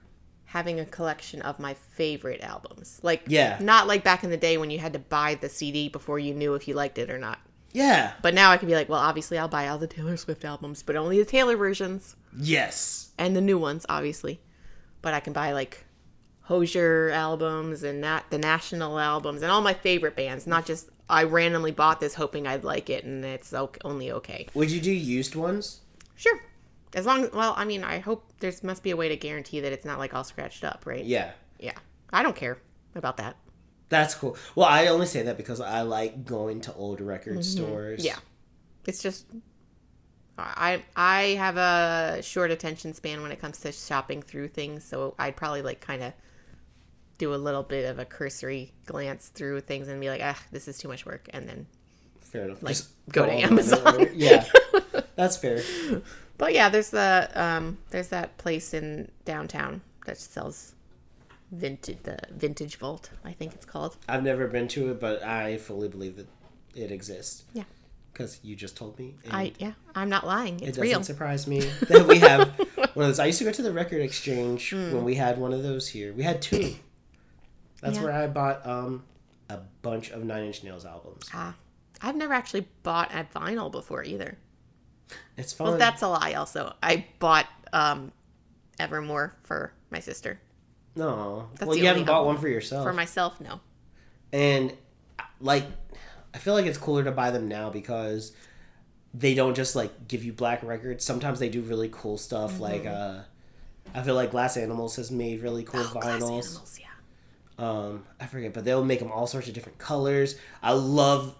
having a collection of my favorite albums. Like Yeah. not like back in the day when you had to buy the CD before you knew if you liked it or not. yeah, But now I can be like, well, obviously I'll buy all the Taylor Swift albums, but only the Taylor versions yes, and the new ones, obviously. But I can buy like Hozier albums and not the National albums and all my favorite bands, not just I randomly bought this hoping I'd like it and it's only okay. would you do used ones? Sure. As long well, I mean, I hope there's must be a way to guarantee that it's not like all scratched up, right? Yeah, Yeah. I don't care about that. that's cool. Well, I only say that because I like going to old record stores. Mm-hmm. Yeah. It's just I I have a short attention span when it comes to shopping through things, so I'd probably like kind of do a little bit of a cursory glance through things and be like, ah, this is too much work, and then. fair enough. Like, Just go to Amazon. Yeah, that's fair. But yeah, there's the um, there's that place in downtown that sells vintage the vintage vault. I think it's called. I've never been to it, but I fully believe that it exists. Yeah. because you just told me. I yeah, I'm not lying. It doesn't real. surprise me that we have one of those. I used to go to the record exchange Hmm. when we had one of those here. We had two. That's Yeah. where I bought um, a bunch of Nine Inch Nails albums. Ah, I've never actually bought a vinyl before either. It's fun. Well, that's a lie. Also, I bought um, Evermore for my sister. no. that's Well, you haven't bought one for yourself. For myself, no. and like, I feel like it's cooler to buy them now because they don't just like give you black records. Sometimes they do really cool stuff. Mm-hmm. Like, uh, I feel like Glass Animals has made really cool Oh, Glass vinyls. Animals, yeah. um i forget but they'll make them all sorts of different colors i love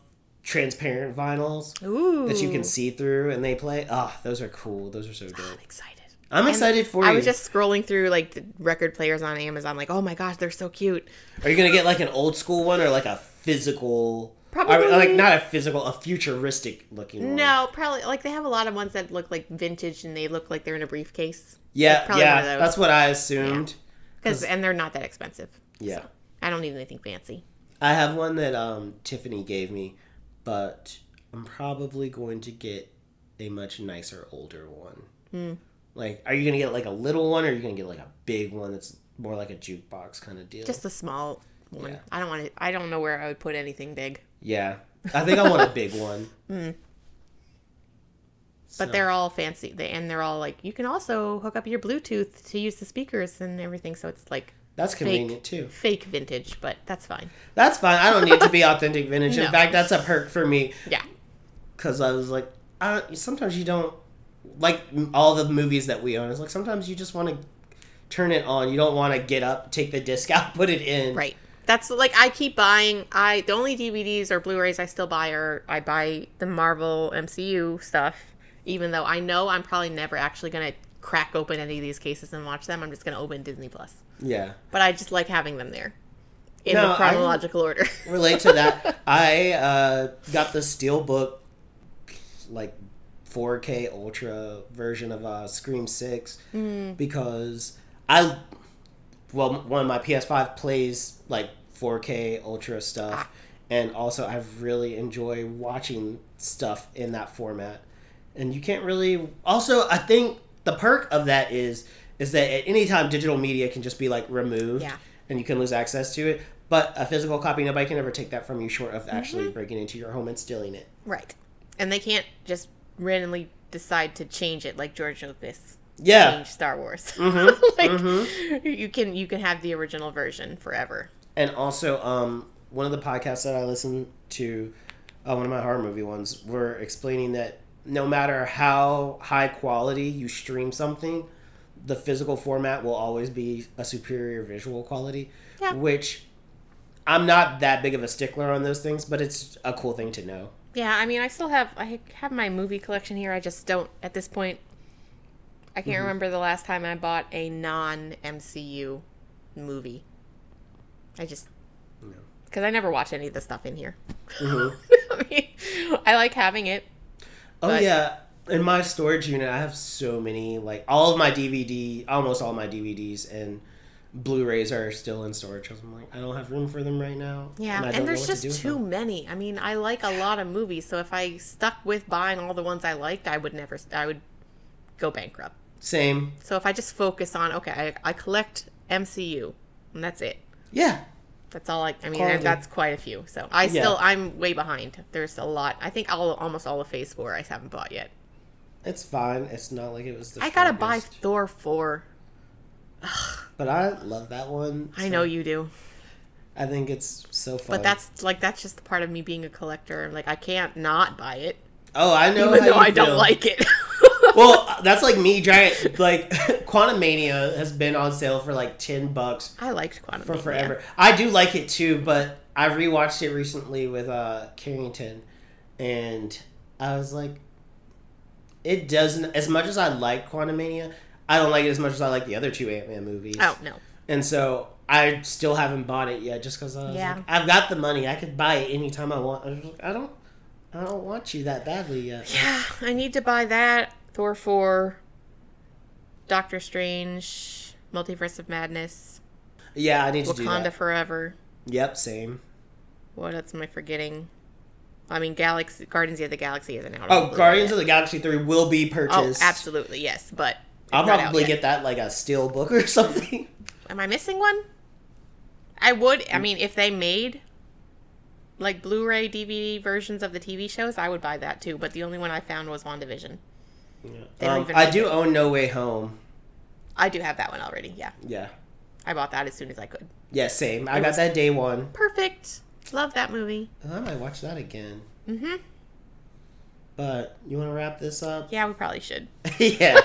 transparent vinyls Ooh, that you can see through and they play oh those are cool those are so good. I'm excited. i'm excited for I you I was just scrolling through like the record players on Amazon, like, oh my gosh, they're so cute. are you gonna get like an old school one or like a physical Probably- or, like not a physical a futuristic looking one No, probably like they have a lot of ones that look like vintage and they look like they're in a briefcase. yeah probably yeah that's what i assumed Because and they're not that expensive. yeah I don't need anything fancy. i have one that um tiffany gave me but i'm probably going to get a much nicer older one Hmm. Like, are you gonna get like a little one, or are you gonna get like a big one that's more like a jukebox kind of deal? Just a small one. Yeah. I don't want to. I don't know where I would put anything big. yeah, I think I want a big one. Hmm. So- But they're all fancy. They and they're all like you can also hook up your Bluetooth to use the speakers and everything. So it's like that's convenient too. fake vintage, but that's fine. That's fine. I don't need to be authentic vintage. In fact, that's a perk for me Yeah. because I was like, I sometimes you don't like all the movies that we own. It's like sometimes you just want to turn it on. You don't want to get up, take the disc out, put it in. Right. That's like I keep buying. I the only DVDs or Blu-rays I still buy are I buy the Marvel MCU stuff, even though I know I'm probably never actually gonna crack open any of these cases and watch them. I'm just gonna open Disney Plus. Yeah. But I just like having them there in No, the chronological order. relate to that. I uh, got the steelbook, like 4K Ultra version of uh, Scream Six because I, well, one of my PS5 plays like 4K Ultra stuff, and also I really enjoy watching stuff in that format. And you can't really. Also, I think the perk of that is is that at any time digital media can just be like removed Yeah. and you can lose access to it. But a physical copy, nobody can ever take that from you, short of actually Mm-hmm. breaking into your home and stealing it. right. And they can't just randomly decide to change it like George Lucas Yeah, changed Star Wars. Mhm, like you can you can have the original version forever. and also um, one of the podcasts that I listen to uh, one of my horror movie ones, were explaining that no matter how high quality you stream something, the physical format will always be a superior visual quality. Yeah. Which I'm not that big of a stickler on those things, but it's a cool thing to know. Yeah, I mean, I still have I have my movie collection here. I just don't at this point. I can't remember the last time I bought a non MCU movie. I just No. because I never watch any of the stuff in here. Mhm. I mean, I like having it. Oh But- yeah, in my storage unit, I have so many. Like all of my DVD, almost all my DVDs and Blu-rays are still in storage. I'm like, I don't have room for them right now. Yeah, and, know there's to just do too many. I mean, I like a lot of movies, so if I stuck with buying all the ones I liked, I would never. I would go bankrupt. Same. So if I just focus on okay, I, I collect MCU, and that's it. Yeah. That's all I. I mean, that's quite a few. So I Yeah. still, I'm way behind. There's a lot. I think all, almost all of Phase Four I haven't bought yet. It's fine. It's not like it was the I gotta buy. Thor four. But I love that one. I know you do, I think it's so fun. but that's like that's just the part of me being a collector. Like I can't not buy it, oh, I know. even how though I don't like it. well, that's like me trying. Like Quantumania has been on sale for like ten bucks I liked Quantum for forever. I do like it too, but I rewatched it recently with uh Carrington, and I was like, it doesn't. As much as I like Quantumania, I don't like it as much as I like the other two Ant Man movies. Oh no, And so I still haven't bought it yet, just because I was Yeah. like, I've got the money. I could buy it anytime I want. I, was like, I don't. I don't want you that badly yet. yeah, I need to buy that Thor four, Doctor Strange, Multiverse of Madness, Yeah, I need to do Wakanda. Forever. Yep, same. What else am I forgetting? I mean, Galaxy Guardians of the Galaxy isn't out. Oh, Guardians of the Galaxy 3 will be purchased. Oh, absolutely, yes. But I'll probably get that like a steel book or something. Am I missing one? I would. I mm. mean, if they made like Blu-ray DVD versions of the TV shows, I would buy that too. But the only one I found was WandaVision. Don't Um, I do it. own No Way Home. I do have that one already. Yeah, Yeah. I bought that as soon as I could. Yeah, same. I got that day one. Perfect. Love that movie. I might watch that again. Mm-hmm. But you want to wrap this up? Yeah, we probably should. yeah.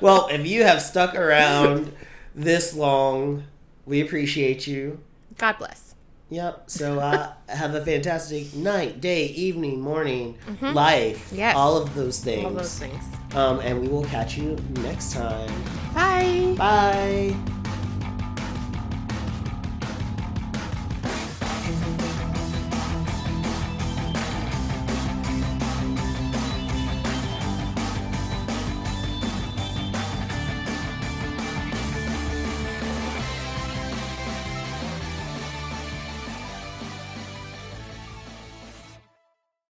Well, if you have stuck around this long, we appreciate you. God bless. Yep. So uh, have a fantastic night, day, evening, morning, life. Yes. All of those things. All those things. Um, and we will catch you next time. Bye. Bye.